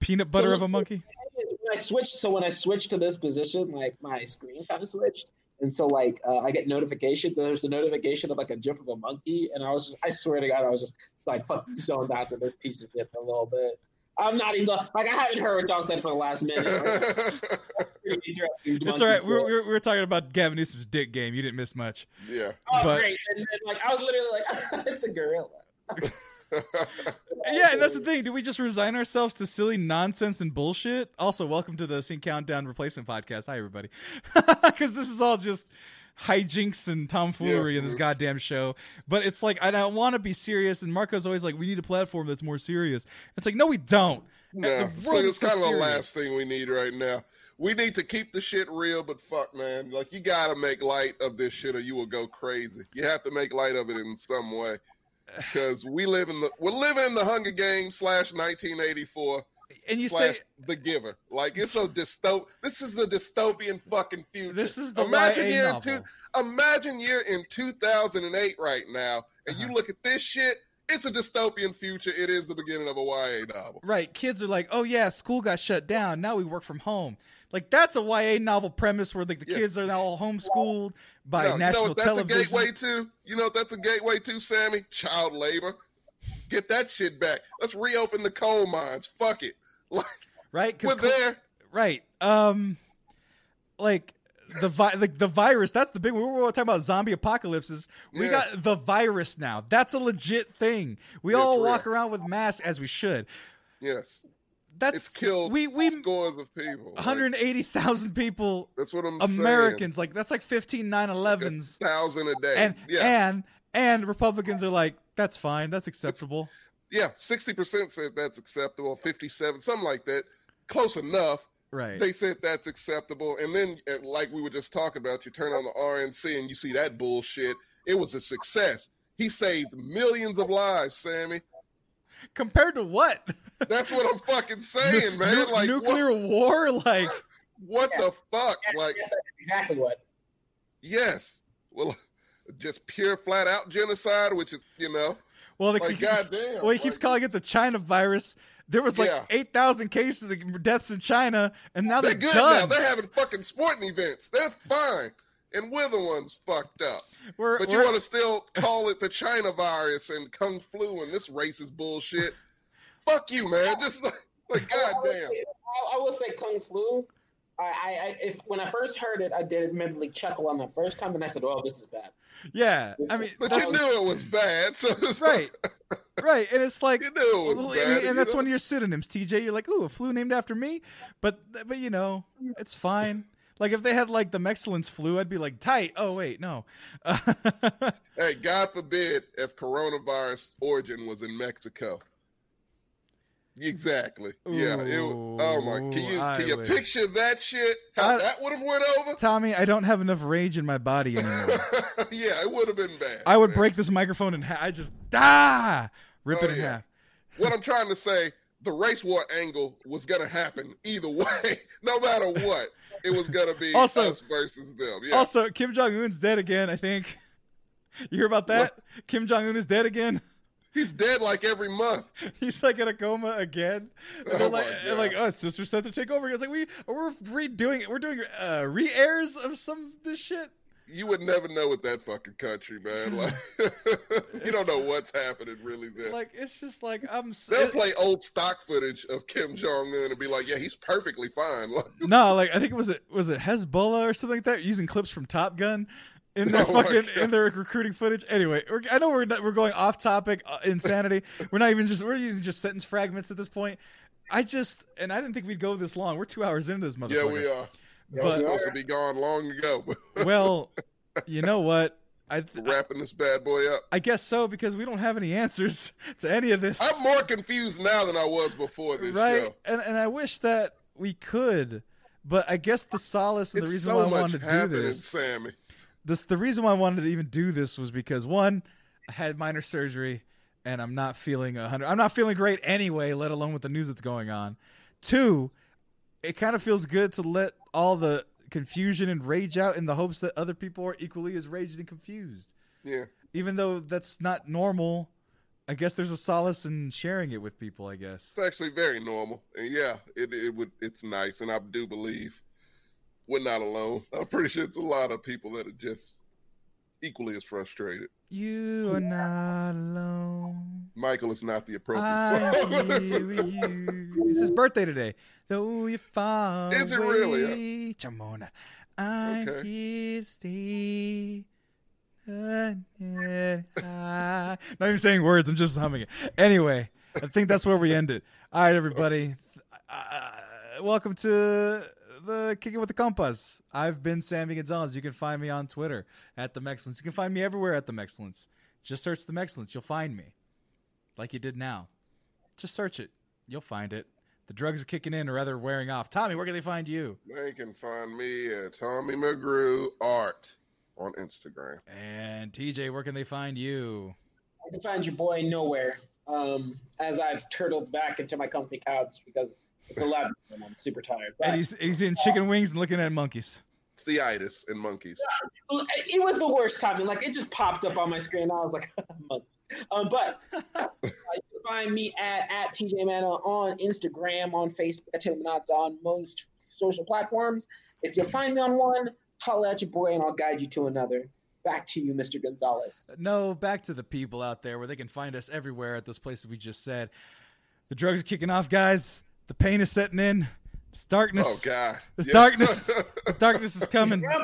peanut butter so of a monkey? when I switched, so when I switched to this position, like my screen kind of switched, and so like uh, I get notifications. And there's a notification of like a gif of a monkey, and I was just, I swear to God, I was just like, fuck you, zoned out to this piece of shit for a little bit. I'm not even like I haven't heard what y'all said for the last minute. It's all right. We were, we were, we were talking about Gavin Newsom's dick game. You didn't miss much. yeah. oh but- great, and then like I was literally like, it's a gorilla. Yeah, and that's the thing. Do we just resign ourselves to silly nonsense and bullshit? Also, welcome to the Sync Countdown Replacement Podcast. Hi, everybody. Because this is all just hijinks and tomfoolery Yeah, in this goddamn show. But it's like, I don't want to be serious. And Marco's always like, we need a platform that's more serious. It's like, no, we don't. No, so it's kind of the last thing we need right now. We need to keep the shit real, but fuck, man, like you gotta make light of this shit, or you will go crazy. You have to make light of it in some way, because we live in the we're living in the Hunger Games slash 1984 And you slash say, The Giver. Like it's a dystop. This is the dystopian fucking future. this is the imagine YA year novel. two, imagine you're in 2008 right now, and Uh-huh. you look at this shit. It's a dystopian future. It is the beginning of a YA novel. Right. Kids are like, oh, yeah, school got shut down. Now we work from home. Like, that's a YA novel premise where, like, the Yeah. kids are now all homeschooled by No, you know what that's television. a gateway to? You know what that's a gateway to, Sammy? Child labor. Let's get that shit back. Let's reopen the coal mines. Fuck it. Like right? we're there. Right. Um, like the vi- like the virus. That's the big. We were talking about zombie apocalypses. We Yeah. got the virus now. That's a legit thing. We Yeah, all walk real. around with masks as we should. Yes. That's It's killed we we scores of people. 180,000 people that's what I'm Americans like that's like 15 9/11s saying. thousand a day. and yeah. and and Republicans are like that's fine that's acceptable. yeah. Sixty percent said that's acceptable. Fifty-seven, something like that. Close enough. Right. They said that's acceptable. And then, uh, like we were just talking about, you turn on the RNC and you see that bullshit. It was a success. He saved millions of lives, Sammy. Compared to what? That's what I'm fucking saying, man. Nu- like, nuclear war like what, what the fuck? Like, that's exactly what. yes. Well, just pure flat out genocide, which is, you know, well the like, goddamn. Well, he keeps like, calling it the China virus. There was like Yeah. eight thousand cases of deaths in China, and now They're they're, good now. They're having fucking sporting events. They're fine. And we're the ones fucked up. We're, But you we're- want to still call it the China virus and Kung Flu and this racist bullshit. Fuck you, man. Just like, like I goddamn. I, I will say Kung Flu. I, I, I, if when I first heard it, I did admittedly chuckle on that first time. Then I said, "Oh, this is bad." yeah. I mean, But that's, you knew it was bad. So it's right, right, and it's like, You knew it was well, bad. and, you and that's know? one of your pseudonyms, TJ. You're like, ooh, a flu named after me, but but you know, it's fine. Like if they had like the Mexcellence flu, I'd be like, tight. Oh wait, no. Hey, God forbid if coronavirus origin was in Mexico. Exactly. Yeah. It, oh my. Can you I can you picture that shit? How I- that would have went over? Tommy, I don't have enough rage in my body anymore. yeah, it would have been bad. I would man. break this microphone in half. I just ah, rip Oh, it in yeah. half. what I'm trying to say, the race war angle was gonna happen either way, no matter what. It was gonna be Also- us versus them. Yeah. Also, Kim Jong Un's dead again. I think. You hear about that? Kim Jong Un is dead again. He's dead like every month. He's like in a coma again. And Oh like, they're like, oh, sister set to take over. It's like we we're redoing it. We're doing uh, re-airs of some of this shit. You would never know with that fucking country, man. Like you don't know what's happening really there. Like it's just like I'm. They'll it- play old stock footage of Kim Jong Un and be like, "Yeah, he's perfectly fine." Like, no, like I think it was it was it Hezbollah or something like that using clips from Top Gun in their Oh fucking God. in their recruiting footage. Anyway, we're, I know we're not, we're going off topic uh, insanity. we're not even just we're using just sentence fragments at this point. I just and I didn't think we'd go this long. We're two hours into this motherfucker. yeah, we are. But- Supposed to be gone long ago. well, you know what? I for wrapping this bad boy up. I guess so because we don't have any answers to any of this. I'm more confused now than I was before this right, show. and and I wish that we could, but I guess the solace and It's the reason so why I wanted to do this, Sammy. This the reason why I wanted to even do this was because one, I had minor surgery and I'm not feeling a hundred. I'm not feeling great anyway, let alone with the news that's going on. Two, it kind of feels good to let all the confusion and rage out in the hopes that other people are equally as raged and confused. Yeah. Even though that's not normal, I guess there's a solace in sharing it with people. I guess. It's actually very normal. And yeah, it it would it's nice. And I do believe we're not alone. I'm pretty sure it's a lot of people that are just equally as frustrated. You are not alone. Michael is not the appropriate I'm song. here with you. It's his birthday today. Though you're far Is it really? Jamona, I'm Okay. here to stay. Not even saying words. I'm just humming it. Anyway, I think that's where we end it. All right, everybody. Uh, welcome to the Kick It with the Compas. I've been Sammy Gonzalez. You can find me on Twitter at the Mexcellence. You can find me everywhere at the Mexcellence. Just search the Mexcellence. You'll find me, like you did now. Just search it. You'll find it. The drugs are kicking in, or rather wearing off. Tommy, where can they find you? They can find me at Tommy McGrew Art on Instagram. And TJ, where can they find you? I can find your boy nowhere. Um, as I've turtled back into my comfy couch because it's 11 and I'm super tired. But And he's he's eating chicken wings and looking at monkeys. It's the itis and monkeys. it was the worst timing. Like it just popped up on my screen. I was like, "Monk." um, but uh, you can find me at at TJ Mana on Instagram, on Facebook, at Taylor Manazza on most social platforms. If you find me on one, holla at your boy, and I'll guide you to another. Back to you, Mr. Gonzalez. No, back to the people out there where they can find us everywhere at those places we just said. The drugs are kicking off, guys. The pain is setting in. It's darkness. Oh God. This Yeah. darkness. the darkness is coming. All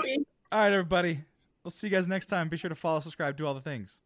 right, everybody. We'll see you guys next time. Be sure to follow, subscribe, do all the things.